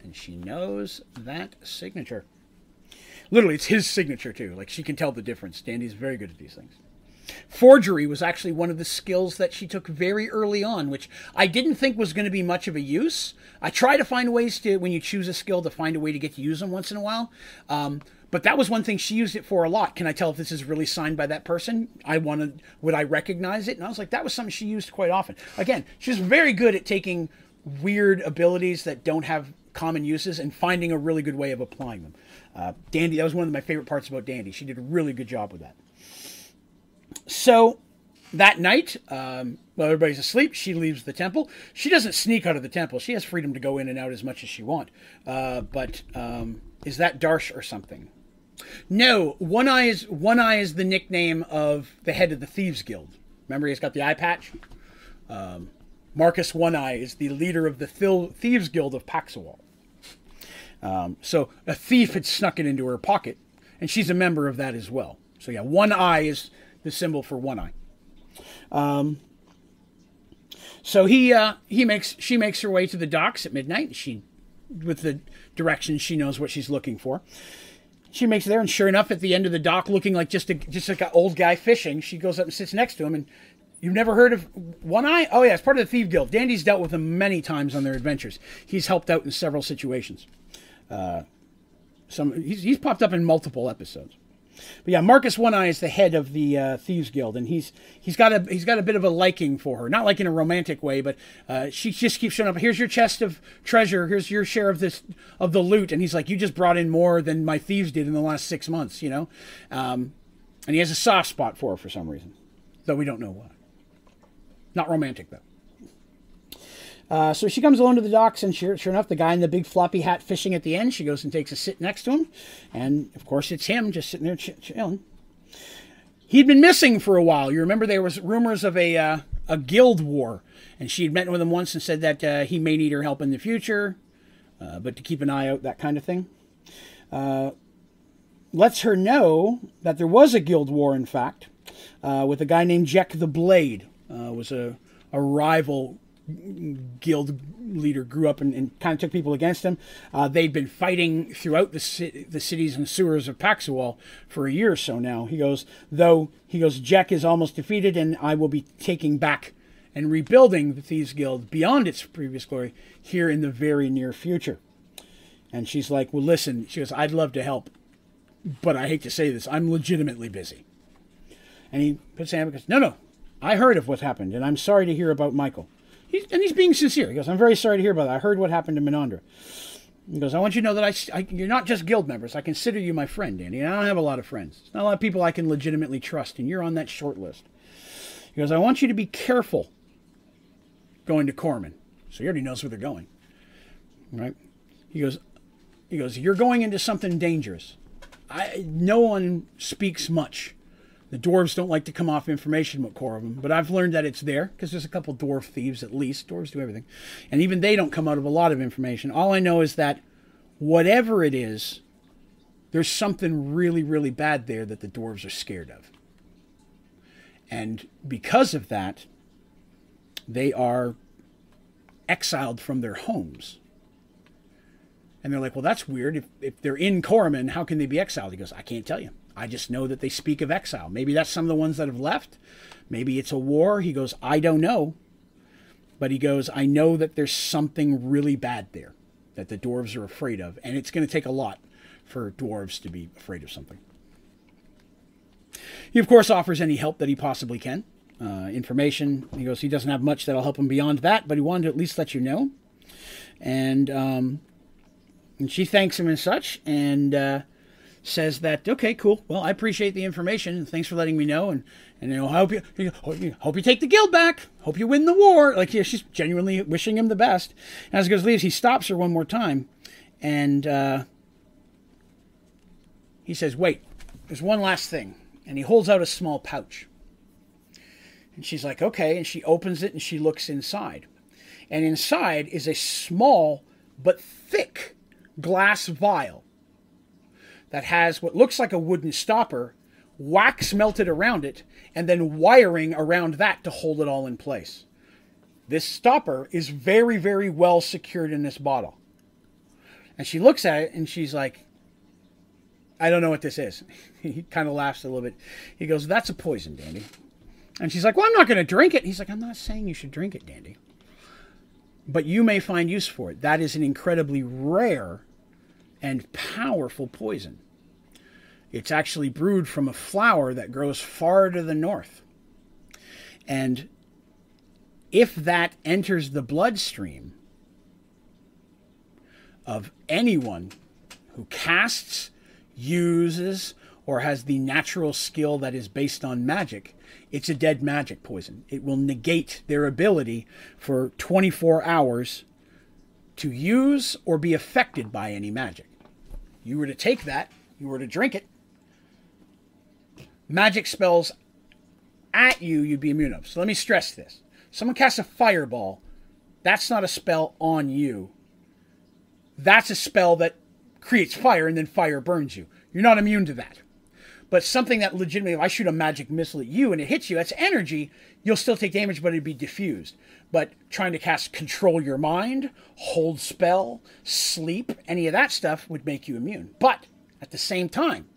And she knows that signature. Literally, it's his signature, too. Like, she can tell the difference. Dandy's very good at these things. Forgery was actually one of the skills that she took very early on, which I didn't think was going to be much of a use. I try to find ways to, when you choose a skill, to find a way to get to use them once in a while. Um, but that was one thing she used it for a lot. Can I tell if this is really signed by that person? I wanted, would I recognize it? And I was like, that was something she used quite often. Again, she's very good at taking weird abilities that don't have common uses and finding a really good way of applying them. Uh, Dandy, that was one of my favorite parts about Dandy. She did a really good job with that. So that night, um, while everybody's asleep, she leaves the temple. She doesn't sneak out of the temple. She has freedom to go in and out as much as she wants. Uh, but um, is that Darsh or something? No, One Eye is One Eye is the nickname of the head of the Thieves Guild. Remember, he's got the eye patch. Um, Marcus One Eye is the leader of the Thieves Guild of Paxawal. Um, so a thief had snuck it into her pocket, and she's a member of that as well. So yeah, One Eye is the symbol for One Eye. Um, so he uh, he makes she makes her way to the docks at midnight. She, with the directions, she knows what she's looking for. She makes it there, and sure enough, at the end of the dock, looking like just a just like an old guy fishing, she goes up and sits next to him. And you've never heard of One Eye? Oh yeah, it's part of the Thief Guild. Dandy's dealt with him many times on their adventures. He's helped out in several situations. Uh, some he's, he's popped up in multiple episodes. But yeah, Marcus One Eye is the head of the uh, Thieves Guild, and he's he's got a he's got a bit of a liking for her, not like in a romantic way, but uh, she just keeps showing up. Here's your chest of treasure. Here's your share of this of the loot, and he's like, you just brought in more than my thieves did in the last six months, you know. Um, and he has a soft spot for her for some reason, though we don't know why. Not romantic though. Uh, so she comes along to the docks, and sure, sure enough, the guy in the big floppy hat fishing at the end, she goes and takes a sit next to him. And of course, it's him just sitting there ch- chilling. He'd been missing for a while. You remember there was rumors of a, uh, a guild war, and she had met with him once and said that uh, he may need her help in the future, uh, but to keep an eye out, that kind of thing. Uh, lets her know that there was a guild war, in fact, uh, with a guy named Jack the Blade. was a, a rival guild leader grew up and, and, kind of took people against him. Uh, they'd been fighting throughout the, the cities and sewers of Paxawal for a year or so now. He goes, though, he goes, Jack is almost defeated, and I will be taking back and rebuilding the Thieves Guild beyond its previous glory here in the very near future. And she's like, well, listen, she goes, I'd love to help, but I hate to say this, I'm legitimately busy. And he puts hand and goes, no, no, I heard of what happened, and I'm sorry to hear about Michael. He's, and he's being sincere. He goes, I'm very sorry to hear about that. I heard what happened to Menandra. He goes, I want you to know that I, I, you're not just guild members. I consider you my friend, Dandy. And I don't have a lot of friends. There's not a lot of people I can legitimately trust, and you're on that short list. He goes, I want you to be careful going to Khoromin. So he already knows where they're going. Right? He goes, he goes, You're going into something dangerous. I, no one speaks much the dwarves don't like to come off information with Khoromin, but I've learned that it's there because there's a couple dwarf thieves at least. Dwarves do everything. And even they don't come out of a lot of information. All I know is that whatever it is, there's something really, really bad there that the dwarves are scared of. And because of that, they are exiled from their homes. And they're like, well, that's weird. If, if they're in Khoromin, how can they be exiled? He goes, I can't tell you. I just know that they speak of exile. Maybe that's some of the ones that have left. Maybe it's a war. He goes, I don't know. But he goes, I know that there's something really bad there that the dwarves are afraid of. And it's going to take a lot for dwarves to be afraid of something. He, of course, offers any help that he possibly can. Uh, information. He goes, he doesn't have much that'll help him beyond that, but he wanted to at least let you know. And, um, and she thanks him and such. And, uh, says that okay, cool. Well, I appreciate the information thanks for letting me know. And and you know, I hope you hope you take the guild back. Hope you win the war. Like yeah, she's genuinely wishing him the best. And as he goes leaves, he stops her one more time, and uh, he says, "Wait, there's one last thing." And he holds out a small pouch. And she's like, "Okay." And she opens it and she looks inside, and inside is a small but thick glass vial that has what looks like a wooden stopper, wax melted around it, and then wiring around that to hold it all in place. This stopper is very, very well secured in this bottle. And she looks at it and she's like, I don't know what this is. [laughs] he kind of laughs a little bit. He goes, That's a poison, Dandy. And she's like, Well, I'm not going to drink it. He's like, I'm not saying you should drink it, Dandy. But you may find use for it. That is an incredibly rare and powerful poison. It's actually brewed from a flower that grows far to the north. And if that enters the bloodstream, of anyone who casts, uses, or has the natural skill that is based on magic, it's a dead magic poison. It will negate their ability for 24 hours to use or be affected by any magic. You were to take that, you were to drink it, magic spells at you, you'd be immune of. So let me stress this. Someone casts a fireball, that's not a spell on you. That's a spell that creates fire and then fire burns you. You're not immune to that. But something that legitimately, if I shoot a magic missile at you and it hits you, that's energy, you'll still take damage, but it'd be diffused. But trying to cast control your mind, hold spell, sleep, any of that stuff would make you immune. But at the same time,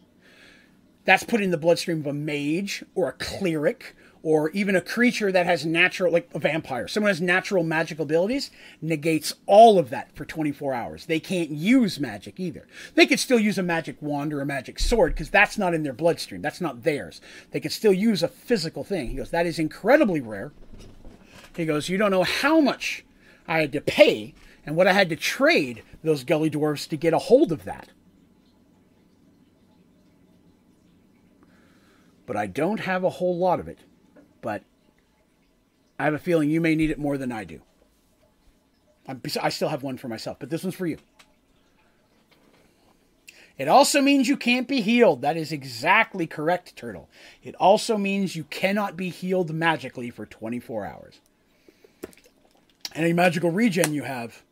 that's put in the bloodstream of a mage or a cleric or even a creature that has natural, like a vampire, someone has natural magical abilities, negates all of that for 24 hours. They can't use magic either. They could still use a magic wand or a magic sword because that's not in their bloodstream. That's not theirs. They could still use a physical thing. He goes, that is incredibly rare. He goes, you don't know how much I had to pay and what I had to trade those gully dwarfs to get a hold of that. But I don't have a whole lot of it but I have a feeling you may need it more than I do. I'm, i still have one for myself, but this one's for you. It also means you can't be healed. That is exactly correct, Turtle. It also means you cannot be healed magically for 24 hours. Any magical regen you have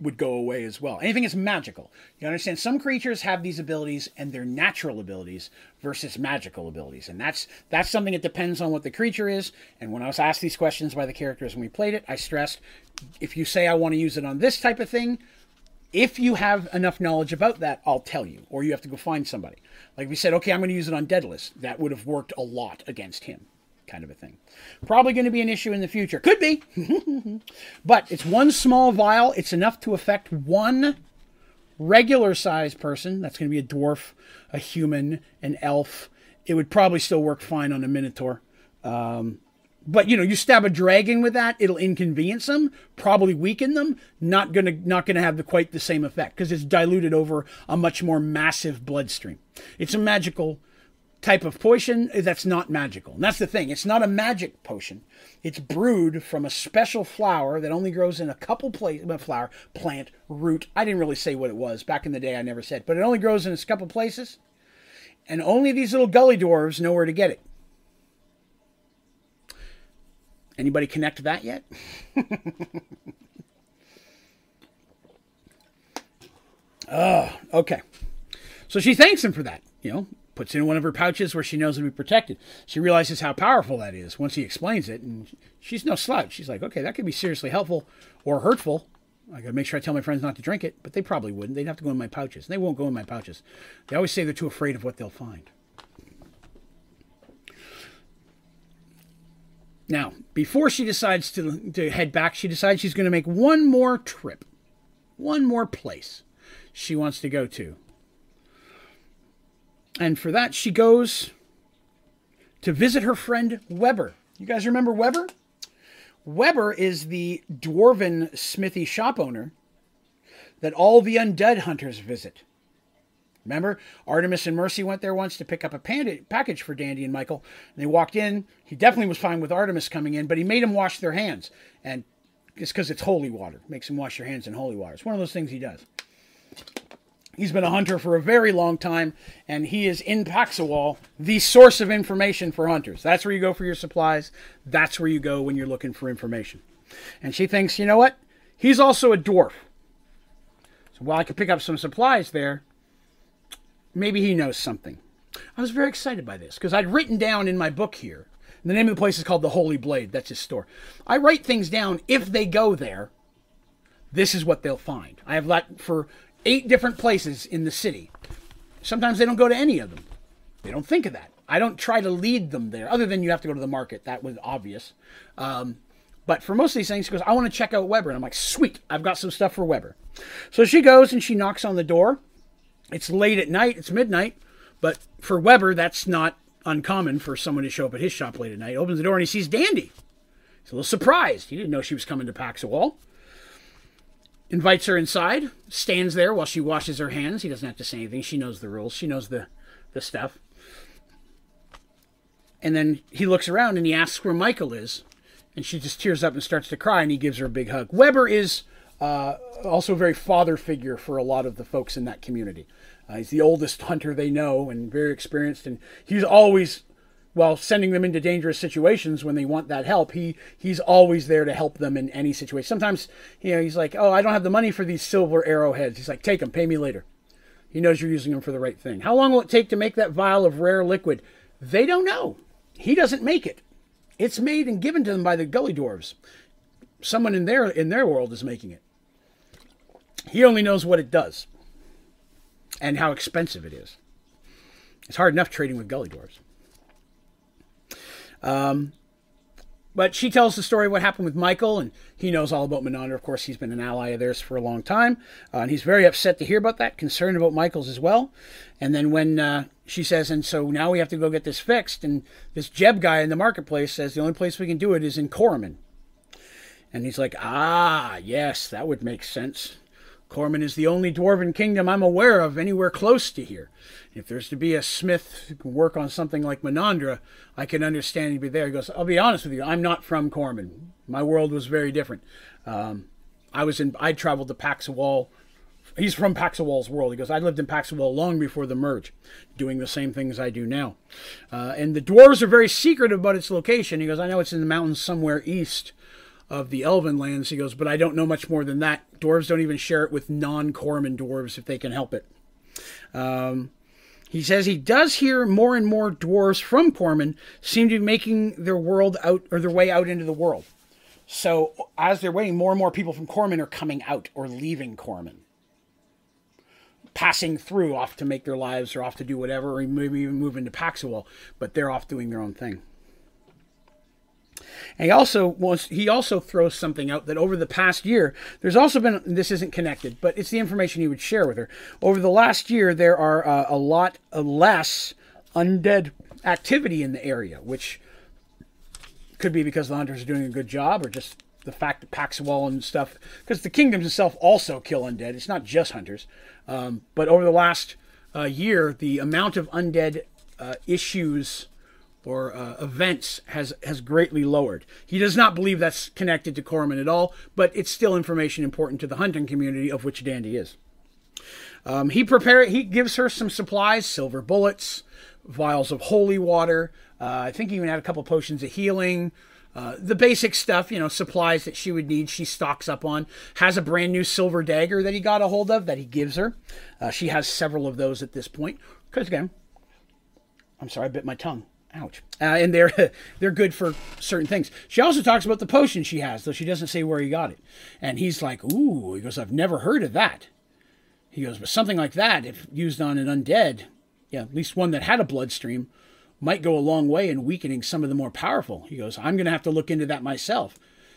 would go away as well. Anything is magical. You understand? Some creatures have these abilities and they're natural abilities versus magical abilities, and that's that's something that depends on what the creature is. And when I was asked these questions by the characters when we played it, I stressed if you say I want to use it on this type of thing, if you have enough knowledge about that, I'll tell you, or you have to go find somebody. Like we said, okay, I'm going to use it on Daedalus. That would have worked a lot against him kind of a thing. Probably going to be an issue in the future. Could be. [laughs] but it's one small vial. It's enough to affect one regular sized person. That's going to be a dwarf, a human, an elf. It would probably still work fine on a minotaur. Um, but you know, you stab a dragon with that, it'll inconvenience them, probably weaken them. Not gonna not gonna have the, quite the same effect because it's diluted over a much more massive bloodstream. It's a magical type of potion eh, that's not magical. And that's the thing. It's not a magic potion. It's brewed from a special flower that only grows in a couple places. Uh, flower, plant, root. I didn't really say what it was. Back in the day, I never said. But it only grows in a couple places. And only these little gully dwarves know where to get it. Anybody connect that yet? oh, [laughs] okay. So she thanks him for that. You know, puts it in one of her pouches where she knows it'll be protected. She realizes how powerful that is once he explains it, and she's no slouch. She's like, okay, that could be seriously helpful or hurtful. I gotta make sure I tell my friends not to drink it, but they probably wouldn't. They'd have to go in my pouches. They won't go in my pouches. They always say they're too afraid of what they'll find. Now, before she decides to, to head back, she decides she's going to make one more trip, one more place she wants to go to. And for that, she goes to visit her friend Weber. You guys remember Weber? Weber is the dwarven smithy shop owner that all the undead hunters visit. Remember, Artemis and Mercy went there once to pick up a package for Dandy and Michael. And they walked in. He definitely was fine with Artemis coming in, but he made them wash their hands. And it's because it's holy water. Makes them wash your hands in holy water. It's one of those things he does. He's been a hunter for a very long time, and he is in Paxawal, the source of information for hunters. That's where you go for your supplies. That's where you go when you're looking for information. And she thinks, you know what? He's also a dwarf. So while I could pick up some supplies there, maybe he knows something. I was very excited by this because I'd written down in my book here. The name of the place is called the Holy Blade. That's his store. I write things down. If they go there, this is what they'll find. I have let for eight different places in the city. Sometimes they don't go to any of them. They don't think of that. I don't try to lead them there, other than you have to go to the market. That was obvious. Um, but for most of these things, she goes, I want to check out Weber. And I'm like, sweet, I've got some stuff for Weber. So she goes and she knocks on the door. It's late at night, it's midnight. But for Weber, that's not uncommon for someone to show up at his shop late at night. Opens the door and he sees Dandy. He's a little surprised. He didn't know she was coming to Paxawal. Invites her inside, stands there while she washes her hands. He doesn't have to say anything. She knows the rules. She knows the the stuff. And then he looks around and he asks where Michael is, and she just tears up and starts to cry. And he gives her a big hug. Weber is uh, also a very father figure for a lot of the folks in that community. Uh, he's the oldest hunter they know and very experienced, and he's always while sending them into dangerous situations when they want that help, he he's always there to help them in any situation. Sometimes, you know, he's like, "Oh, I don't have the money for these silver arrowheads." He's like, "Take them, pay me later." He knows you're using them for the right thing. How long will it take to make that vial of rare liquid? They don't know. He doesn't make it. It's made and given to them by the gully dwarves. Someone in their in their world is making it. He only knows what it does and how expensive it is. It's hard enough trading with gully dwarves. Um, but she tells the story of what happened with Michael, and he knows all about Menandra. Of course, he's been an ally of theirs for a long time, uh, and he's very upset to hear about that, concerned about Michael's as well. And then when uh, she says, and so now we have to go get this fixed, and this Jeb guy in the marketplace says the only place we can do it is in Khoromin. And he's like, ah, yes, that would make sense. Khoromin is the only dwarven kingdom I'm aware of anywhere close to here. If there's to be a smith who can work on something like Menandra, I can understand he'd be there. He goes, I'll be honest with you, I'm not from Khoromin. My world was very different. Um, I was in, I traveled to Paxawal. He's from Paxawal's world. He goes, I lived in Paxawal long before the merge, doing the same things I do now. Uh, and the dwarves are very secretive about its location. He goes, I know it's in the mountains somewhere east of the Elven lands. He goes, but I don't know much more than that. Dwarves don't even share it with non Khoromin dwarves if they can help it. Um, he says he does hear more and more dwarves from Khoromin seem to be making their world out or their way out into the world. So as they're waiting, more and more people from Khoromin are coming out or leaving Khoromin. Passing through off to make their lives or off to do whatever, or maybe even move into Paxawal, but they're off doing their own thing. And he also wants, he also throws something out that over the past year, there's also been this isn't connected, but it's the information he would share with her. Over the last year, there are uh, a lot less undead activity in the area, which could be because the hunters are doing a good job, or just the fact that Paxawal and stuff, because the kingdoms itself also kill undead. It's not just hunters, um, but over the last uh, year, the amount of undead uh, issues or uh, events has has greatly lowered. He does not believe that's connected to Khoromin at all, but it's still information important to the hunting community of which Dandy is. Um, he prepare he gives her some supplies, silver bullets, vials of holy water. Uh, I think he even had a couple potions of healing. Uh, the basic stuff, you know, supplies that she would need, she stocks up on. Has a brand new silver dagger that he got a hold of that he gives her. Uh, she has several of those at this point. Because again, I'm sorry, I bit my tongue. Ouch. Uh, and they're [laughs] they're good for certain things. She also talks about the potion she has, though she doesn't say where he got it. And he's like, "Ooh," he goes, "I've never heard of that." He goes, "But something like that, if used on an undead, yeah, at least one that had a bloodstream, might go a long way in weakening some of the more powerful." He goes, "I'm going to have to look into that myself."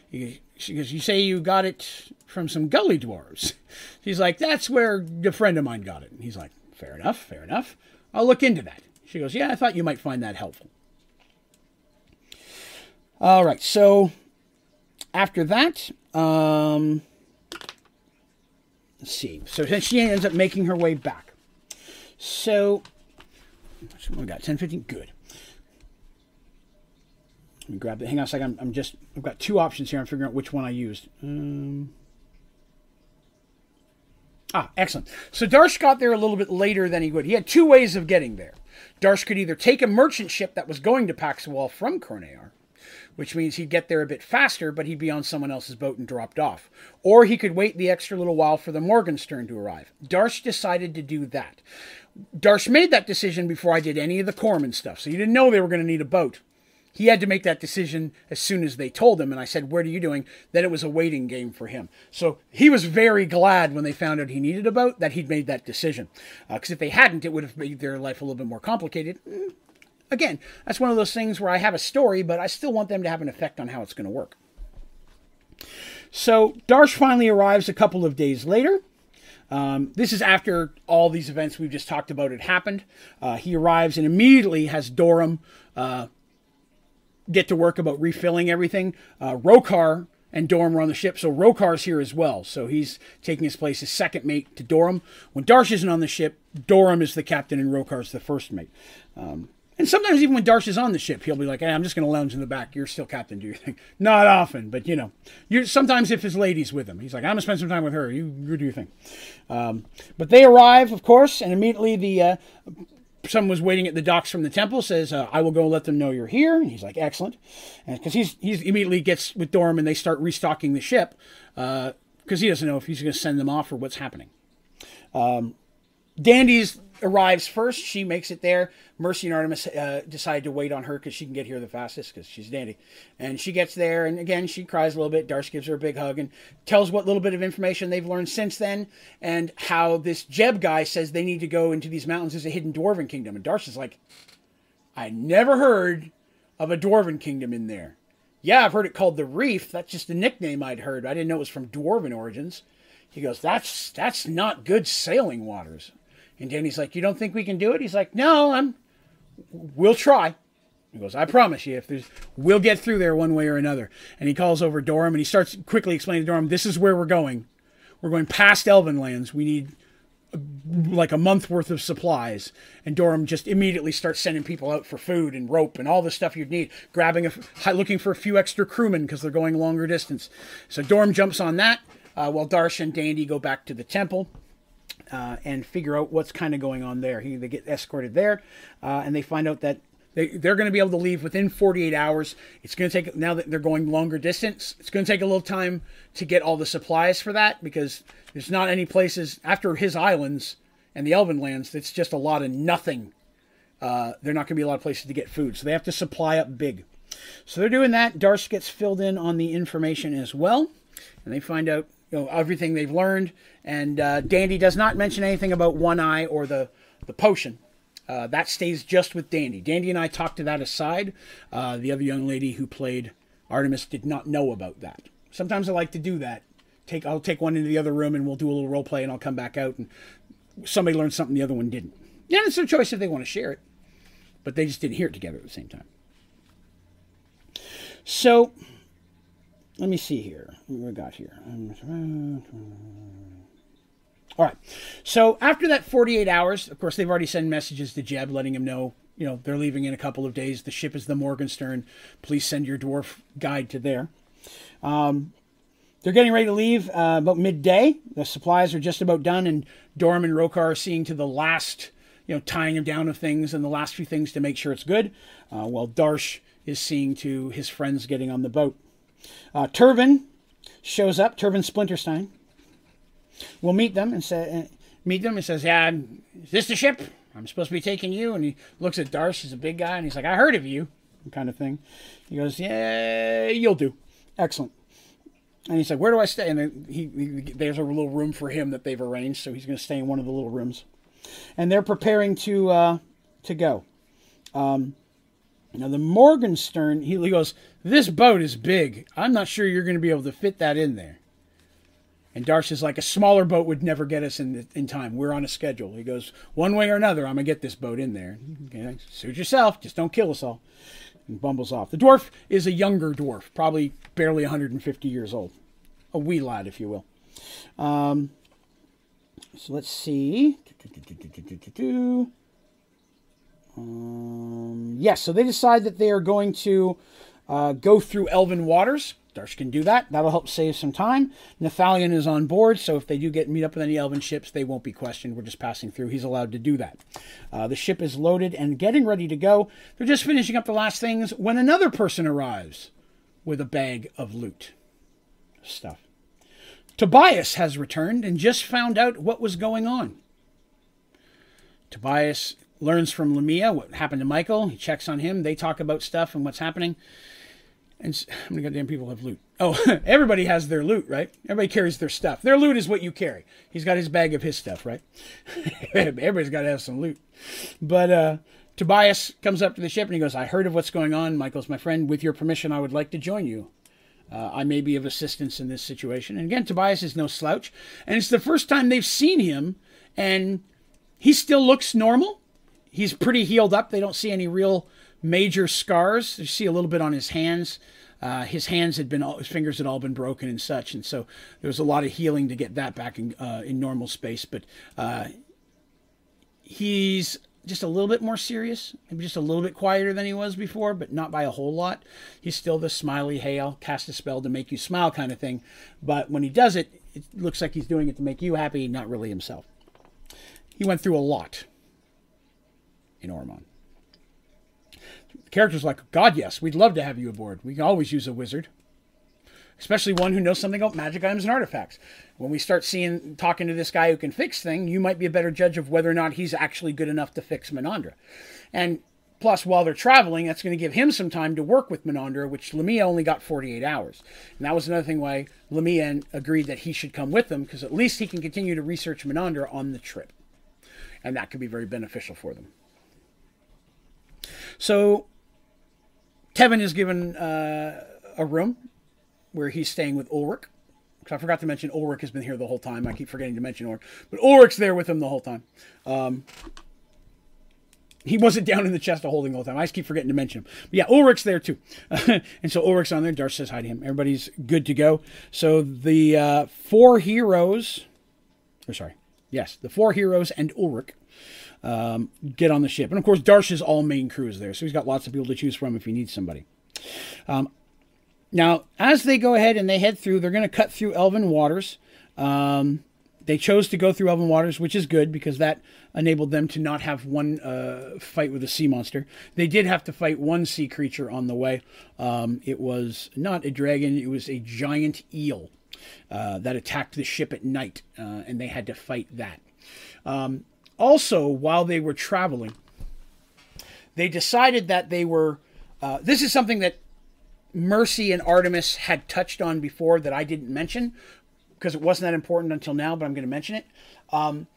He, she goes, "You say you got it from some gully dwarves?" [laughs] He's like, "That's where a friend of mine got it." And he's like, "Fair enough, fair enough. I'll look into that." She goes, Yeah, I thought you might find that helpful. All right, so after that, um, let's see. So she ends up making her way back. So, we got 10, 15? Good. Let me grab it. Hang on a second. I'm, I'm, just, I've got two options here. I'm figuring out which one I used. Um, ah, excellent. So Darsh got there a little bit later than he would. He had two ways of getting there. Darsh could either take a merchant ship that was going to Paxawal from Cornear, which means he'd get there a bit faster, but he'd be on someone else's boat and dropped off. Or he could wait the extra little while for the Morgenstern to arrive. Darsh decided to do that. Darsh made that decision before I did any of the Khoromin stuff, so you didn't know they were going to need a boat. He had to make that decision as soon as they told him. And I said, What are you doing? Then it was a waiting game for him. So he was very glad when they found out he needed a boat that he'd made that decision. Because uh, if they hadn't, it would have made their life a little bit more complicated. Mm, again, that's one of those things where I have a story, but I still want them to have an effect on how it's going to work. So Darsh finally arrives a couple of days later. Um, this is after all these events we've just talked about had happened. Uh, he arrives and immediately has Dorum uh, get to work about refilling everything. Uh, Rokar and Dorum are on the ship, so Rokar's here as well. So he's taking his place as second mate to Dorum. When Darsh isn't on the ship, Dorum is the captain and Rokar's the first mate. Um, and sometimes even when Darsh is on the ship, he'll be like, hey, I'm just going to lounge in the back. You're still captain, do your thing. [laughs] Not often, but you know, sometimes if his lady's with him, he's like, I'm going to spend some time with her. You, you do your thing. Um, but they arrive, of course, and immediately the uh, someone was waiting at the docks from the temple says, uh, "I will go and let them know you're here." And he's like, "Excellent," because he's he's immediately gets with Dorum and they start restocking the ship because uh, he doesn't know if he's going to send them off or what's happening. Um, Dandy's arrives first. She makes it there. Mercy and Artemis uh, decide to wait on her because she can get here the fastest because she's dandy. And she gets there, and again, she cries a little bit. Darsh gives her a big hug and tells what little bit of information they've learned since then and how this Jeb guy says they need to go into these mountains as a hidden dwarven kingdom. And Darsh is like, I never heard of a dwarven kingdom in there. Yeah, I've heard it called the Reef. That's just a nickname I'd heard. I didn't know it was from dwarven origins. He goes, that's that's not good sailing waters. And Dandy's like, "You don't think we can do it?" He's like, "No, I'm. We'll try." He goes, "I promise you, if there's, we'll get through there one way or another." And he calls over Dorum and he starts quickly explaining to Dorum, "This is where we're going. We're going past Elven lands. We need." like a month worth of supplies and Dorum just immediately starts sending people out for food and rope and all the stuff you'd need grabbing a looking for a few extra crewmen because they're going longer distance so Dorum jumps on that uh, while Darsh and Dandy go back to the temple uh, and figure out what's kind of going on there. He, they get escorted there, uh, and they find out that they, they're going to be able to leave within 48 hours. It's going to take, now that they're going longer distance, it's going to take a little time to get all the supplies for that because there's not any places after his islands and the Elven lands, it's just a lot of nothing. Uh, they're not going to be a lot of places to get food. So they have to supply up big. So they're doing that. Darsh gets filled in on the information as well. And they find out you know everything they've learned. And uh, Dandy does not mention anything about One Eye or the the potion. Uh, that stays just with Dandy. Dandy and I talked to that aside. Uh, the other young lady who played Artemis did not know about that. Sometimes I like to do that. Take I'll take one into the other room and we'll do a little role play and I'll come back out and somebody learned something the other one didn't. Yeah, it's their choice if they want to share it, but they just didn't hear it together at the same time. So let me see here. What we got here? All right. So after that 48 hours, of course, they've already sent messages to Jeb letting him know, you know, they're leaving in a couple of days. The ship is the Morgenstern. Please send your dwarf guide to there. Um, they're getting ready to leave uh, about midday. The supplies are just about done, and Dorum and Rokar are seeing to the last, you know, tying them down of things and the last few things to make sure it's good, uh, while Darsh is seeing to his friends getting on the boat. Uh, shows up, Turvin Splinterstein. We'll meet them and say, uh, meet them and says, "Yeah, is this the ship? I'm supposed to be taking you." And he looks at Darsh, he's a big guy, and he's like, "I heard of you," kind of thing. He goes, "Yeah, you'll do. Excellent." And he's like, "Where do I stay?" And he, he, there's a little room for him that they've arranged, so he's going to stay in one of the little rooms. And they're preparing to uh, to go. Um, now the Morgenstern, he, goes, this boat is big. I'm not sure you're going to be able to fit that in there. And Darsh is like, a smaller boat would never get us in in time. We're on a schedule. He goes, one way or another, I'm gonna get this boat in there. Okay, suit yourself. Just don't kill us all. And bumbles off. The dwarf is a younger dwarf, probably barely 150 years old, a wee lad, if you will. Um, so let's see. Um, yes, so they decide that they are going to uh, go through Elven waters. Darsh can do that. That'll help save some time. Nethalion is on board, so if they do get meet up with any Elven ships, they won't be questioned. We're just passing through. He's allowed to do that. Uh, the ship is loaded and getting ready to go. They're just finishing up the last things when another person arrives with a bag of loot stuff. Tobias has returned and just found out what was going on. Tobias learns from Lamia what happened to Michael. He checks on him. They talk about stuff and what's happening. And how many goddamn people have loot? Oh, [laughs] everybody has their loot, right? Everybody carries their stuff. Their loot is what you carry. He's got his bag of his stuff, right? [laughs] Everybody's got to have some loot. But uh, Tobias comes up to the ship and he goes, I heard of what's going on. Michael's my friend. With your permission, I would like to join you. Uh, I may be of assistance in this situation. And again, Tobias is no slouch. And it's the first time they've seen him, and he still looks normal he's pretty healed up. They don't see any real major scars. You see a little bit on his hands. Uh, his hands had been, all, his fingers had all been broken and such, and so there was a lot of healing to get that back in uh, in normal space. But uh, he's just a little bit more serious, maybe just a little bit quieter than he was before, but not by a whole lot. He's still the smiley, hey, I'll cast a spell to make you smile kind of thing. But when he does it, it looks like he's doing it to make you happy, not really himself. He went through a lot in Oromon. The character's like, God, yes, we'd love to have you aboard. We can always use a wizard especially one who knows something about magic items and artifacts. When we start seeing, talking to this guy who can fix things, you might be a better judge of whether or not he's actually good enough to fix Menandra. And plus, while they're traveling, that's going to give him some time to work with Menandra, which Lamia only got 48 hours. And that was another thing why Lamia agreed that he should come with them, because at least he can continue to research Menandra on the trip. And that could be very beneficial for them. So, Tevin is given uh, a room where he's staying with Ulrich. I forgot to mention Ulrich has been here the whole time. I keep forgetting to mention Ulrich, but Ulrich's there with him the whole time. Um, he wasn't down in the chest of holding the whole time. I just keep forgetting to mention him. But yeah, Ulrich's there too. [laughs] and so Ulrich's on there. Darsh says hi to him. Everybody's good to go. So the uh, four heroes, or sorry, yes, the four heroes and Ulrich um, get on the ship. And of course, Darsh's all main crew is there. So he's got lots of people to choose from if he needs somebody. Um, now, as they go ahead and they head through, they're going to cut through Elven Waters. Um, they chose to go through Elven Waters, which is good because that enabled them to not have one uh, fight with a sea monster. They did have to fight one sea creature on the way. Um, it was not a dragon, it was a giant eel uh, that attacked the ship at night, uh, and they had to fight that. Um, also, while they were traveling, they decided that they were. Uh, this is something that Mercy and Artemis had touched on before that I didn't mention because it wasn't that important until now, but I'm going to mention it. Um,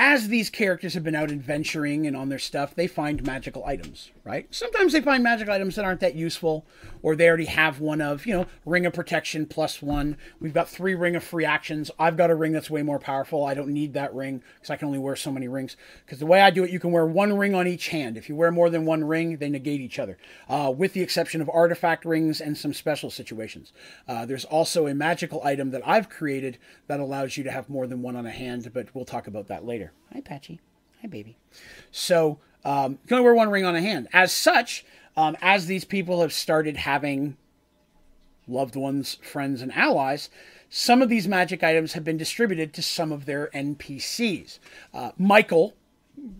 as these characters have been out adventuring and on their stuff, they find magical items, right? Sometimes they find magic items that aren't that useful, or they already have one of, you know, ring of protection plus one. We've got three ring of free actions. I've got a ring that's way more powerful. I don't need that ring because I can only wear so many rings. Because the way I do it, you can wear one ring on each hand. If you wear more than one ring, they negate each other, uh, with the exception of artifact rings and some special situations. Uh, there's also a magical item that I've created that allows you to have more than one on a hand, but we'll talk about that later. Hi, Patchy. Hi, baby. So um, you can only wear one ring on a hand. As such, um, as these people have started having loved ones, friends, and allies, some of these magic items have been distributed to some of their NPCs. Uh, Michael,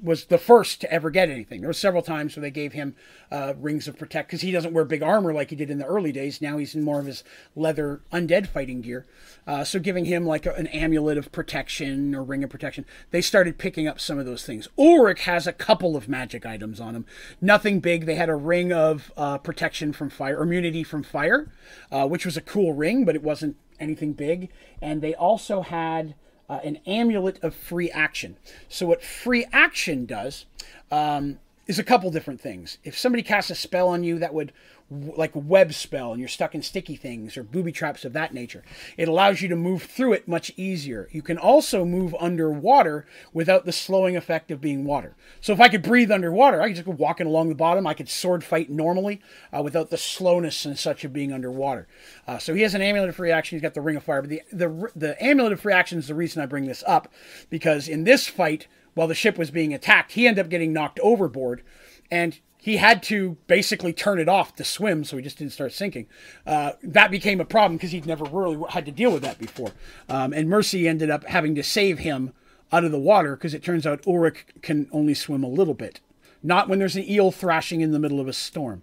was the first to ever get anything. There were several times where they gave him uh, rings of protect because he doesn't wear big armor like he did in the early days. Now he's in more of his leather undead fighting gear. Uh, so giving him like a, an amulet of protection or ring of protection. They started picking up some of those things. Ulrich has a couple of magic items on him. Nothing big. They had a ring of uh, protection from fire, immunity from fire, uh, which was a cool ring, but it wasn't anything big. And they also had uh, an amulet of free action. So, what free action does um, is a couple different things. If somebody casts a spell on you that would like web spell and you're stuck in sticky things or booby traps of that nature. It allows you to move through it much easier. You can also move underwater without the slowing effect of being water. So if I could breathe underwater, I could just go walking along the bottom. I could sword fight normally uh, without the slowness and such of being underwater. Uh, so he has an amulet of free action. He's got the ring of fire. But the, the, the amulet of free action is the reason I bring this up because in this fight, while the ship was being attacked, he ended up getting knocked overboard. And he had to basically turn it off to swim, so he just didn't start sinking. Uh, that became a problem because he'd never really had to deal with that before. Um, and Mercy ended up having to save him out of the water because it turns out Ulrich can only swim a little bit, not when there's an eel thrashing in the middle of a storm.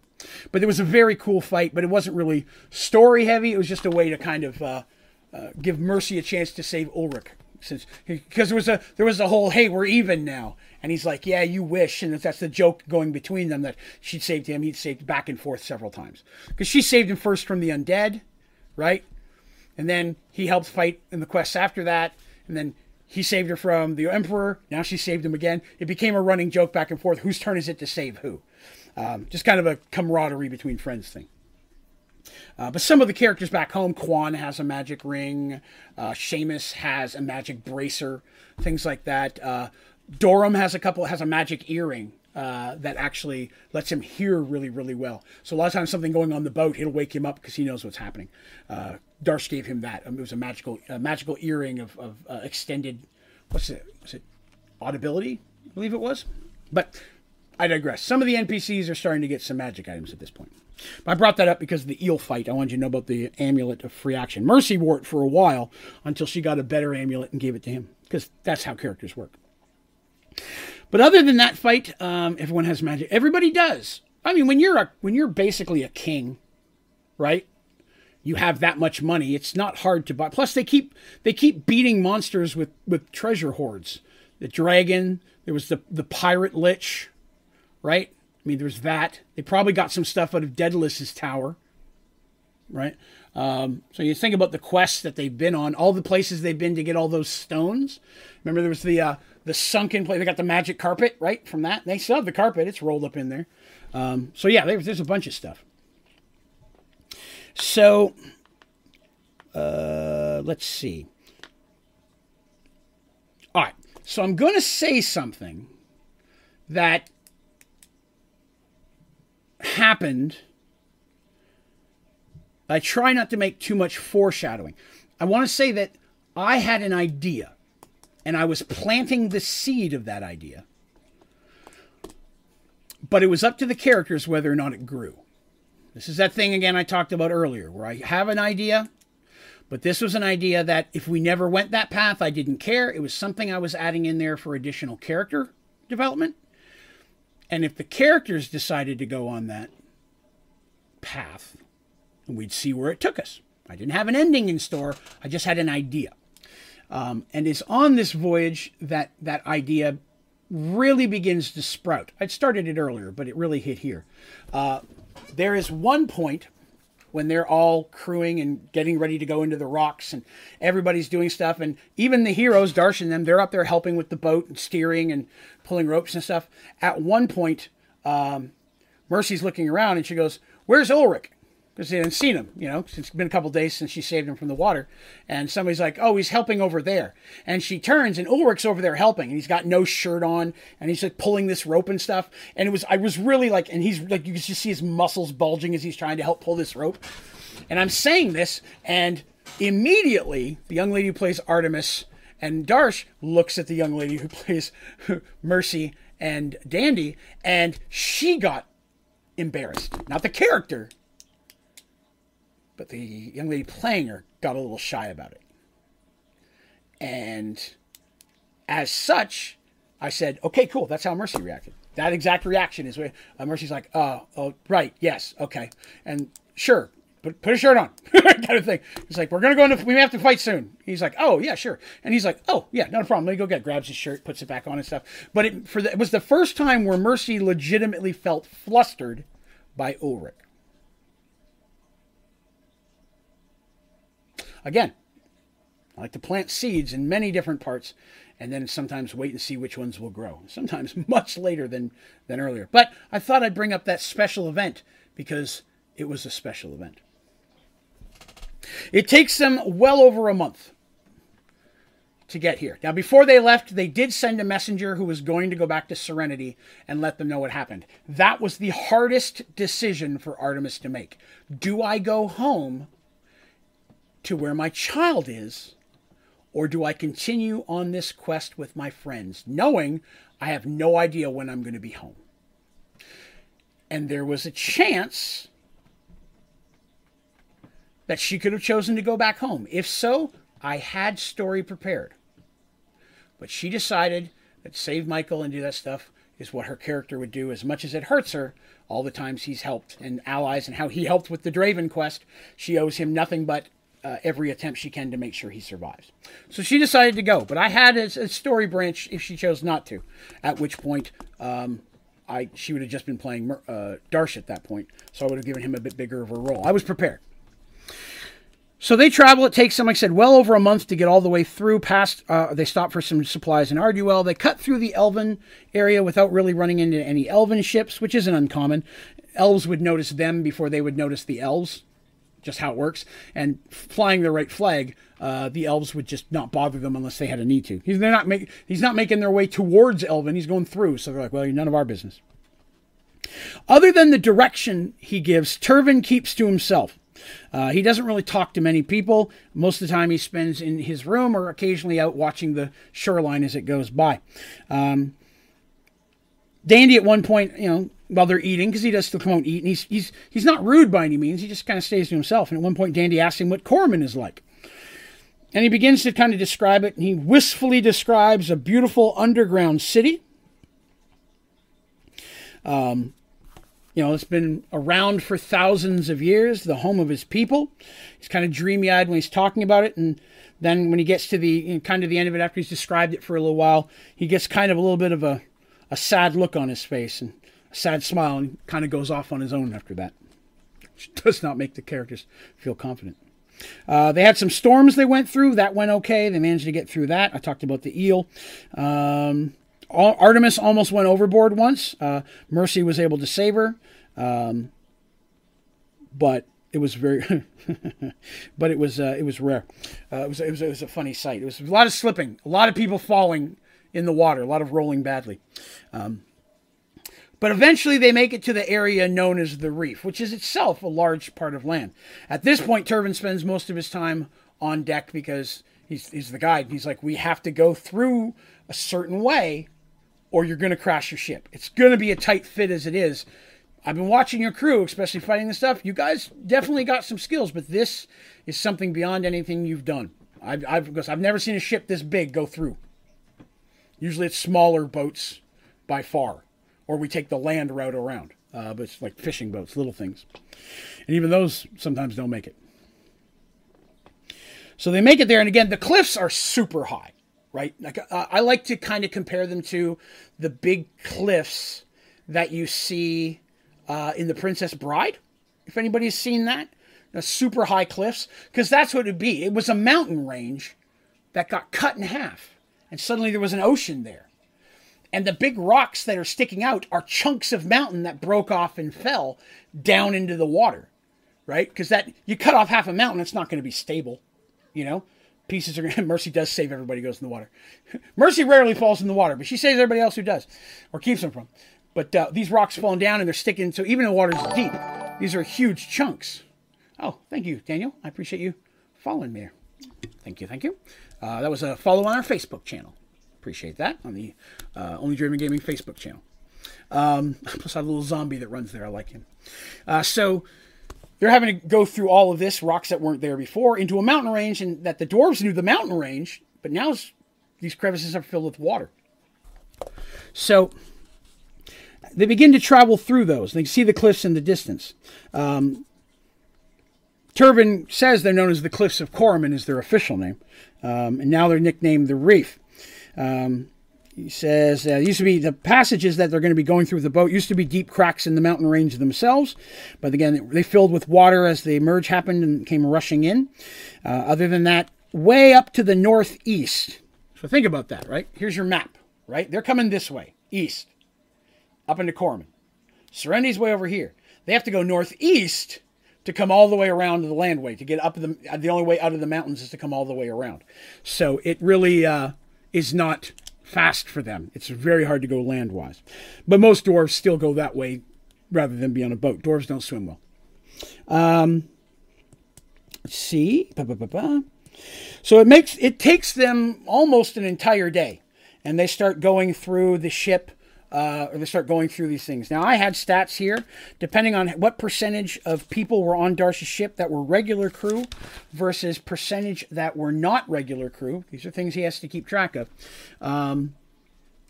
But it was a very cool fight, but it wasn't really story heavy. It was just a way to kind of uh, uh, give Mercy a chance to save Ulrich since because there was a there was a whole hey we're even now and he's like, Yeah, you wish. And that's the joke going between them that she saved him. He'd saved back and forth several times. Because she saved him first from the undead, right? And then he helped fight in the quests after that. And then he saved her from the Emperor. Now she saved him again. It became a running joke back and forth. Whose turn is it to save who? Um, just kind of a camaraderie between friends thing. Uh, but some of the characters back home, Quan has a magic ring, uh, Seamus has a magic bracer, things like that. Uh, Dorum has a couple has a magic earring. uh, that actually lets him hear really, really well. So a lot of times, something going on the boat, it'll wake him up because he knows what's happening. Uh, gave him that. Um, it was a magical, a magical earring of, of uh, extended. What's it? Was it audibility? I believe it was. But I digress. Some of the NPCs are starting to get some magic items at this point. But I brought that up because of the eel fight. I wanted you to know about the amulet of free action. Mercy wore it for a while until she got a better amulet and gave it to him because that's how characters work. But other than that fight, um, everyone has magic. Everybody does. I mean, when you're a when you're basically a king, right? You have that much money. It's not hard to buy. Plus, they keep they keep beating monsters with with treasure hoards. The dragon. There was the the pirate lich, right? I mean, there's that. They probably got some stuff out of Daedalus's tower, right? Um, so you think about the quests that they've been on, all the places they've been to get all those stones. Remember, there was the uh, the sunken place. They got the magic carpet, right? From that, they still have the carpet. It's rolled up in there. Um, so yeah, there's, a bunch of stuff. So uh, let's see. All right. So I'm going to say something that happened. I try not to make too much foreshadowing. I want to say that I had an idea and I was planting the seed of that idea. But it was up to the characters whether or not it grew. This is that thing again I talked about earlier, where I have an idea, but this was an idea that if we never went that path, I didn't care. It was something I was adding in there for additional character development. And if the characters decided to go on that path, we'd see where it took us. I didn't have an ending in store, I just had an idea. Um, and it's on this voyage that that idea really begins to sprout. I'd started it earlier, but it really hit here. Uh, there is one point when they're all crewing and getting ready to go into the rocks and everybody's doing stuff and even the heroes darsh and them they're up there helping with the boat and steering and pulling ropes and stuff at one point um, mercy's looking around and she goes where's ulrich because they hadn't seen him. You know, it's been a couple days since she saved him from the water, and somebody's like, "Oh, he's helping over there," and she turns, and Ulrich's over there helping, and he's got no shirt on, and he's like pulling this rope and stuff, and it was I was really like, and he's like, you can just see his muscles bulging as he's trying to help pull this rope, and I'm saying this, and immediately the young lady who plays Artemis and Darsh looks at the young lady who [laughs] plays Mercy and Dandy, and she got embarrassed, not the character but the young lady playing her got a little shy about it. And as such, I said, okay, cool. That's how Mercy reacted. That exact reaction is where uh, Mercy's like, oh, oh, right, yes, okay. And sure, put, put a shirt on, [laughs] kind of thing. He's like, we're going to go into, we may have to fight soon. He's like, oh, yeah, sure. And he's like, oh, yeah, not a problem. Let me go get, grabs his shirt, puts it back on and stuff. But it, for the, it was the first time where Mercy legitimately felt flustered by Ulrich. Again, I like to plant seeds in many different parts and then sometimes wait and see which ones will grow. Sometimes [laughs] much later than, than earlier. But I thought I'd bring up that special event because it was a special event. It takes them well over a month to get here. Now, before they left, they did send a messenger who was going to go back to Serenity and let them know what happened. That was the hardest decision for Artemis to make. Do I go home to where my child is? Or do I continue on this quest with my friends, knowing I have no idea when I'm going to be home? And there was a chance that she could have chosen to go back home. If so, I had story prepared. But she decided that save Michael and do that stuff is what her character would do as much as it hurts her all the times he's helped and allies and how he helped with the Draven quest. She owes him nothing but uh, every attempt she can to make sure he survives. So she decided to go, but I had a, a story branch if she chose not to. At which point, um, I she would have just been playing uh, Darsh at that point, so I would have given him a bit bigger of a role. I was prepared. So they travel. It takes them, like I said, well over a month to get all the way through. Past, uh, they stop for some supplies in Arduel. They cut through the Elven area without really running into any Elven ships, which isn't uncommon. Elves would notice them before they would notice the elves just how it works. And flying the right flag, uh, the elves would just not bother them unless they had a need to. He's they're not make, he's not making their way towards Elven. He's going through. So they're like, well, you're none of our business. Other than the direction he gives, Turvin keeps to himself. Uh, he doesn't really talk to many people. Most of the time, he spends in his room or occasionally out watching the shoreline as it goes by. Um, Dandy at one point, you know, while they're eating, because he does still come out and eat, and he's he's he's not rude by any means. He just kind of stays to himself. And at one point, Dandy asks him what Corman is like, and he begins to kind of describe it. And he wistfully describes a beautiful underground city. Um, you know, it's been around for thousands of years, the home of his people. He's kind of dreamy eyed when he's talking about it. And then when he gets to the you know, kind of the end of it, after he's described it for a little while, he gets kind of a little bit of a, a sad look on his face and sad smile and kind of goes off on his own after that. Which [laughs] does not make the characters feel confident. Uh, they had some storms they went through. That went okay. They managed to get through that. I talked about the eel. Um, Artemis almost went overboard once. Uh, Mercy was able to save her, um, but it was very, [laughs] but it was uh, it was rare. Uh, it was it was it was a funny sight. It was a lot of slipping, a lot of people falling in the water, a lot of rolling badly. Um, but eventually they make it to the area known as the reef, which is itself a large part of land. At this point, Turvin spends most of his time on deck because he's, he's the guide. He's like, we have to go through a certain way or you're going to crash your ship. It's going to be a tight fit as it is. I've been watching your crew, especially fighting the stuff. You guys definitely got some skills, but this is something beyond anything you've done. I've, I've, I've never seen a ship this big go through. Usually it's smaller boats by far, or we take the land route around. Uh, but it's like fishing boats, little things. And even those sometimes don't make it. So they make it there, and again, the cliffs are super high right? Like uh, I like to kind of compare them to the big cliffs that you see uh, in The Princess Bride. If anybody's seen that, the super high cliffs, because that's what it'd be. It was a mountain range that got cut in half, and suddenly there was an ocean there. And the big rocks that are sticking out are chunks of mountain that broke off and fell down into the water, right? Because that you cut off half a mountain, it's not going to be stable, you know pieces are going [laughs] to. Mercy does save everybody goes in the water. [laughs] Mercy rarely falls in the water, but she saves everybody else who does, or keeps them from. But uh, these rocks falling down and they're sticking, so even the water's deep, these are huge chunks. Oh, thank you, Daniel. I appreciate you following me. Thank you, thank you. Uh, that was a follow on our Facebook channel. Appreciate that on the uh, Only Dreaming Gaming Facebook channel. Um, [laughs] plus, I have a little zombie that runs there. I like him. Uh, so they're having to go through all of this rocks that weren't there before into a mountain range, and that the dwarves knew the mountain range, but now these crevices are filled with water. So they begin to travel through those. They see the cliffs in the distance. Um, Turvin says they're known as the Cliffs of Corman is their official name, um, and now they're nicknamed the Reef. Um, he says uh, used to be the passages that they're going to be going through the boat used to be deep cracks in the mountain range themselves, but again they filled with water as the merge happened and came rushing in. Uh, other than that, way up to the northeast. So think about that, right? Here's your map, right? They're coming this way, east, up into Corman. Serendity's way over here. They have to go northeast to come all the way around the landway to get up the the only way out of the mountains is to come all the way around. So it really uh, is not fast for them. It's very hard to go landwise. But most dwarves still go that way rather than be on a boat. Dwarves don't swim well. Um, let's see. So it makes it takes them almost an entire day, and they start going through the ship uh, or they start going through these things. Now, I had stats here, depending on what percentage of people were on Darsh's ship that were regular crew versus percentage that were not regular crew. These are things he has to keep track of. Um,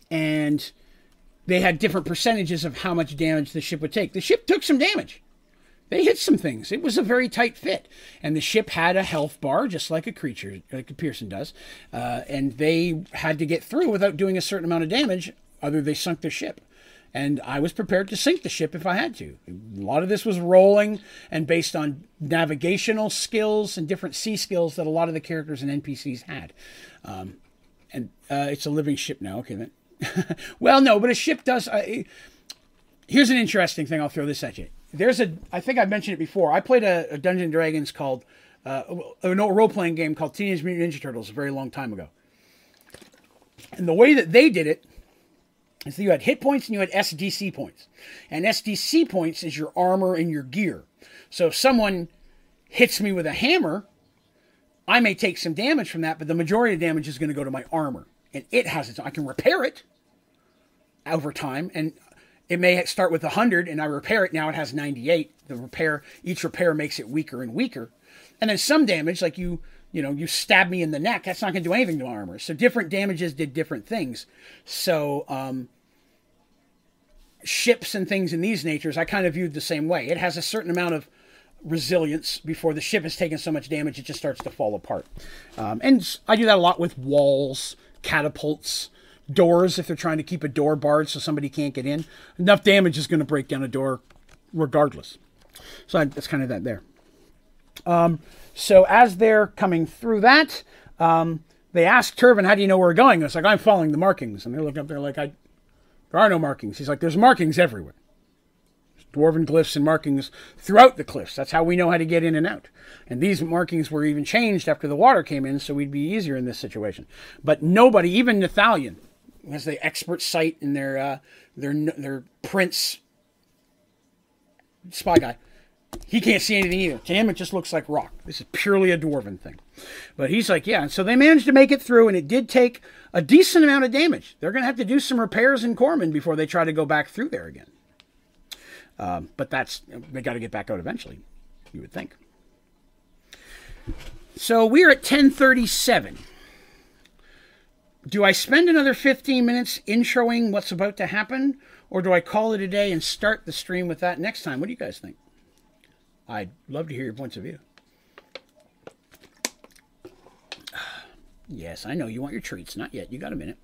and they had different percentages of how much damage the ship would take. The ship took some damage. They hit some things. It was a very tight fit. And the ship had a health bar, just like a creature, like a Pearson does. Uh, and they had to get through without doing a certain amount of damage other they sunk the ship. And I was prepared to sink the ship if I had to. A lot of this was rolling and based on navigational skills and different sea skills that a lot of the characters and NPCs had. Um, and uh, it's a living ship now. Okay, then. [laughs] well, no, but a ship does. Uh, here's an interesting thing. I'll throw this at you. there's a. I think I mentioned it before. I played a, a Dragons called uh, a role playing game called Teenage Mutant Ninja Turtles a very long time ago. And the way that they did it that you had hit points and you had SDC points. And SDC points is your armor and your gear. So if someone hits me with a hammer, I may take some damage from that, but the majority of damage is going to go to my armor. And it has its I can repair it over time and it may start with 100 and I repair it now it has 98. The repair each repair makes it weaker and weaker. And then some damage like you you know, you stab me in the neck, that's not going to do anything to my armor. So different damages did different things. So um, ships and things in these natures, I kind of viewed the same way. It has a certain amount of resilience before the ship has taken so much damage it just starts to fall apart. Um, and I do that a lot with walls, catapults, doors if they're trying to keep a door barred so somebody can't get in. Enough damage is going to break down a door regardless. So that's kind of that there. Um, so as they're coming through that, um, they ask Turvin, "How do you know where we're going?" It's like I'm following the markings, and they're looking up there like, "I, there are no markings." He's like, "There's markings everywhere." There's Dwarven glyphs and markings throughout the cliffs. That's how we know how to get in and out. And these markings were even changed after the water came in, so we'd be easier in this situation. But nobody, even Nathalion, has the expert sight in their uh, their their prince spy guy he can't see anything either. To him, it just looks like rock. This is purely a dwarven thing. But he's like, yeah. And so they managed to make it through, and it did take a decent amount of damage. They're going to have to do some repairs in Corman before they try to go back through there again. Um, but that's they got to get back out eventually. You would think. So we're at 1037. Do I spend another 15 minutes introing what's about to happen, or do I call it a day and start the stream with that next time? What do you guys think? I'd love to hear your points of view. [sighs] Yes, I know you want your treats. Not yet. You got a minute.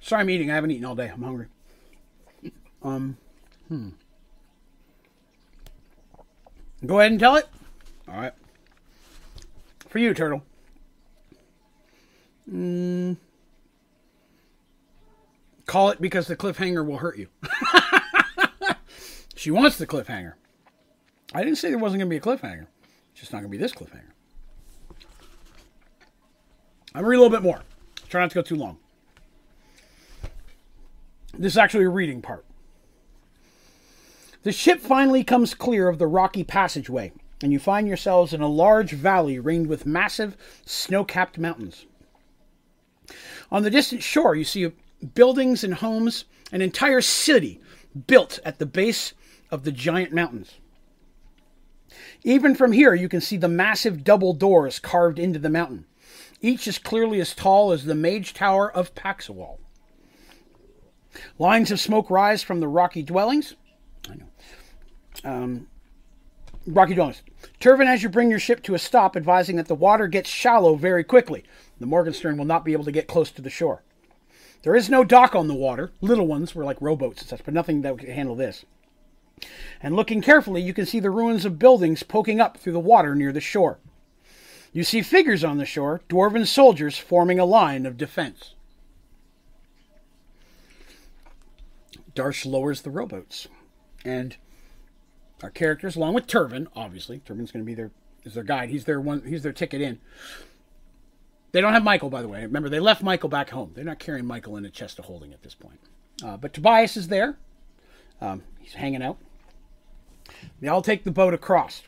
Sorry, I'm eating. I haven't eaten all day. I'm hungry. [laughs] Um, hmm. Go ahead and tell it. All right. For you, Turtle. Mm, call it because the cliffhanger will hurt you. [laughs] she wants the cliffhanger. I didn't say there wasn't going to be a cliffhanger. It's just not going to be this cliffhanger. I'm going to read a little bit more. Try not to go too long. This is actually a reading part. The ship finally comes clear of the rocky passageway, and you find yourselves in a large valley ringed with massive, snow capped mountains. On the distant shore, you see buildings and homes, an entire city built at the base of the giant mountains. Even from here, you can see the massive double doors carved into the mountain. Each is clearly as tall as the Mage Tower of Paxawal. Lines of smoke rise from the rocky dwellings. I know. Um, rocky dwellings. Turvin as you bring your ship to a stop, advising that the water gets shallow very quickly. The Morgenstern will not be able to get close to the shore. There is no dock on the water. Little ones were like rowboats and such, but nothing that could handle this. And looking carefully, you can see the ruins of buildings poking up through the water near the shore. You see figures on the shore, dwarven soldiers forming a line of defense. Darsh lowers the rowboats, and our characters, along with Turvin, obviously, Turvin's going to be their is their guide. He's their one. He's their ticket in. They don't have Michael, by the way. Remember, they left Michael back home. They're not carrying Michael in a chest of holding at this point. Uh, but Tobias is there. Um, he's hanging out. They all take the boat across.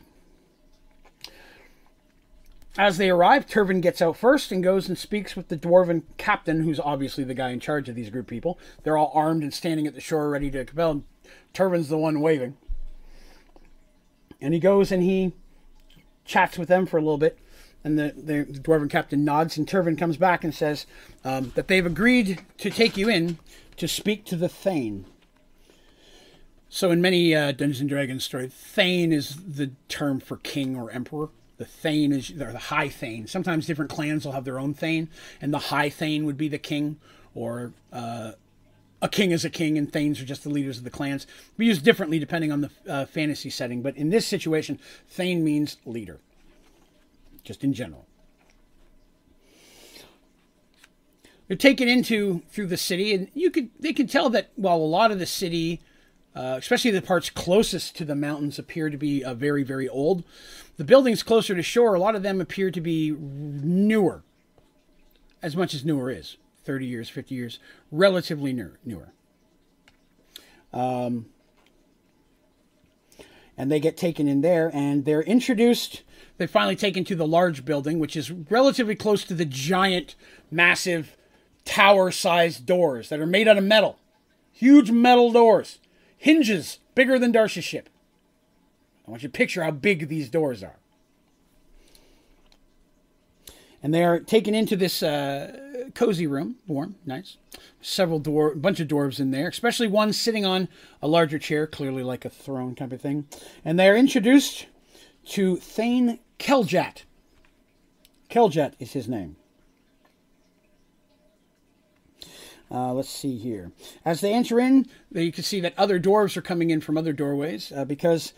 As they arrive, Turvin gets out first and goes and speaks with the dwarven captain, who's obviously the guy in charge of these group people. They're all armed and standing at the shore ready to compel. Turvin's the one waving. And he goes and he chats with them for a little bit. And the, the, dwarven captain nods, and Turvin comes back and says um, that they've agreed to take you in to speak to the Thane. So, in many uh, Dungeons and Dragons stories, Thane is the term for king or emperor. The Thane is, or the High Thane. Sometimes different clans will have their own Thane, and the High Thane would be the king, or uh, a king is a king, and Thanes are just the leaders of the clans. We use differently depending on the uh, fantasy setting, but in this situation, Thane means leader just in general. they're taken into through the city, and you could they can tell that while a lot of the city, uh, especially the parts closest to the mountains, appear to be uh, very very old. The buildings closer to shore, a lot of them appear to be newer, as much as newer is thirty years, fifty years, relatively newer. newer. Um, and they get taken in there, and they're introduced. They're finally taken to the large building, which is relatively close to the giant, massive tower sized doors that are made out of metal. Huge metal doors. Hinges bigger than Darsh's ship. I want you to picture how big these doors are. And they are taken into this uh, cozy room, warm, nice. Several door, bunch of dwarves in there, especially one sitting on a larger chair, clearly like a throne type of thing. And they are introduced to Thane Keljat. Keljat is his name. Uh, let's see here. As they enter in, you can see that other dwarves are coming in from other doorways uh, because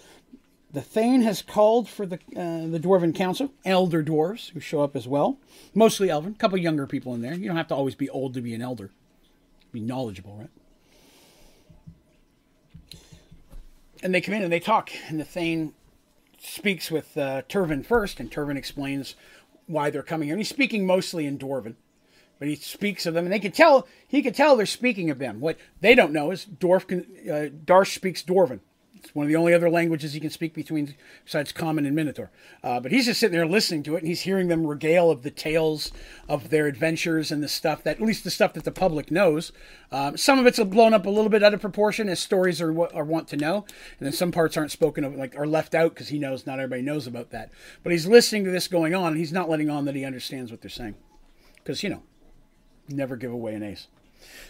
the Thane has called for the uh, the Dwarven Council, elder dwarves who show up as well, mostly elven. A couple younger people in there. You don't have to always be old to be an elder. Be knowledgeable, right? And they come in and they talk, and the Thane speaks with uh, Turvin first, and Turvin explains why they're coming here. And he's speaking mostly in Dwarven but he speaks of them, and they can tell he can tell they're speaking of them. What they don't know is Dwarf can, uh, Darsh speaks Dwarven. It's one of the only other languages he can speak between besides Common and Minotaur. Uh, but he's just sitting there listening to it, and he's hearing them regale of the tales of their adventures and the stuff that, at least the stuff that the public knows. Um, some of it's blown up a little bit out of proportion as stories are what are want to know, and then some parts aren't spoken of, like are left out because he knows not everybody knows about that. But he's listening to this going on, and he's not letting on that he understands what they're saying, because you know never give away an ace.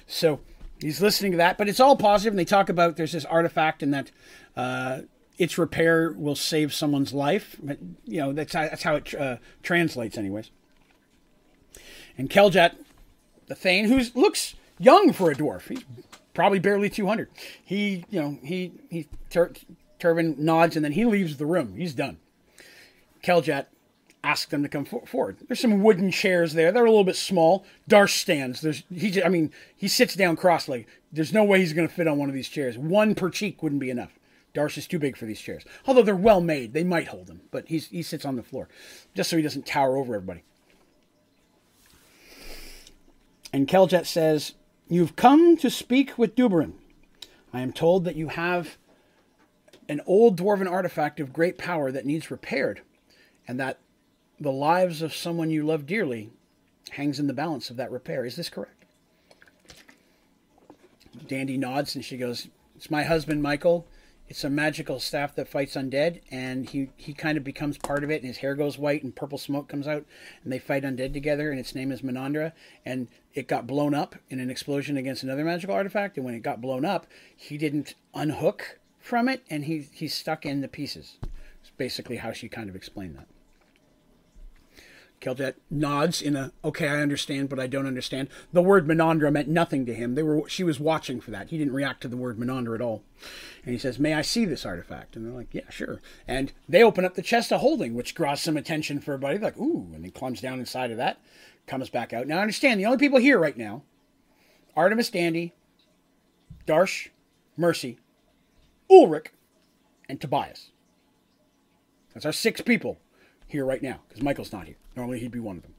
So he's listening to that, but it's all positive. And they talk about there's this artifact and that uh, its repair will save someone's life. But, you know, that's how, that's how it uh, translates, anyways. And Keljat, the Thane, who looks young for a dwarf, he's probably barely 200. He, you know, he he Tur- Turvin nods and then he leaves the room. He's done. Keljat ask them to come for- forward. There's some wooden chairs there. They're a little bit small. Darsh stands. There's he. Just, I mean, he sits down cross-legged. There's no way he's going to fit on one of these chairs. One per cheek wouldn't be enough. Darsh is too big for these chairs. Although they're well made, they might hold him. But he's he sits on the floor, just so he doesn't tower over everybody. And Keljat says, "You've come to speak with Duberin. I am told that you have." An old dwarven artifact of great power that needs repaired, and that the lives of someone you love dearly hangs in the balance of that repair. Is this correct? Dandy nods and she goes, It's my husband, Michael. It's a magical staff that fights undead, and he, he kind of becomes part of it, and his hair goes white, and purple smoke comes out, and they fight undead together, and its name is Menandra, and it got blown up in an explosion against another magical artifact, and when it got blown up, he didn't unhook from it, and he, he's stuck in the pieces. It's basically how she kind of explained that. Keljat nods in a okay, I understand, but I don't understand. The word Menandra meant nothing to him. They were she was watching for that. He didn't react to the word Menandra at all. And he says, May I see this artifact? And they're like, Yeah, sure. And they open up the chest of holding, which draws some attention for everybody. Like, ooh, and he climbs down inside of that, comes back out. Now I understand the only people here right now, Artemis Dandy, Darsh, Mercy, Ulrich, and Tobias. That's our six people here right now, because Michael's not here. Normally he'd be one of them.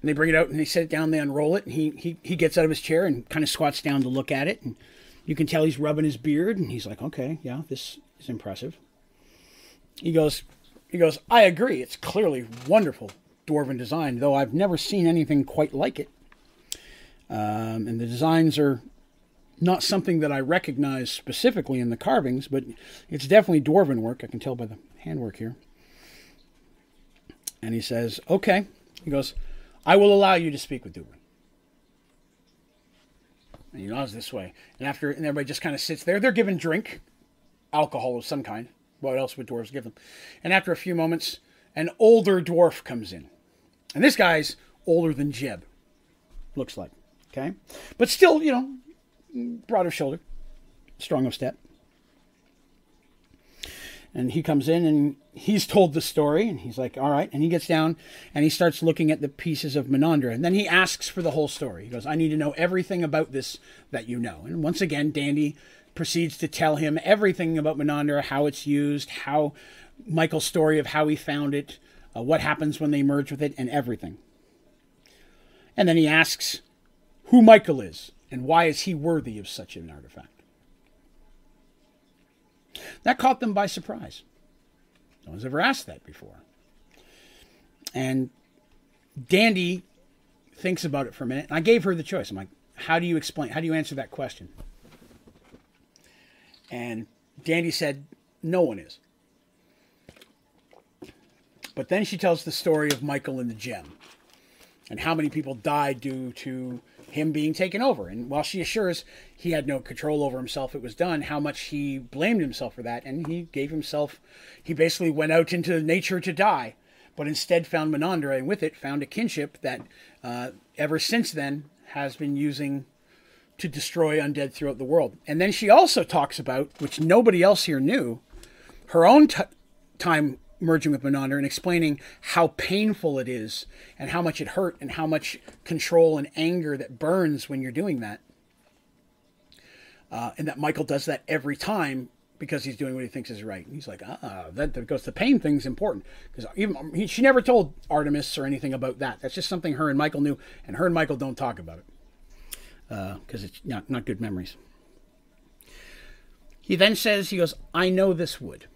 And they bring it out and they set it down, they unroll it, and he, he, he gets out of his chair and kind of squats down to look at it. And you can tell he's rubbing his beard, and he's like, okay, yeah, this is impressive. He goes, he goes, I agree. It's clearly wonderful dwarven design, though I've never seen anything quite like it. Um, and the designs are not something that I recognize specifically in the carvings, but it's definitely dwarven work. I can tell by the handwork here. And he says, Okay. He goes, I will allow you to speak with Duberin. And he nods this way. And after, and everybody just kind of sits there. They're given drink, alcohol of some kind. What else would dwarves give them? And after a few moments, an older dwarf comes in. And this guy's older than Jeb, looks like. Okay? But still, you know, broad of shoulder, strong of step. And he comes in and he's told the story and he's like, all right. And he gets down and he starts looking at the pieces of Menandra. And then he asks for the whole story. He goes, I need to know everything about this that you know. And once again, Dandy proceeds to tell him everything about Menandra, how it's used, how Michael's story of how he found it, uh, what happens when they merge with it, and everything. And then he asks who Michael is and why is he worthy of such an artifact. That caught them by surprise. No one's ever asked that before. And Dandy thinks about it for a minute. And I gave her the choice. I'm like, how do you explain, how do you answer that question? And Dandy said, no one is. But then she tells the story of Michael and the gem and how many people died due to him being taken over. And while she assures he had no control over himself, it was done, how much he blamed himself for that. And he gave himself, he basically went out into nature to die, but instead found Menandra and with it found a kinship that uh, ever since then has been using to destroy undead throughout the world. And then she also talks about, which nobody else here knew, her own t- time merging with Menandra and explaining how painful it is and how much it hurt and how much control and anger that burns when you're doing that. Uh, and that Michael does that every time because he's doing what he thinks is right. And he's like, ah, that because the pain thing's important. Because even he, she never told Artemis or anything about that. That's just something her and Michael knew, and her and Michael don't talk about it because uh, it's not not good memories. He then says, he goes, I know this wood.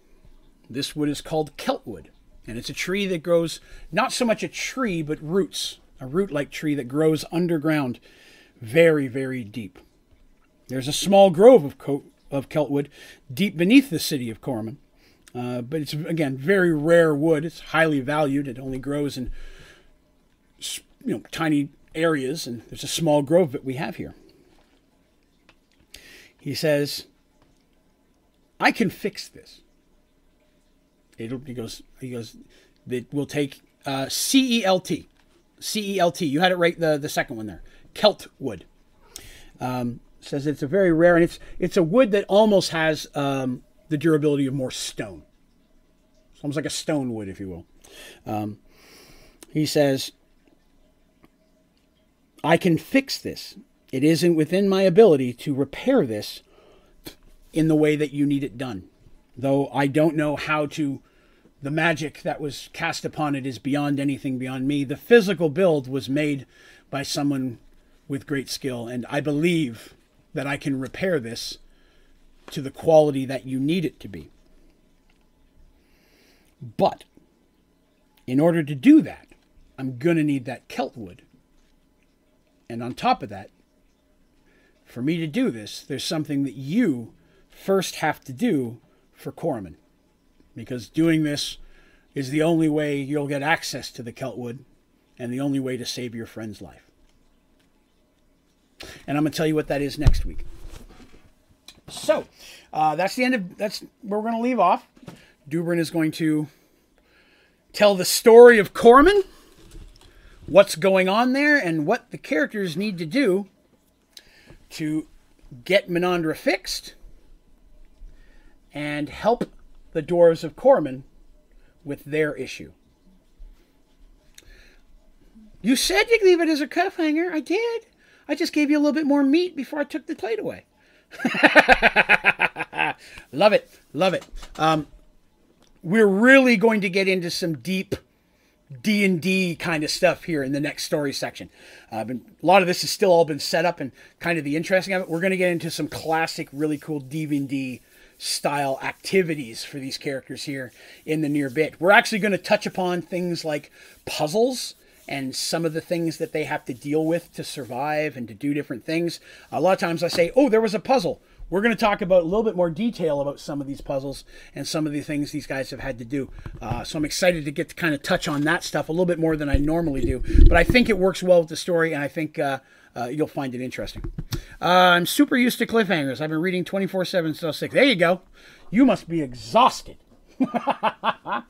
This wood is called celtwood, and it's a tree that grows not so much a tree, but roots, a root like tree that grows underground very, very deep. There's a small grove of, co- of celtwood deep beneath the city of Corman. Uh, but it's, again, very rare wood. It's highly valued. It only grows in you know, tiny areas, and there's a small grove that we have here. He says, I can fix this. It'll, he goes, he goes, it will take uh, C E L T. C E L T. You had it right the, the second one there. Celt wood. Um, says it's a very rare, and it's it's a wood that almost has um, the durability of more stone. It's almost like a stone wood, if you will. Um, he says, I can fix this. It isn't within my ability to repair this in the way that you need it done. Though I don't know how to the magic that was cast upon it is beyond anything beyond me. The physical build was made by someone with great skill, and I believe that I can repair this to the quality that you need it to be. But in order to do that, I'm going to need that celtwood. And on top of that, for me to do this, there's something that you first have to do for Corman because doing this is the only way you'll get access to the Celtwood and the only way to save your friend's life. And I'm going to tell you what that is next week. So, uh, that's the end of that's where we're going to leave off. Dubrin is going to tell the story of Corman, what's going on there, and what the characters need to do to get Menandra fixed and help the Dwarves of Corman with their issue. You said you'd leave it as a cliffhanger. I did. I just gave you a little bit more meat before I took the plate away. [laughs] love it. Love it. Um, we're really going to get into some deep D&D kind of stuff here in the next story section. Uh, been, a lot of this has still all been set up and kind of the interesting of it. We're going to get into some classic, really cool D&D style activities for these characters here in the near bit. We're actually going to touch upon things like puzzles and some of the things that they have to deal with to survive and to do different things. A lot of times I say, oh, there was a puzzle. We're going to talk about a little bit more detail about some of these puzzles and some of the things these guys have had to do. Uh, so I'm excited to get to kind of touch on that stuff a little bit more than I normally do. But I think it works well with the story, and I think uh, uh, you'll find it interesting. Uh, I'm super used to cliffhangers. I've been reading 24 7 so 6. There you go. You must be exhausted. [laughs] all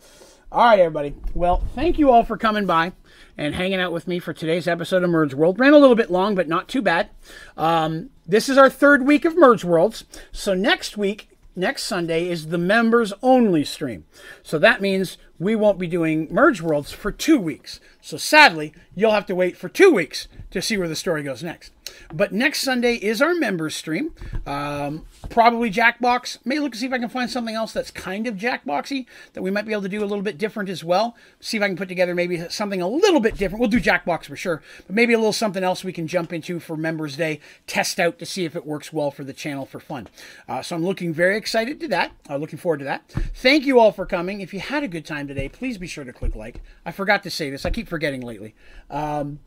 right, everybody. Well, thank you all for coming by and hanging out with me for today's episode of Merge World. Ran a little bit long, but not too bad. Um, this is our third week of Merge Worlds. So next week, next Sunday is the members only stream. So that means we won't be doing Merge Worlds for two weeks. So sadly, you'll have to wait for two weeks to see where the story goes next. But next Sunday is our members stream. Um, probably Jackbox. May look to see if I can find something else that's kind of Jackboxy that we might be able to do a little bit different as well. See if I can put together maybe something a little bit different. We'll do Jackbox for sure, but maybe a little something else we can jump into for Members Day, test out to see if it works well for the channel for fun. Uh, so I'm looking very excited to that. Uh, looking forward to that. Thank you all for coming. If you had a good time today, please be sure to click like. I forgot to say this. I keep forgetting lately. Um,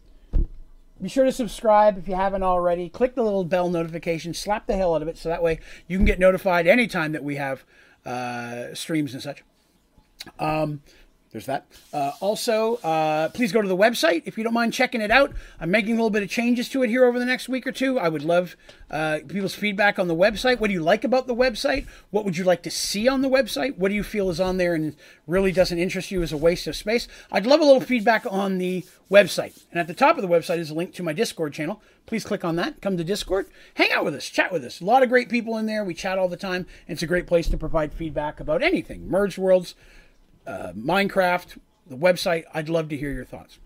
be sure to subscribe if you haven't already. Click the little bell notification, slap the hell out of it, so that way you can get notified anytime that we have uh, streams and such. Um, there's that. Uh, also, uh, please go to the website if you don't mind checking it out. I'm making a little bit of changes to it here over the next week or two. I would love uh, people's feedback on the website. What do you like about the website? What would you like to see on the website? What do you feel is on there and really doesn't interest you as a waste of space? I'd love a little feedback on the website. And at the top of the website is a link to my Discord channel. Please click on that. Come to Discord. Hang out with us. Chat with us. A lot of great people in there. We chat all the time. It's a great place to provide feedback about anything. Merged Worlds uh, Minecraft, the website. I'd love to hear your thoughts.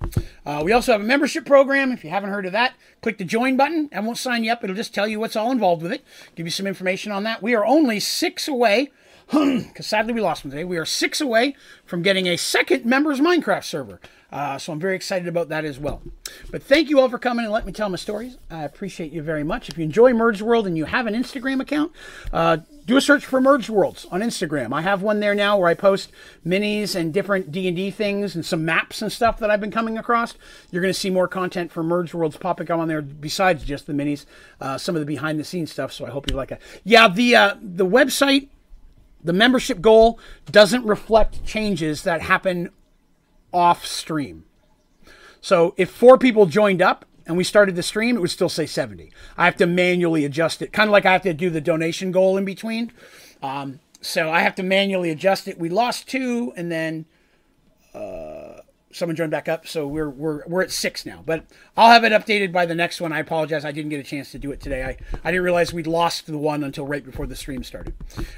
Uh, we also have a membership program. If you haven't heard of that, click the join button. I won't sign you up. It'll just tell you what's all involved with it, give you some information on that. We are only six away, [clears throat] because sadly we lost one today. We are six away from getting a second members Minecraft server. Uh, so I'm very excited about that as well. But thank you all for coming and let me tell my stories. I appreciate you very much. If you enjoy Merge World and you have an Instagram account, uh, do a search for Merge Worlds on Instagram. I have one there now where I post minis and different D&D things and some maps and stuff that I've been coming across. You're going to see more content for Merge Worlds popping up on there besides just the minis, uh, some of the behind the scenes stuff. So I hope you like it. Yeah, the uh, the website, the membership goal doesn't reflect changes that happen off stream. So if four people joined up and we started the stream, it would still say 70. I have to manually adjust it, kind of like I have to do the donation goal in between. Um, so I have to manually adjust it. We lost two, and then uh, someone joined back up, so we're we're we're at six now. But I'll have it updated by the next one. I apologize, I didn't get a chance to do it today. I I didn't realize we'd lost the one until right before the stream started.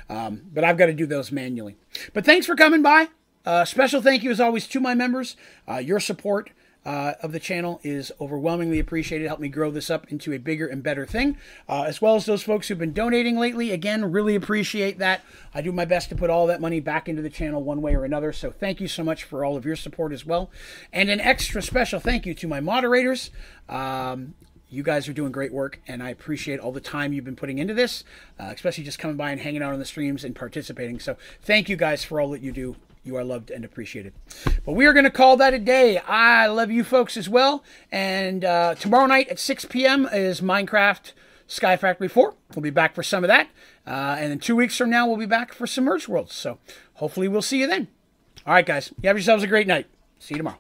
Um, but I've got to do those manually. But thanks for coming by. Uh, special thank you, as always, to my members. Uh, your support uh, of the channel is overwhelmingly appreciated. Help me grow this up into a bigger and better thing, uh, as well as those folks who've been donating lately. Again, really appreciate that. I do my best to put all that money back into the channel one way or another. So thank you so much for all of your support as well. And an extra special thank you to my moderators. Um, you guys are doing great work, and I appreciate all the time you've been putting into this, uh, especially just coming by and hanging out on the streams and participating. So, thank you guys for all that you do. You are loved and appreciated. But we are going to call that a day. I love you folks as well. And uh, tomorrow night at 6 p.m. is Minecraft Sky Factory 4. We'll be back for some of that. Uh, and in two weeks from now, we'll be back for some Merge Worlds. So hopefully we'll see you then. All right, guys. You have yourselves a great night. See you tomorrow.